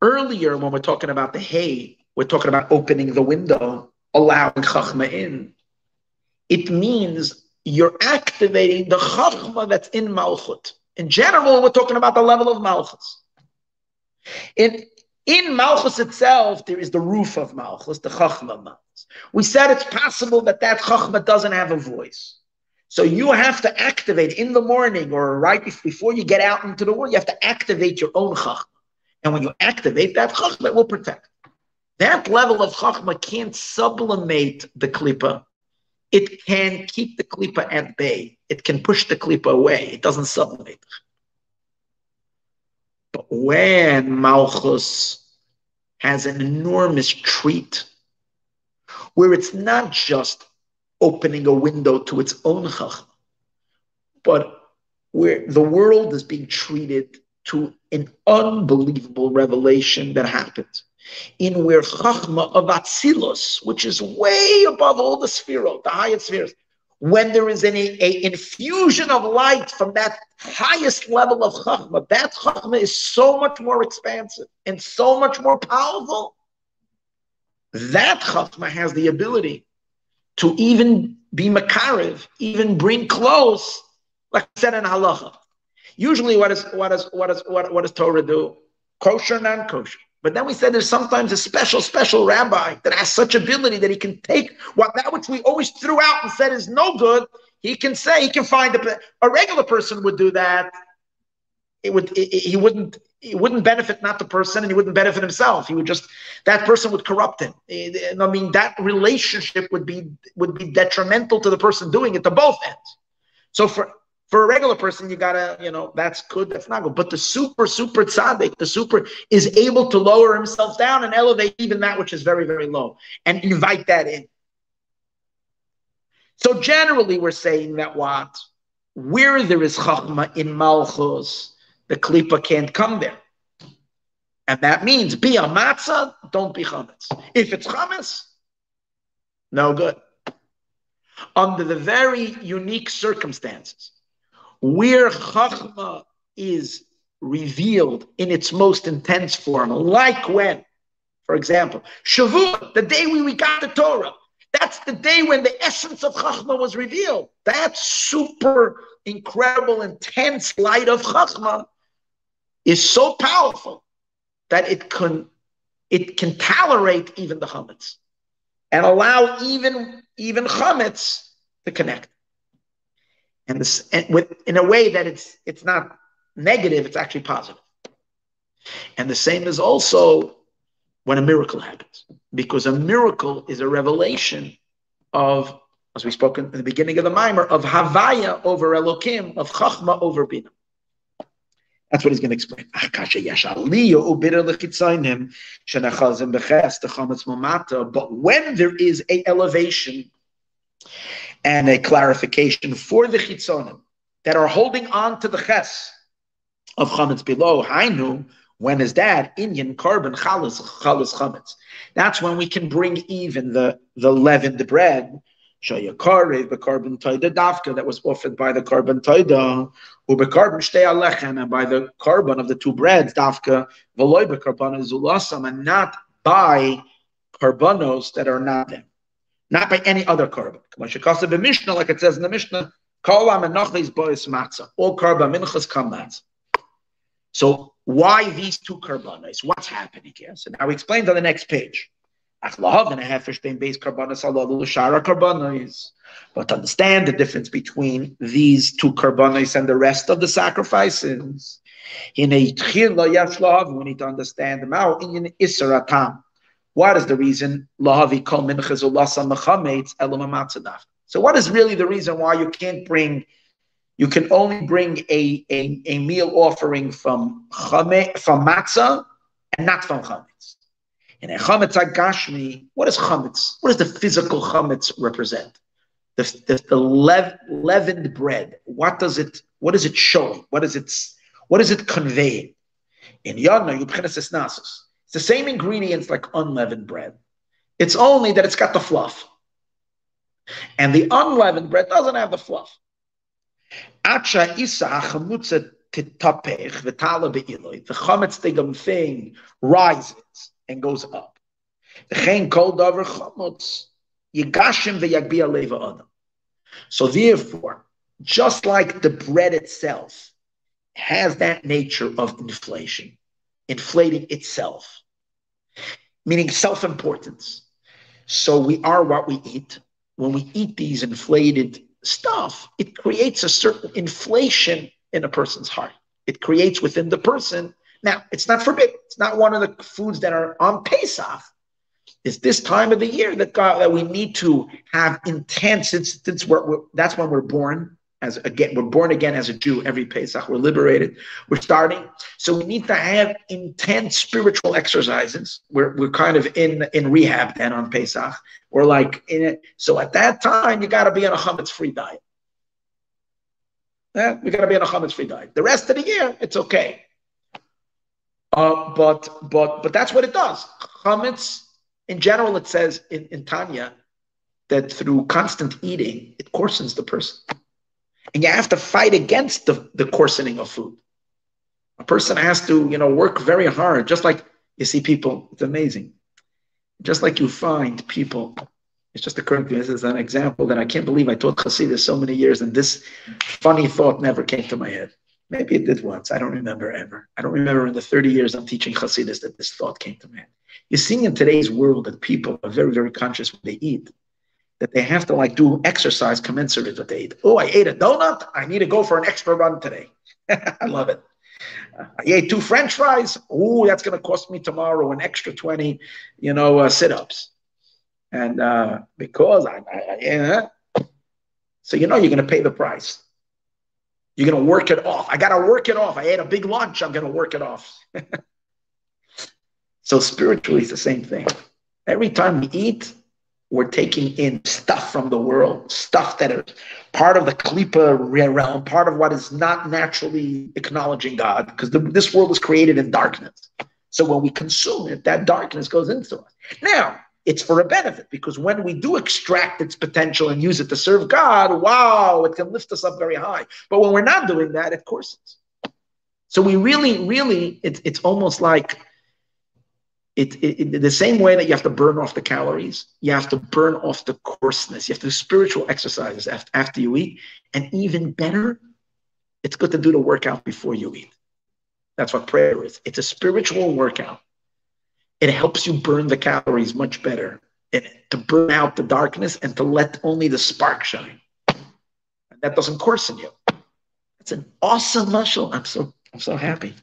Earlier, when we're talking about the hay, we're talking about opening the window, allowing chachma in. It means you're activating the chachma that's in malchut. In general, we're talking about the level of malchus. In, in malchus itself, there is the roof of malchus, the chachma malchus. We said it's possible that that chachma doesn't have a voice. So you have to activate in the morning or right before you get out into the world, you have to activate your own chachma. And when you activate that chachma, it will protect. That level of chachma can't sublimate the klipa. It can keep the klipa at bay. It can push the klipa away. It doesn't sublimate. But when Malchus has an enormous treat, where it's not just opening a window to its own chachma, but where the world is being treated to an unbelievable revelation that happens in where chachma of atzilus, which is way above all the spheres, the highest spheres, when there is an a, infusion of light from that highest level of chachma, that chachma is so much more expansive and so much more powerful. That chachma has the ability to even be makariv, even bring close, like said in halacha. Usually, what is what is what is what, what does Torah do? Kosher, non-kosher. But then we said there's sometimes a special, special rabbi that has such ability that he can take what that which we always threw out and said is no good. He can say he can find a, a regular person would do that. It would it, he wouldn't he wouldn't benefit not the person and he wouldn't benefit himself. He would just that person would corrupt him. And I mean that relationship would be would be detrimental to the person doing it to both ends. So for for a regular person, you gotta, you know, that's good, that's not good. But the super, super tzaddik, the super is able to lower himself down and elevate even that which is very, very low and invite that in. So generally, we're saying that what? Where there is chachma in malchus, the klipa can't come there. And that means be a matzah, don't be chametz. If it's chametz, no good. Under the very unique circumstances where Chachma is revealed in its most intense form, like when, for example, Shavuot, the day when we got the Torah, that's the day when the essence of Chachma was revealed. That super incredible, intense light of Chachma is so powerful that it can it can tolerate even the chametz and allow even even chametz to connect and this and with in a way that it's it's not negative, it's actually positive. And the same is also when a miracle happens, because a miracle is a revelation of, as we spoke in the beginning of the mimer, of Havaya over Elokim, of Chachma over Bina. That's what he's going to explain. But when there is a elevation and a clarification for the chitzonim that are holding on to the ches of chametz below. Hainu, when is that? Inyan korban chalas chalas chametz. That's when we can bring even the the leavened bread. Shayakarev korban taida dafka that was offered by the korban taida, or korban shtei alechem, and by the korban of the two breads dafka v'loy bekarbon zulasam, and not by korbanos that are not them not by any other korban. Mishnah, like it says in the Mishnah, all korban minchas come matzah. So why these two korbanos? What's happening here? So now we explained on the next page. But understand the difference between these two korbanos and the rest of the sacrifices, we need to understand them out in Isaratam. What is the reason? So what is really the reason why you can't bring, you can only bring a, a, a meal offering from chame, from matzah and not from chametz? And a chametz agashmi, what is chametz? What does the physical chametz represent? The, the, the leavened bread. What does it? What is it showing? What is it? What is it conveying? In Yadna, Yubchenes Esnasus. It's the same ingredients like unleavened bread. It's only that it's got the fluff. And the unleavened bread doesn't have the fluff. Acha isa titapech v'tala be'iloi. The chametz tigam thing rises and goes up. V'chein kol davar chamutz yigashim v'yagbia leva adam. So therefore, just like the bread itself has that nature of inflation, inflating itself, meaning self-importance. So we are what we eat. When we eat these inflated stuff, it creates a certain inflation in a person's heart. It creates within the person. Now, it's not forbidden. It's not one of the foods that are on Pesach. It's this time of the year that God, that we need to have intense. It's, it's where that's when we're born as again. We're born again as a Jew every Pesach. We're liberated. We're starting. So we need to have intense spiritual exercises. We're, we're kind of in in rehab then on Pesach. We're like in it. So at that time, you got to be on a chametz free diet. Yeah, we got to be on a chametz free diet. The rest of the year, it's okay. Uh, but but but that's what it does. Chametz in general, it says in, in Tanya that through constant eating, it coarsens the person. And you have to fight against the, the coarsening of food. A person has to, you know, work very hard, just like you see people, it's amazing. Just like you find people, it's just occurring to me, this is an example that I can't believe I taught Hasidus so many years, and this funny thought never came to my head. Maybe it did once. I don't remember ever. I don't remember in the 30 years I'm teaching Hasidus that this thought came to me. You're seeing in today's world that people are very, very conscious when they eat, that they have to like do exercise commensurate with they. Oh, I ate a donut. I need to go for an extra run today. I love it. I ate two French fries. Oh, that's going to cost me tomorrow an extra 20, you know, uh, sit ups. And uh, because I, I, I yeah. So, you know, you're going to pay the price. You're going to work it off. I got to work it off. I ate a big lunch. I'm going to work it off. so spiritually, it's the same thing. Every time we eat, we're taking in stuff from the world, stuff that is part of the klipa realm, part of what is not naturally acknowledging God, because this world was created in darkness. So when we consume it, that darkness goes into us. Now, it's for a benefit because when we do extract its potential and use it to serve God, wow, it can lift us up very high. But when we're not doing that, it courses. So we really, really, it, it's almost like it, it, it, the same way that you have to burn off the calories, you have to burn off the coarseness. You have to do spiritual exercises after, after you eat. And even better, it's good to do the workout before you eat. That's what prayer is. It's a spiritual workout it helps you burn the calories much better to burn out the darkness and to let only the spark shine. And that doesn't coarsen you. It's an awesome muscle. I'm so I'm so happy.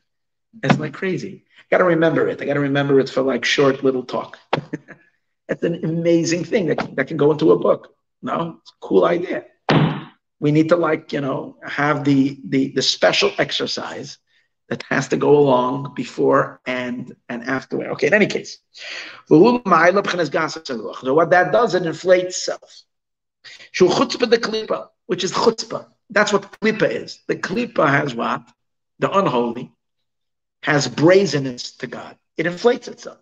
It's like crazy. I gotta remember it. I gotta remember it for like short little talk. it's an amazing thing that that can go into a book. No, it's a cool idea. We need to like, you know, have the the the special exercise that has to go along before and and after. Okay, in any case. So what that does, it inflates self. which is chutzpah. That's what klipa is. The klipa has what? The unholy has brazenness to God. It inflates itself.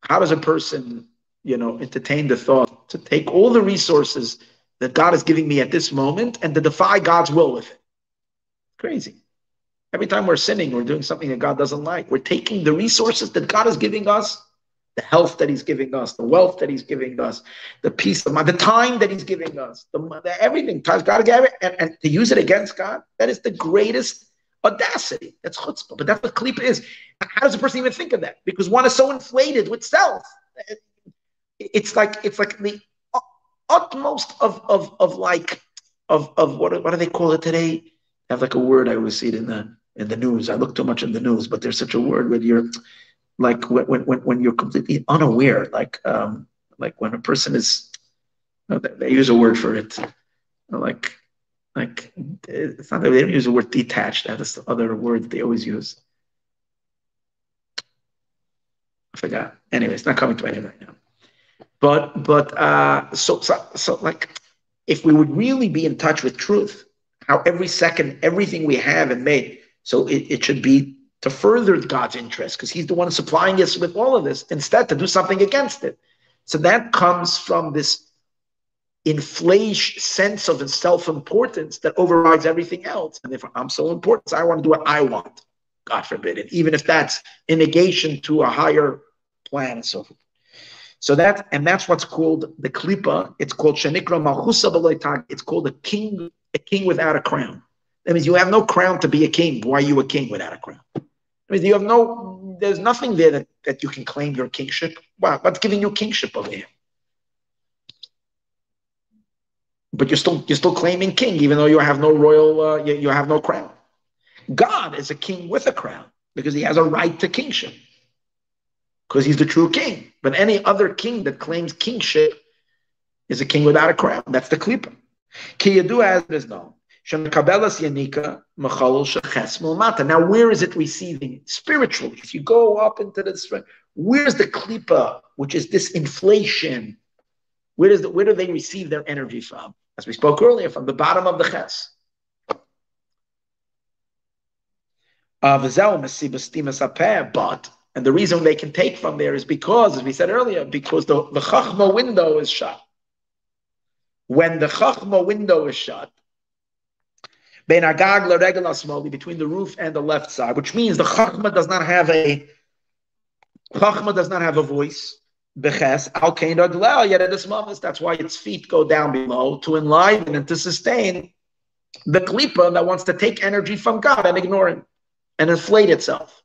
How does a person, you know, entertain the thought to take all the resources that God is giving me at this moment and to defy God's will with it? Crazy. Every time we're sinning, we're doing something that God doesn't like. We're taking the resources that God is giving us, the health that He's giving us, the wealth that He's giving us, the peace of mind, the time that He's giving us, the, the everything. God to give it, and, and to use it against God. That is the greatest audacity. That's chutzpah. But that's what klipa is. How does a person even think of that? Because one is so inflated with self. It's like it's like the utmost of of of like of of what what do they call it today? I have like a word I always see it in the in the news. I look too much in the news, but there's such a word when you're like when when when you're completely unaware, like um like when a person is they use a word for it, like like it's not that they don't use the word detached. That's the other word that they always use. I forgot. Anyway, it's not coming to my head right now. But but uh so so so like if we would really be in touch with truth, how every second everything we have and made so it, it should be to further God's interest because He's the one supplying us with all of this, instead to do something against it. So that comes from this inflation sense of self-importance that overrides everything else. And if I'm so important, I want to do what I want, God forbid it, even if that's in negation to a higher plan and so forth. So that and that's what's called the klipa. It's called shanikra malchusa It's called a king, a king without a crown. That means you have no crown to be a king. Why are you a king without a crown? I mean, you have no. There's nothing there that, that you can claim your kingship. Wow, what's giving you kingship over here? But you're still you're still claiming king, even though you have no royal. Uh, you, you have no crown. God is a king with a crown because he has a right to kingship because he's the true king. But any other king that claims kingship is a king without a crown. That's the klipa. Ki yadu as it is known. Now, where is it receiving spiritually? If you go up into this, where's the klipa, which is this inflation? Where does the, where do they receive their energy from? As we spoke earlier, from the bottom of the ches. But and the reason they can take from there is because, as we said earlier, because the, the Chachma window is shut. When the Chachma window is shut, between the roof and the left side, which means the Chachma does not have a Chachma does not have a voice. Beches al yet at this moment, that's why its feet go down below to enliven and to sustain the klipa that wants to take energy from God and ignore him and inflate itself.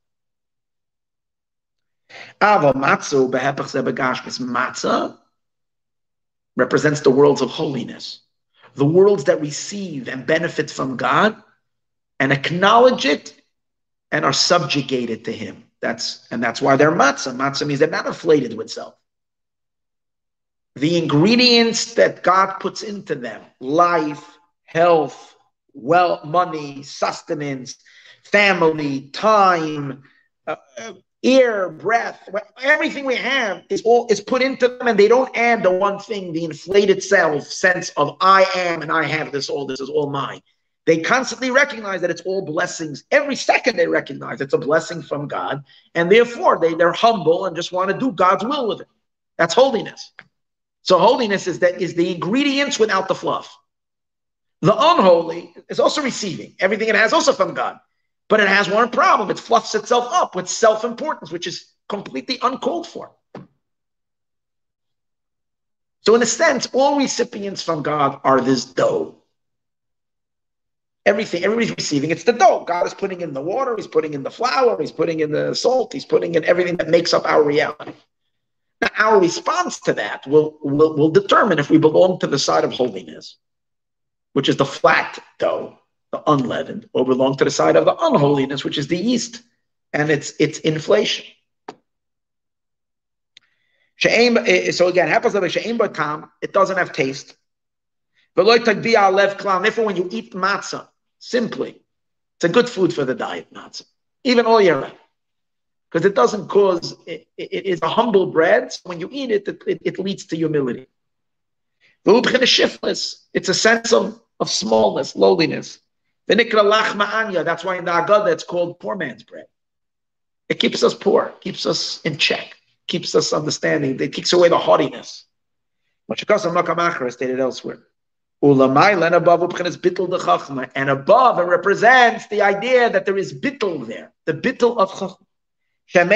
Ava matzo matzah represents the worlds of holiness, the worlds that receive and benefit from God and acknowledge it and are subjugated to Him. That's and that's why they're matzah. Matzah means they're not inflated with self. The ingredients that God puts into them, life, health, wealth, money, sustenance, family, time, uh, uh ear, breath, everything we have is all is put into them, and they don't add the one thing, the inflated self sense of I am and I have this all, this is all mine. They constantly recognize that it's all blessings. Every second they recognize it's a blessing from God, and therefore they, they're humble and just want to do God's will with it. That's holiness. So holiness is that is the ingredients without the fluff. The unholy is also receiving everything it has also from God. But it has one problem. It fluffs itself up with self importance, which is completely uncalled for. So, in a sense, all recipients from God are this dough. Everything, everybody's receiving, it's the dough. God is putting in the water, He's putting in the flour, He's putting in the salt, He's putting in everything that makes up our reality. Now, our response to that will, will, will determine if we belong to the side of holiness, which is the flat dough, the unleavened, or belong to the side of the unholiness, which is the yeast, and it's it's inflation. Eh, so again, happens it doesn't have taste. Therefore, when you eat matzah, simply, it's a good food for the diet, matzah, even all year round. Because it doesn't cause, it, it is a humble bread. So when you eat it, it, it leads to humility. It's a sense of, of smallness, lowliness. That's why in the Agada it's called poor man's bread. It keeps us poor, keeps us in check, keeps us understanding. It kicks away the haughtiness. Stated elsewhere. And above it represents the idea that there is bittul there, the bittul of chachma. That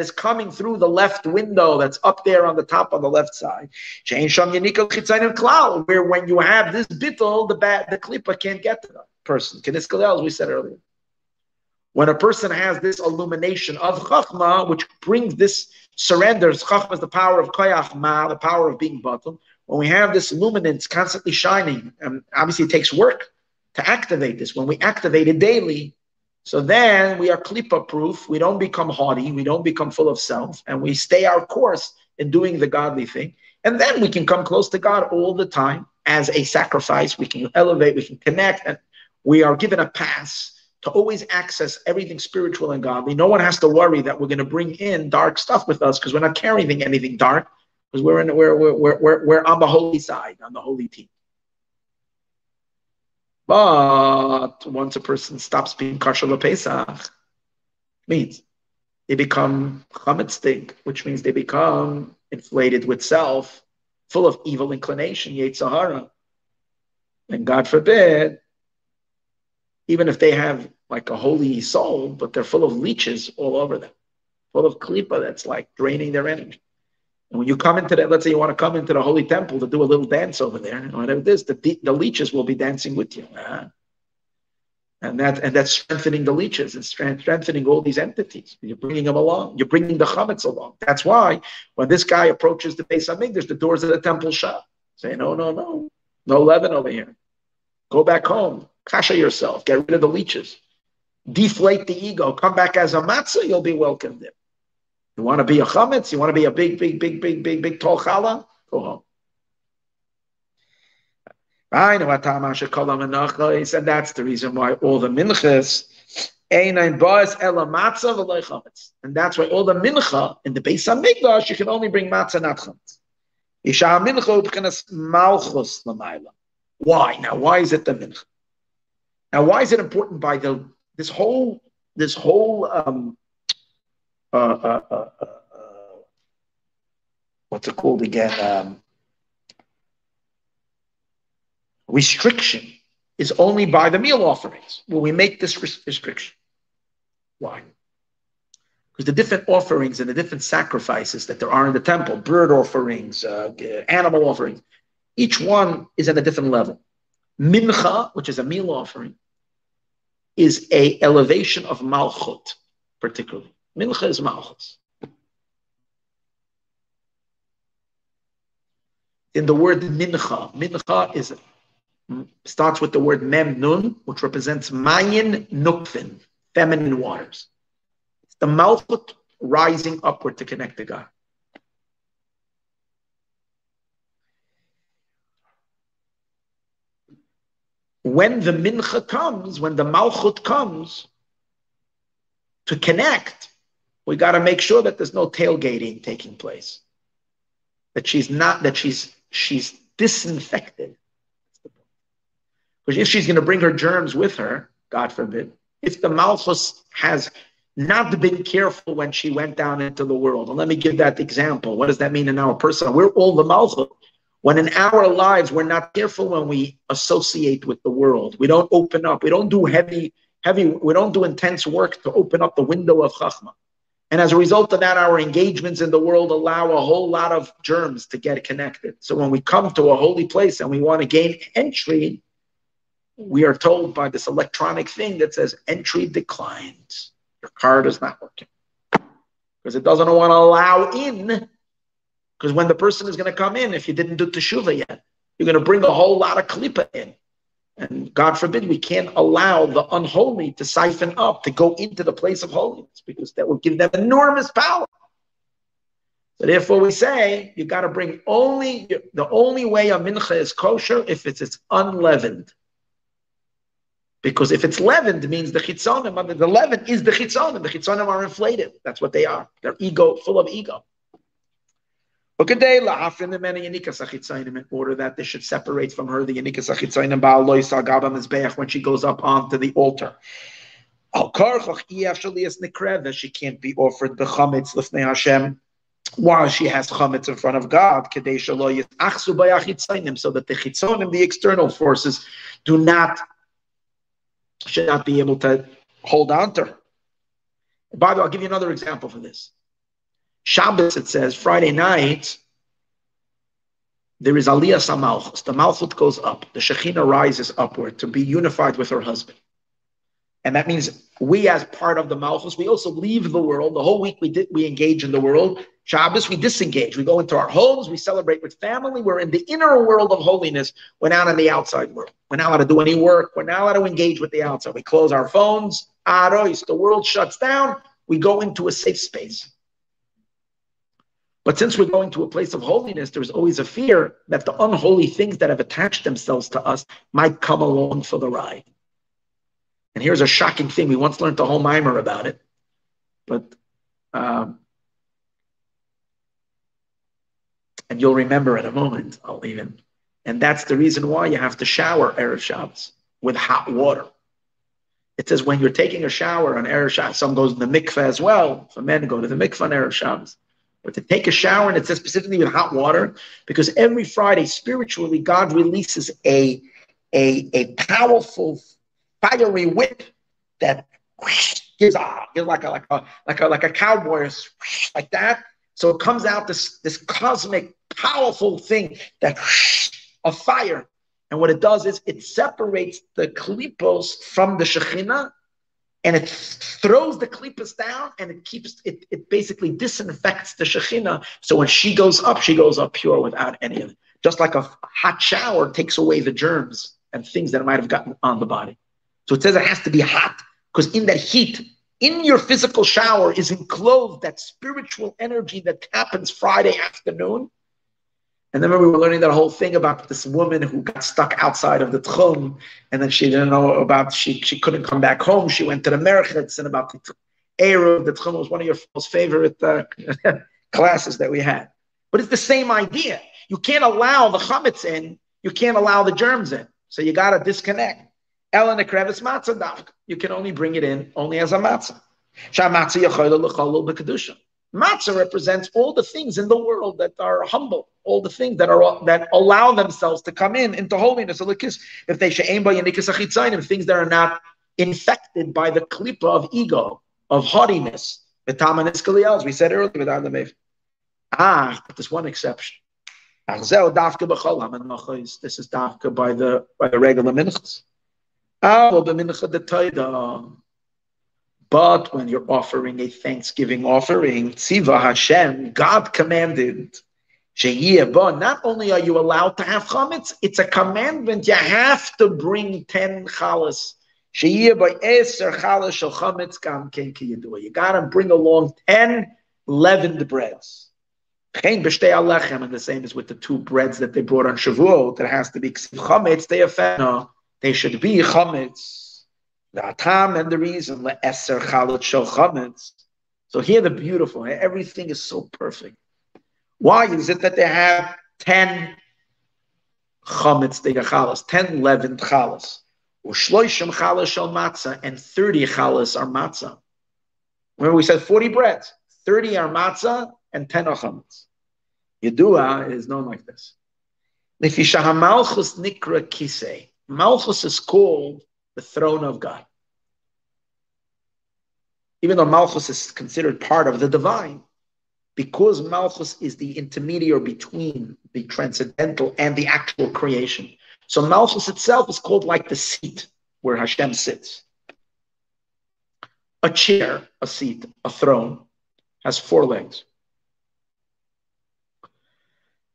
is coming through the left window that's up there on the top on the left side. Where when you have this bittel, the bat, the can't get to the person. As we said earlier. When a person has this illumination of chachma, which brings this surrenders, chachma is the power of koyach ma, the power of being bottom. When we have this luminance constantly shining, and obviously it takes work to activate this. When we activate it daily, so then we are klipa proof. We don't become haughty. We don't become full of self, and we stay our course in doing the godly thing. And then we can come close to God all the time as a sacrifice. We can elevate. We can connect, and we are given a pass to always access everything spiritual and godly. No one has to worry that we're going to bring in dark stuff with us because we're not carrying anything dark because we're in we're, we're, we're, we're on the holy side, on the holy team. But once a person stops being kosher Pesach, means they become chametz which means they become inflated with self, full of evil inclination, yetzer hara. And God forbid, even if they have like a holy soul, but they're full of leeches all over them, full of klipa that's like draining their energy. And when you come into that, let's say you want to come into the holy temple to do a little dance over there, whatever it is, the, the leeches will be dancing with you. Uh, and that and that's strengthening the leeches and strengthening all these entities. You're bringing them along. You're bringing the chametz along. That's why when this guy approaches the Beis Hamikdash, the doors of the temple shut. Say, no, no, no, no leaven over here. Go back home. Kasha yourself. Get rid of the leeches. Deflate the ego. Come back as a matzah. You'll be welcomed in. You want to be a chametz? You want to be a big, big, big, big, big, big tall challah? Go home. I know And that's the reason why all the minchas and that's why all the mincha in the Beis Hamikdash you can only bring matzah not chametz. Why now? Why is it the mincha? Now, why is it important by the this whole this whole um, uh, uh, uh, uh, uh what's it called again? Um, restriction is only by the meal offerings will we make this restriction. Why? Because the different offerings and the different sacrifices that there are in the temple, bird offerings, uh, animal offerings, each one is at a different level. Mincha, which is a meal offering, is a elevation of malchut, particularly. Mincha is malchut. In the word mincha, mincha is starts with the word mem nun, which represents mayin nukfin, feminine waters. It's the malchut rising upward to connect to God. When the mincha comes, when the malchut comes to connect, we got to make sure that there's no tailgating taking place. That she's not, that she's she's disinfected because if she's going to bring her germs with her, God forbid, if the Malchus has not been careful when she went down into the world. And let me give that example. What does that mean in our person? We're all the Malchus. When in our lives we're not careful when we associate with the world, we don't open up, we don't do heavy, heavy, we don't do intense work to open up the window of Chachma. And as a result of that, our engagements in the world allow a whole lot of germs to get connected. So when we come to a holy place and we want to gain entry, we are told by this electronic thing that says entry declined. Your card is not working because it doesn't want to allow in. Because when the person is going to come in, if you didn't do teshuva yet, you're going to bring a whole lot of klipa in. And God forbid we can't allow the unholy to siphon up, to go into the place of holiness, because that will give them enormous power. So therefore, we say you got to bring only the only way a mincha is kosher if it's, it's unleavened. Because if it's leavened, means the chitzonim, the leaven is the chitzonim. The chitzonim are inflated. That's what they are. They're ego, full of ego. In order that they should separate from her the yanikas achitzonim when she goes up onto the altar. That she can't be offered the chametz lifnei Hashem while she has chametz in front of God, so that the chitzonim, the external forces, do not should not be able to hold on to her. By the way, I'll give you another example for this. Shabbos, it says, Friday night, there is Aliyah Samalchus. The Malchut goes up. The Shekhinah rises upward to be unified with her husband. And that means we, as part of the Malchus, we also leave the world. The whole week we did, we engage in the world. Shabbos, we disengage. We go into our homes. We celebrate with family. We're in the inner world of holiness. We're not in the outside world. We're not allowed to do any work. We're not allowed to engage with the outside. We close our phones. Arois, the world shuts down. We go into a safe space. But since we're going to a place of holiness, there's always a fear that the unholy things that have attached themselves to us might come along for the ride. And here's a shocking thing. We once learned the whole mimer about it. But, um, and you'll remember in a moment, I'll even. And that's the reason why you have to shower Erev Shabbos. with hot water. It says when you're taking a shower on Erev Shabbos, some goes in the mikveh as well. For men, go to the mikveh on Erev Shabbos. But to take a shower, and it says specifically with hot water, because every Friday, spiritually, God releases a, a, a powerful, fiery whip that gives, a, gives like a like a like a like a cowboy like that. So it comes out this this cosmic, powerful thing that of fire and what it does is it separates the klipos from the Shekhinah and it throws the klipos down and it keeps it, it basically disinfects the Shekhinah. So when she goes up, she goes up pure without any of it. Just like a hot shower takes away the germs and things that might have gotten on the body. So it says it has to be hot because in that heat, in your physical shower is enclosed that spiritual energy that happens Friday afternoon and then we were learning that whole thing about this woman who got stuck outside of the tchum, and then she didn't know about she she couldn't come back home. She went to the merchitz and about the eruv. The tchum was one of your most favorite uh, classes that we had. But it's the same idea. You can't allow the chametz in. You can't allow the germs in. So you got to disconnect. Ellen krevis matzah You can only bring it in only as a matzah. Matzah represents all the things in the world that are humble, all the things that are that allow themselves to come in into holiness. So If they she'em things that are not infected by the klipa of ego, of haughtiness, as we said earlier with Adam Ah, but there's one exception. This is dafka by the by the regular minchas. But when you're offering a thanksgiving offering, Tziva Hashem, God commanded, not only are you allowed to have chametz, it's a commandment. You have to bring 10 chalas. You got to bring along 10 leavened breads. And the same is with the two breads that they brought on Shavuot. That has to be chametz. They offend. No, they should be chametz. The atam and the reason. So here the beautiful, everything is so perfect. Why is it that they have ten chametz chalas, ten leavened chalas, u'shloishim chalas shel matzah, and thirty chalas are matzah. Remember we said forty breads, thirty are matzah, and ten are chametz. Yedua is known like this. Nefisha malchus nikra kisei. Malchus is called the throne of God. Even though Malchus is considered part of the divine, because Malchus is the intermediary between the transcendental and the actual creation. So Malchus itself is called like the seat where Hashem sits. A chair, a seat, a throne has four legs.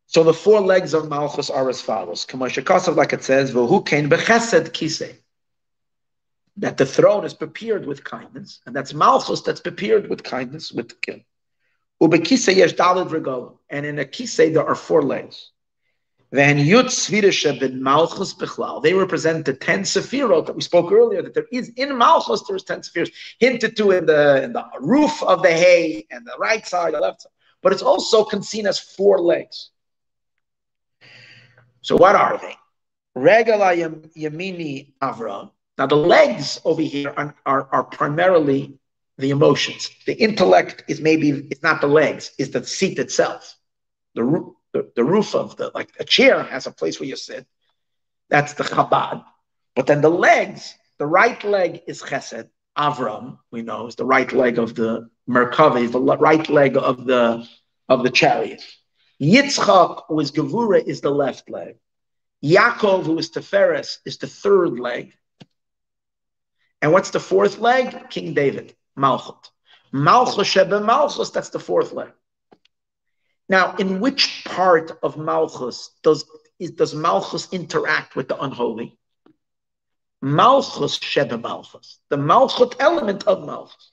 So the four legs of Malchus are as follows. Like it says, kisei that the throne is prepared with kindness, and that's Malchus that's prepared with kindness with king. Ubekise yesh dalid regalim, and in a kisei there are four legs. Then yud svirisha ben Malchus. They represent the ten sephirot that we spoke earlier. That there is in Malchus there is ten sephiros hinted to in the in the roof of the hay and the right side, the left side. But it's also seen as four legs. So what are they? Regala yamini Avram now, the legs over here are, are, are, primarily the emotions. The intellect is maybe, it's not the legs, it's the seat itself. The, roof, the, the roof of the, like a chair has a place where you sit. That's the Chabad. But then the legs, the right leg is Chesed. Avram, we know, is the right leg of the Merkava, the right leg of the of the chariot. Yitzchak, who is Gevura, is the left leg. Yaakov, who is Teferes, is the third leg. And what's the fourth leg? King David, Malchut. Malchus Sheba Malchus, that's the fourth leg. Now, in which part of Malchus does, is, does Malchus interact with the unholy? Malchus Sheba Malchus, the Malchut element of Malchus.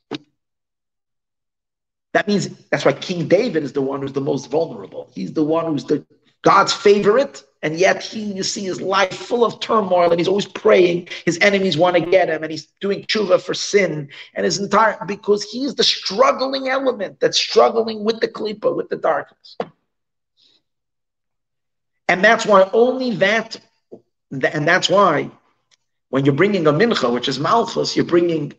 That means that's why King David is the one who's the most vulnerable. He's the one who's the God's favorite, and yet he, you see his life full of turmoil, and he's always praying. His enemies want to get him, and he's doing tshuva for sin, and his entire because he's the struggling element that's struggling with the klipa, with the darkness. And that's why only that, and that's why when you're bringing a mincha, which is malchus, you're bringing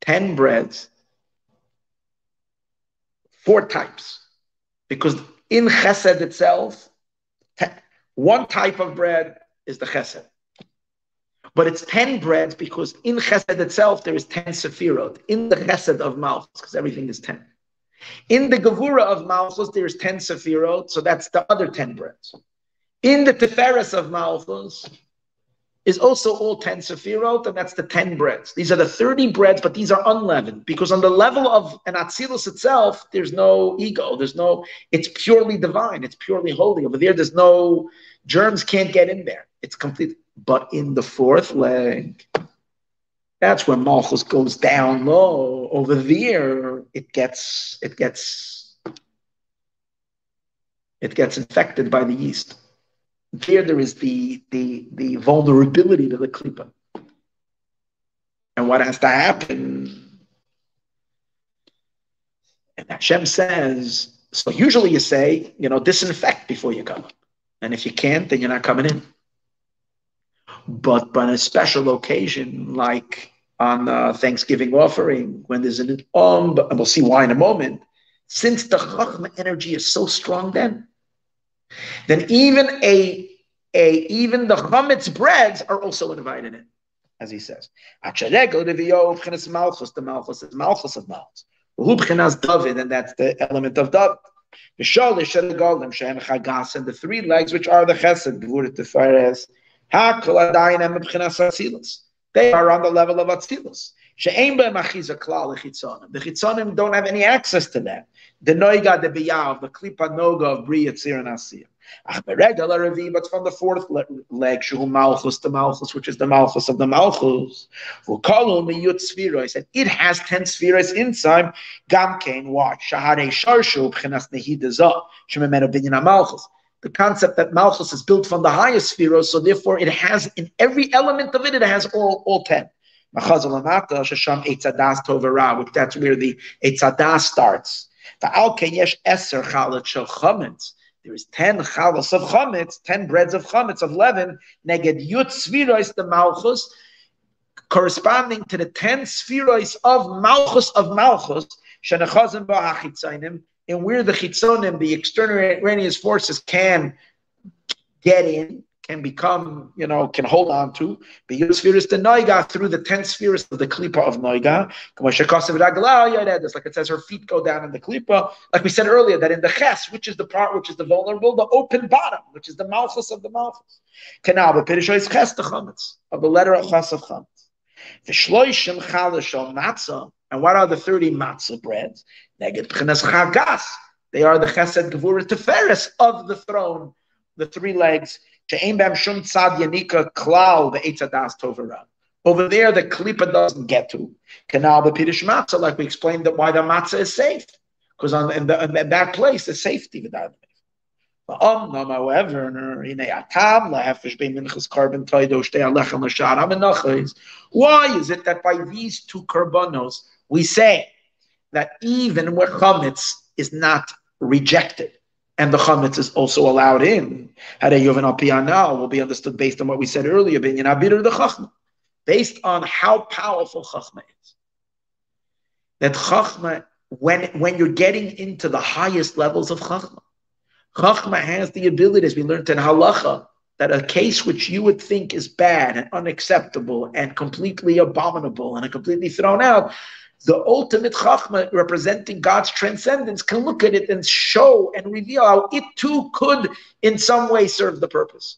10 breads, four types. Because in chesed itself, one type of bread is the chesed. But it's 10 breads because in chesed itself, there is 10 sefirot. In the chesed of malchus, because everything is 10. In the gevura of malchus, there's 10 sefirot, so that's the other 10 breads. In the tiferes of malchus, is also all 10 sefirot, and that's the 10 breads. These are the 30 breads, but these are unleavened because on the level of an Atzilus itself, there's no ego. There's no, it's purely divine. It's purely holy. Over there, there's no, germs can't get in there. It's complete. But in the fourth leg, that's where Malchus goes down low. Over there, it gets, it gets, it gets infected by the yeast there there is the the the vulnerability to the klipa. And what has to happen? And Hashem says, so usually you say, you know, disinfect before you come. And if you can't, then you're not coming in. But on a special occasion, like on uh, Thanksgiving offering, when there's an um, and we'll see why in a moment, since the Chachma energy is so strong then, then even a a even the chametz breads are also invited in, as he says. Malchus, the malchus is malchus of malchus. David, and that's the element of David. The shalish and the golem shem chagas and the three legs which are the chesed gvurit tefares hakol adayim b'chinas atzilus. They are on the level of atzilus. She'ein be'em achiza klal lechitzonim. The chitzonim don't have any access to that. The noiga de biyav, the klipa noga of bri yitzir and asiyah. But from the fourth leg, Shu Malchus, the Malchus, which is the Malchus of the Malchus. He said it has ten spheres inside. Gamkein, watch. Sharshu. The concept that Malchus is built from the highest spheres, so therefore it has in every element of it, it has all, all ten. Which that's where the Eitzadah starts. The Al Yesh Eser Chalat Shel. There is 10 chalas of chametz, 10 breads of chametz of leaven, neged yut svirois the malchus, corresponding to the 10 spherois of malchus of malchus, shenachazim ba'achitzainim, and where the chitzonim, the external extraneous forces, can get in, can become, you know, can hold on to. Spheres the noiga through the ten spheres of the klipa of noiga. Like it says, her feet go down in the klipa. Like we said earlier, that in the ches, which is the part which is the vulnerable, the open bottom, which is the malchus of the malchus. Canal, but pirishois ches the chametz of the letter of ches of chametz. The shloishim chalashal matzah. And what are the 30 matzah breads? Neged pchenas chagas. They are the chesed gevurah teferes of the throne, the three legs Over there, the klipa doesn't get to. Canal b'pidish matzah, like we explained that why the matzah is safe, because on in, the, in that place is safety without it. However, why is it that by these two korbanos we say that even where chametz is not rejected, and the chametz is also allowed in. Hare Yovan now will be understood based on what we said earlier, binyan abir the chachma, based on how powerful chachma is. That chachma, when when you're getting into the highest levels of chachma, chachma has the ability, as we learned in halacha, that a case which you would think is bad and unacceptable and completely abominable and completely thrown out, the ultimate Chachma representing God's transcendence can look at it and show and reveal how it too could in some way serve the purpose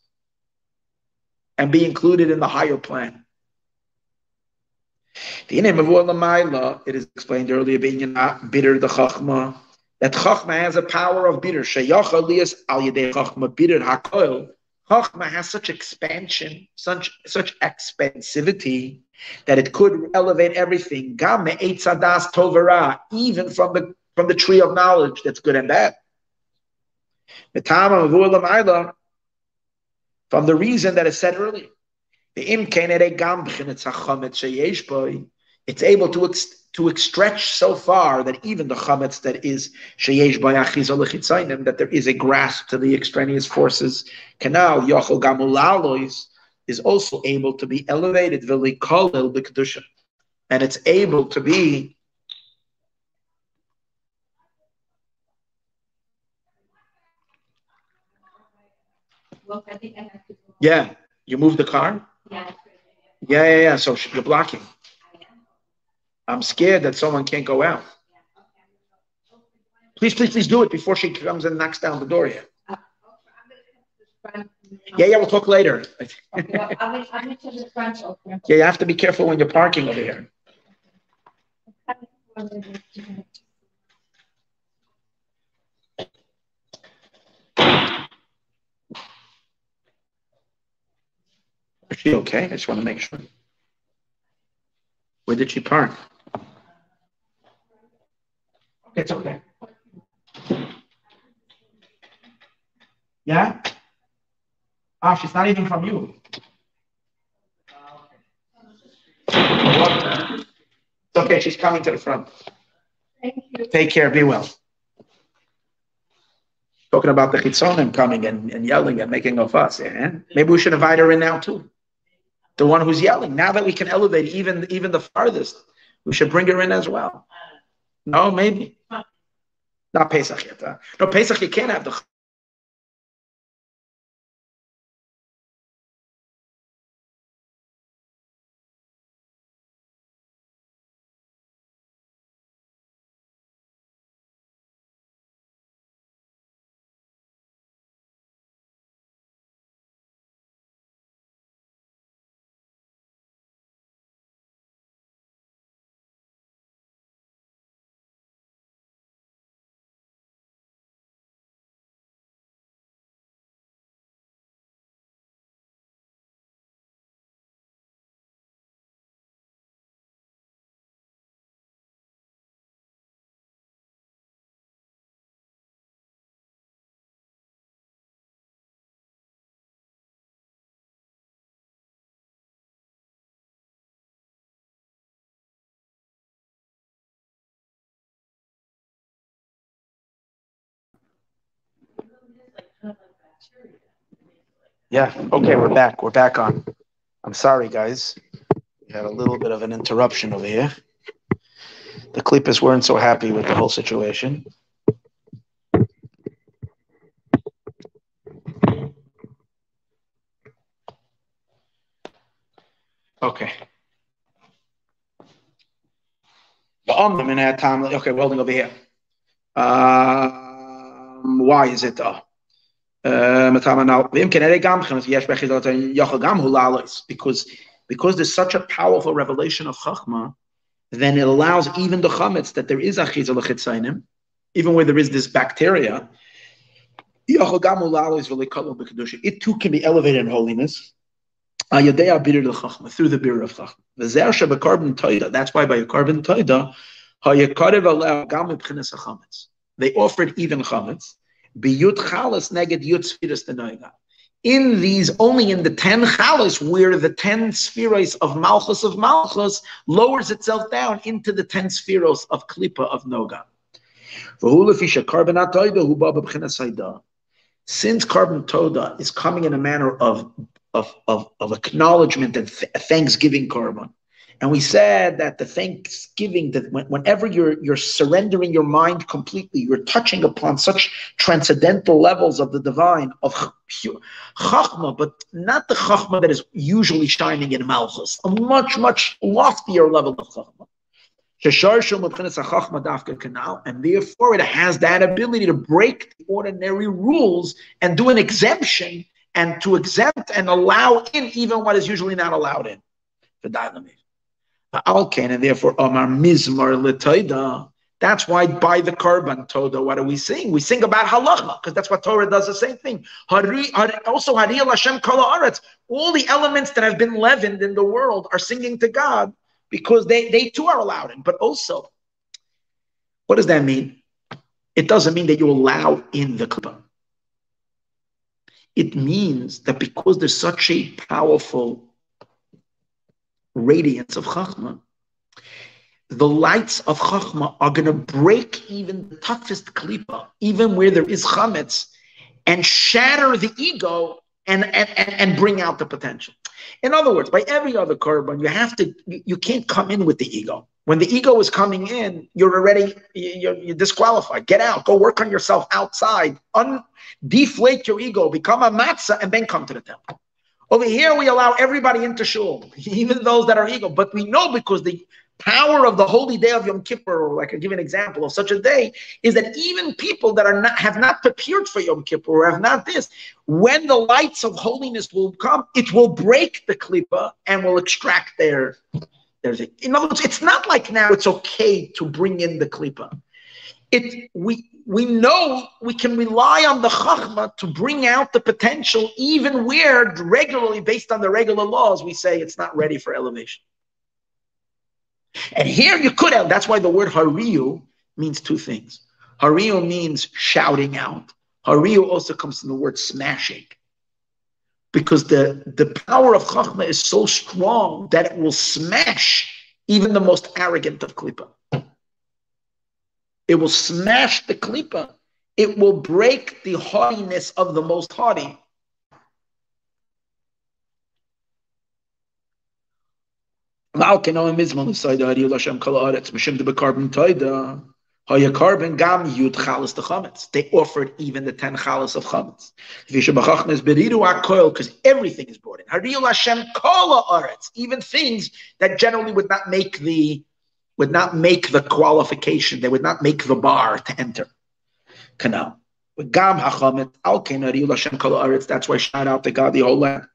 and be included in the higher plan. The name of Lamaila, it is explained earlier, being bitter the Chachma, that Chachma has a power of bitter. Shayach Elias al Chachma bitter hakoil. Chachma has such expansion, such such expansivity that it could elevate everything. tovara, even from the from the tree of knowledge that's good and bad. From the reason that is said earlier. It's able to ex- to stretch so far that even the chametz that is sheyesh that there is a grasp to the extraneous forces. Canal yochel is also able to be elevated, the Kdusha. and it's able to be Yeah, you move the car? Yeah. Yeah, yeah, yeah. So you're blocking. I'm scared that someone can't go out. Please, please, please do it before she comes and knocks down the door here. Yeah, yeah, we'll talk later. okay, well, I'm, I'm into the front open. Yeah, you have to be careful when you're parking over here. Is she okay? I just want to make sure. Where did she park? It's okay. Yeah? Ah, she's not even from you. It's okay, she's coming to the front. Thank you. Take care, be well. Talking about the chitzonim coming and, and yelling and making a fuss. Yeah? Maybe we should invite her in now too. The one who's yelling. Now that we can elevate even even the farthest, we should bring her in as well. No, maybe. Not Pesach yet. Huh? No, Pesach you can't have the Yeah. Okay, we're back. We're back on. I'm sorry, guys. We had a little bit of an interruption over here. The Clippers weren't so happy with the whole situation. Okay. The almond in here, okay, welding over here. Um, why is it though? Uh, because because there's such a powerful revelation of Chachma, then it allows even the chametz that there is achiza lechitzainim, even where there is this bacteria. It too can be elevated in holiness. Through the beer of Chachma. Through the bir of chachma. That's why by a korban toida, they offered even chametz. Biyut chalas neged yut spheres tenoiga. In these, only in the ten chalas, where the ten spheres of malchus of malchus lowers itself down into the ten spheres of klipa of noga. Since korban toda is coming in a manner of of, of, of acknowledgement and th- thanksgiving korban, and we said that the thanksgiving, that whenever you're you're surrendering your mind completely, you're touching upon such transcendental levels of the divine of chachma, but not the chachma that is usually shining in malchus, a much much loftier level of chachma. And therefore, it has that ability to break the ordinary rules and do an exemption and to exempt and allow in even what is usually not allowed in. The dynamic. Alkan, and therefore Omar Mizmor Letoida. That's why by the korban Toda, what are we sing? We sing about halacha, because that's what Torah does the same thing. Also Hashem Kala All the elements that have been leavened in the world are singing to God because they, they too are allowed in. But also, what does that mean? It doesn't mean that you allow in the klipa. It means that because there's such a powerful radiance of Chachma, the lights of Chachma are going to break even the toughest klipa, even where there is chametz, and shatter the ego and, and, and bring out the potential. In other words, by every other korban, you have to, you, can't come in with the ego. When the ego is coming in, you're already you're, you're disqualified. Get out. Go work on yourself outside. Un, deflate your ego. Become a matzah, and then come to the temple. Over here, we allow everybody into shul, even those that are ego. But we know because the power of the holy day of Yom Kippur, or like I give an example of such a day, is that even people that are not have not prepared for Yom Kippur or have not this, when the lights of holiness will come, it will break the klipa and will extract their there's a, in other words, it's not like now it's okay to bring in the klipa. It we we know we can rely on the chachma to bring out the potential, even where regularly, based on the regular laws, we say it's not ready for elevation. And here you could have, that's why the word hariyu means two things. Hariyu means shouting out. Hariyu also comes from the word smashing. Because the, the power of Chachma is so strong that it will smash even the most arrogant of Klippa. It will smash the Klippa. It will break the haughtiness of the most haughty. They offered even the ten chalas of chametz. Because everything is brought in. Even things that generally would not make the would not make the qualification. They would not make the bar to enter. Canal. That's why shout out to God the whole land.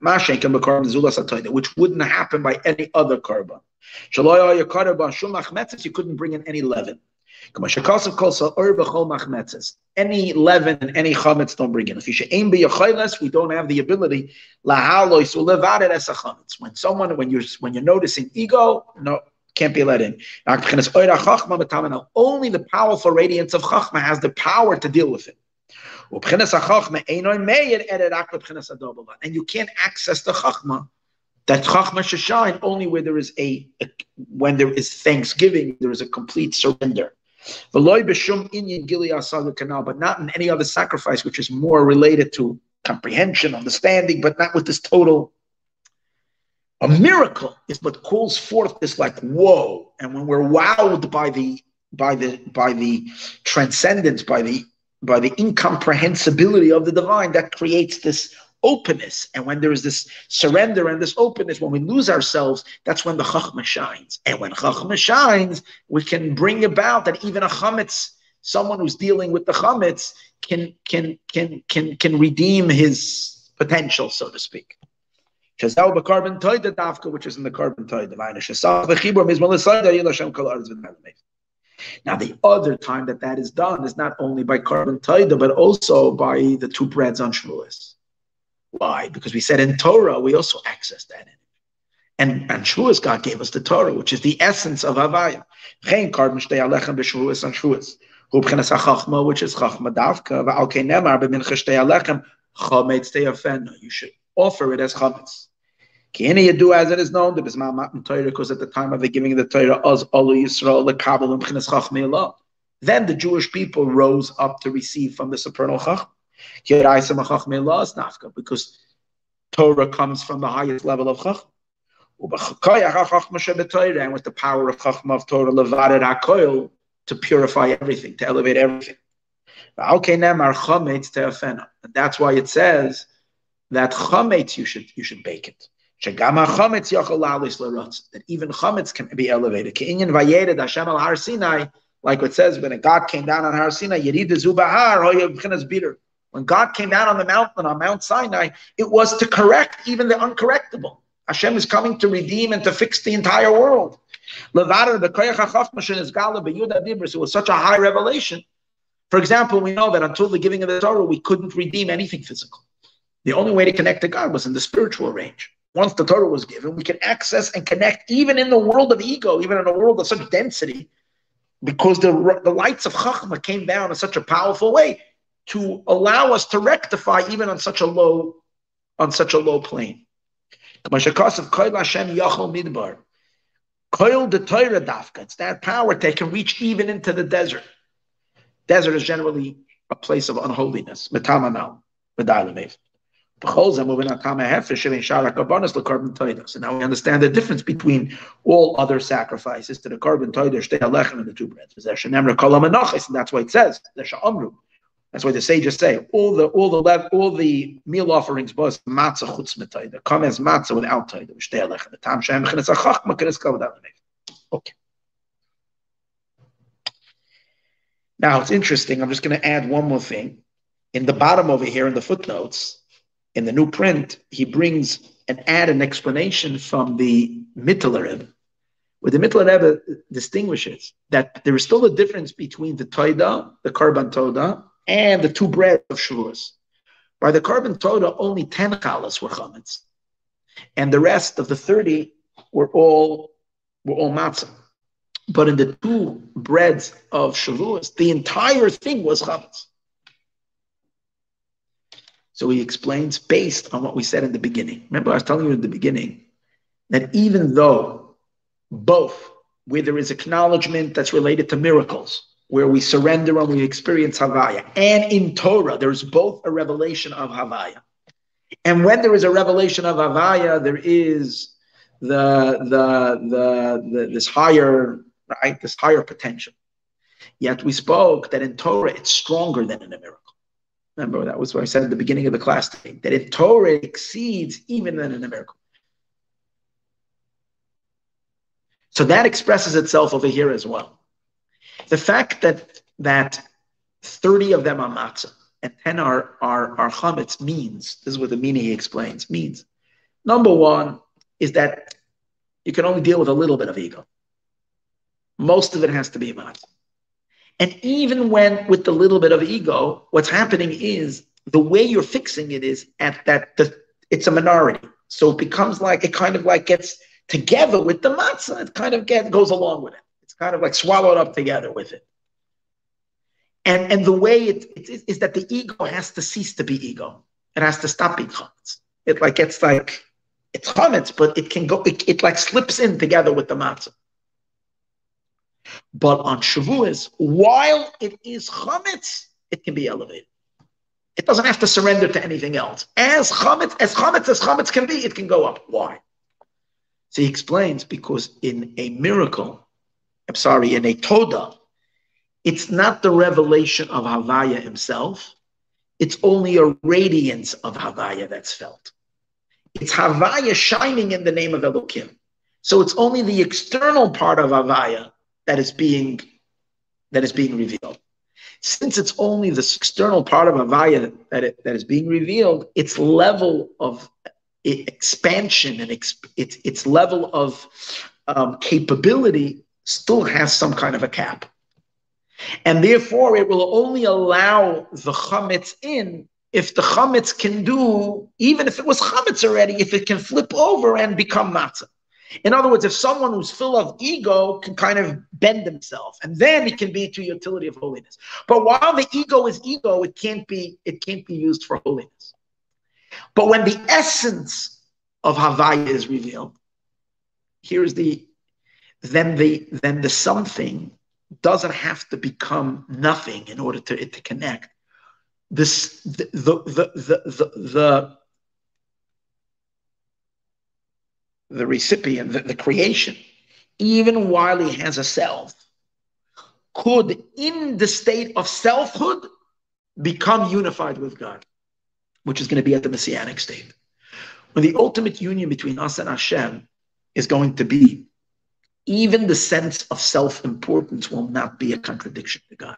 Which wouldn't happen by any other achmetzes. You couldn't bring in any leaven. Any leaven and any chametz don't bring in. If you should aim child, we don't have the ability. When someone, when you're when you're noticing ego, no, can't be let in. Only the powerful radiance of chachma has the power to deal with it. And you can't access the chachma. That chachma should shine only where there is a, a when there is thanksgiving, there is a complete surrender. But not in any other sacrifice, which is more related to comprehension, understanding, but not with this total. A miracle is what calls forth this like whoa, and when we're wowed by the by the by the transcendence, by the by the incomprehensibility of the divine, that creates this openness. And when there is this surrender and this openness, when we lose ourselves, that's when the chachma shines. And when chachma shines, we can bring about that even a chametz, someone who's dealing with the chametz, can can can can can redeem his potential, so to speak. Which is in the korban Now, the other time that that is done is not only by korban taida, but also by the two breads on Shavuos. Why? Because we said in Torah, we also access that energy. And, and Shavuos, God gave us the Torah, which is the essence of Havaya. Chen korban shtei alechem b'Shavuos and Shavuos. Hu b'chenas ha-chachma, which is chachma davka, v'al kei nemar b'mincha shtei alechem, chometz te'afenu. You should offer it as chometz. Kini Yadu, as it is known, the Bismar Matan Torah, because at the time of the giving of the Torah, Oz Olu Yisrael, the Kabbalah, and Allah. Then the Jewish people rose up to receive from the supernal Chachma because Torah comes from the highest level of Chachma. And with the power of Chachma of Torah, levadet hakoil, to purify everything, to elevate everything. And that's why it says that chametz you should you should bake it. That even chametz can be elevated. Like it says, when God came down on Har Sinai, when God came down on the mountain, on Mount Sinai, it was to correct even the uncorrectable. Hashem is coming to redeem and to fix the entire world. It was such a high revelation. For example, we know that until the giving of the Torah, we couldn't redeem anything physical. The only way to connect to God was in the spiritual range. Once the Torah was given, we could access and connect even in the world of ego, even in a world of such density, because the, the lights of Chachma came down in such a powerful way to allow us to rectify even on such a low on such a low plane. It's that power they can reach even into the desert. Desert is generally a place of unholiness. So now we understand the difference between all other sacrifices to the korban toider, and the two breads. And that's why it says, that's why the sages say all the all the all the meal offerings was matzah. Come as matzah without toida. The kavod Okay. Now it's interesting. I'm just going to add one more thing. In the bottom over here in the footnotes, in the new print, he brings and add an explanation from the Mittler Rebbe, where the Mittler Rebbe distinguishes that there is still a difference between the Toida, the Korban Toda, and the two breads of Shavuos. By the Karban Toda, only 10 challahs were chametz, and the rest of the 30 were all were all matzah. But in the two breads of Shavuos, the entire thing was chametz. So he explains based on what we said in the beginning. Remember, I was telling you in the beginning that even though both, where there is acknowledgement that's related to miracles, where we surrender and we experience Havaya, and in Torah, there's both a revelation of Havaya. And when there is a revelation of Havaya, there is the, the, the, the this higher, right, this higher potential. Yet we spoke that in Torah, it's stronger than in a miracle. Remember, that was what I said at the beginning of the class today, that if Torah exceeds even than in a miracle. So that expresses itself over here as well. The fact that that 30 of them are matzah and 10 are, are, are chametz means, this is what the meaning he explains, means, number one is that you can only deal with a little bit of ego. Most of it has to be matzah. And even when with the little bit of ego, what's happening is the way you're fixing it is at that the, it's a minority. So it becomes like it kind of like gets together with the matzah. It kind of get, goes along with it. It's kind of like swallowed up together with it. And and the way it, it is, is that the ego has to cease to be ego. It has to stop being chametz. It like gets like it's chametz, but it can go. It, it like slips in together with the matzah. But on Shavuos, while it is chametz, it can be elevated. It doesn't have to surrender to anything else. As chametz, as chametz as chametz can be, it can go up. Why? So he explains because in a miracle, I'm sorry, in a toda, it's not the revelation of Havaya himself. It's only a radiance of Havaya that's felt. It's Havaya shining in the name of Elohim. So it's only the external part of Havaya that is being that is being revealed. Since it's only this external part of Havaya that, it, that is being revealed, its level of expansion and its, its level of um, capability still has some kind of a cap. And therefore, it will only allow the chametz in if the chametz can do, even if it was chametz already, if it can flip over and become matzah. In other words, if someone who's full of ego can kind of bend himself, and then it can be to utility of holiness. But while the ego is ego, it can't be it can't be used for holiness. But when the essence of Havaya is revealed, here's the then the then the something doesn't have to become nothing in order to it to connect. This the the the the, the, the the recipient, the, the creation, even while he has a self, could, in the state of selfhood, become unified with God, which is going to be at the messianic state. When the ultimate union between us and Hashem is going to be, even the sense of self importance will not be a contradiction to God.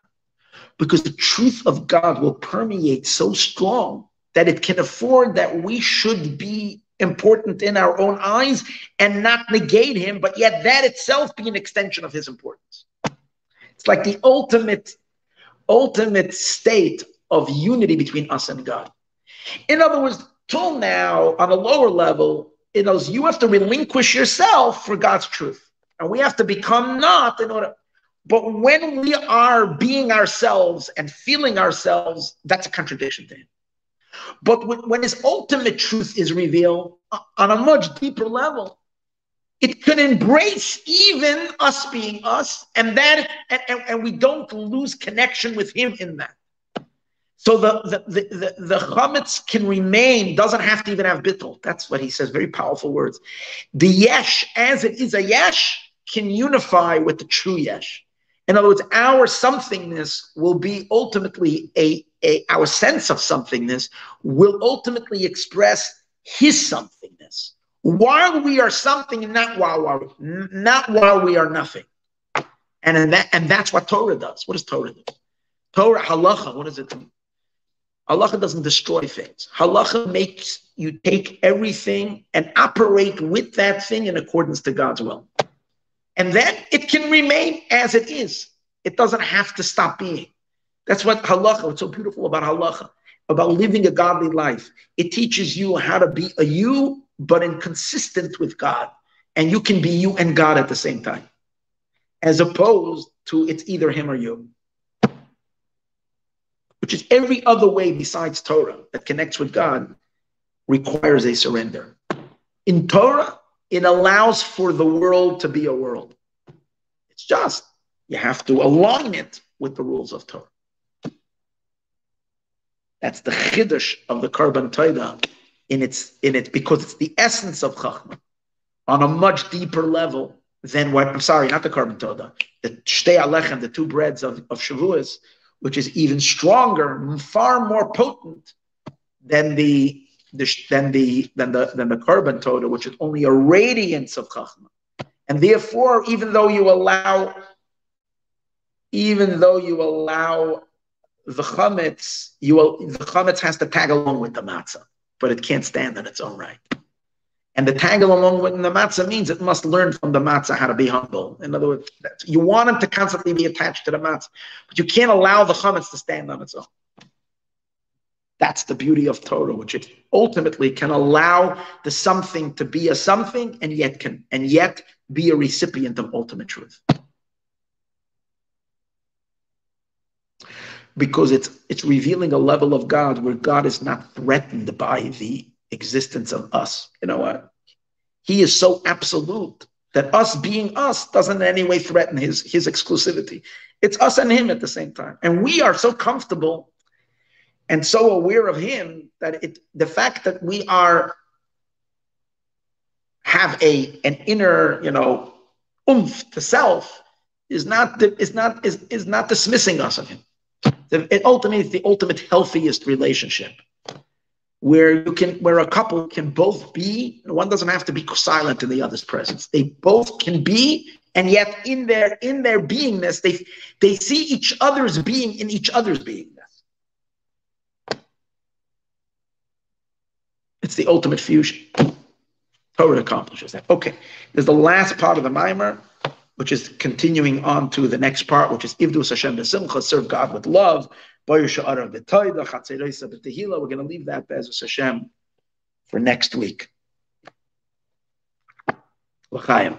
Because the truth of God will permeate so strong that it can afford that we should be important in our own eyes and not negate him, but yet that itself be an extension of his importance. It's like the ultimate, ultimate state of unity between us and God. In other words, till now, on a lower level, it knows you have to relinquish yourself for God's truth. And we have to become not in order. But when we are being ourselves and feeling ourselves, that's a contradiction to him. But when his ultimate truth is revealed on a much deeper level, it can embrace even us being us, and that and, and, and we don't lose connection with him in that. So the, the, the, the, the chametz can remain, doesn't have to even have bittul. That's what he says, very powerful words. The yesh, as it is a yesh, can unify with the true yesh. In other words, our somethingness will be ultimately a, a our sense of somethingness will ultimately express his somethingness. While we are something and not while, not while we are nothing. And that and that's what Torah does. What does Torah do? Torah halacha, what does it do? Halacha doesn't destroy things. Halacha makes you take everything and operate with that thing in accordance to God's will. And then it can remain as it is. It doesn't have to stop being. That's what halacha, what's so beautiful about halacha, about living a godly life. It teaches you how to be a you, but inconsistent with God. And you can be you and God at the same time, as opposed to it's either him or you which is every other way besides Torah that connects with God, requires a surrender. In Torah, it allows for the world to be a world. It's just, you have to align it with the rules of Torah. That's the chiddush of the Korban Toda in its in it because it's the essence of Chachma on a much deeper level than what I'm sorry, not the Korban Toda, the Shtei Alechem, the two breads of, of Shavuos, which is even stronger, far more potent than the than the than the than the Korban Toda, which is only a radiance of chachma. And therefore, even though you allow, even though you allow the chametz, you will, the chametz has to tag along with the matzah, but it can't stand on its own right. And the tag along with the matzah means it must learn from the matzah how to be humble. In other words, you want it to constantly be attached to the matzah, but you can't allow the chametz to stand on its own. That's the beauty of Torah, which it ultimately can allow the something to be a something and yet can and yet be a recipient of ultimate truth. Because it's it's revealing a level of God where God is not threatened by the existence of us. You know what? He is so absolute that us being us doesn't in any way threaten his, his exclusivity. It's us and him at the same time. And we are so comfortable and so aware of him that it the fact that we are have a an inner, you know, oomph to self is not is not is, is not dismissing us of him. It ultimately is the ultimate healthiest relationship where you can where a couple can both be one doesn't have to be silent in the other's presence they both can be and yet in their in their beingness they they see each other's being in each other's beingness it's the ultimate fusion torah accomplishes that okay there's the last part of the mimer which is continuing on to the next part which is ivdu hashem besimcha serve god with love we're going to leave that Be'ez Hashem for next week. L'chaim.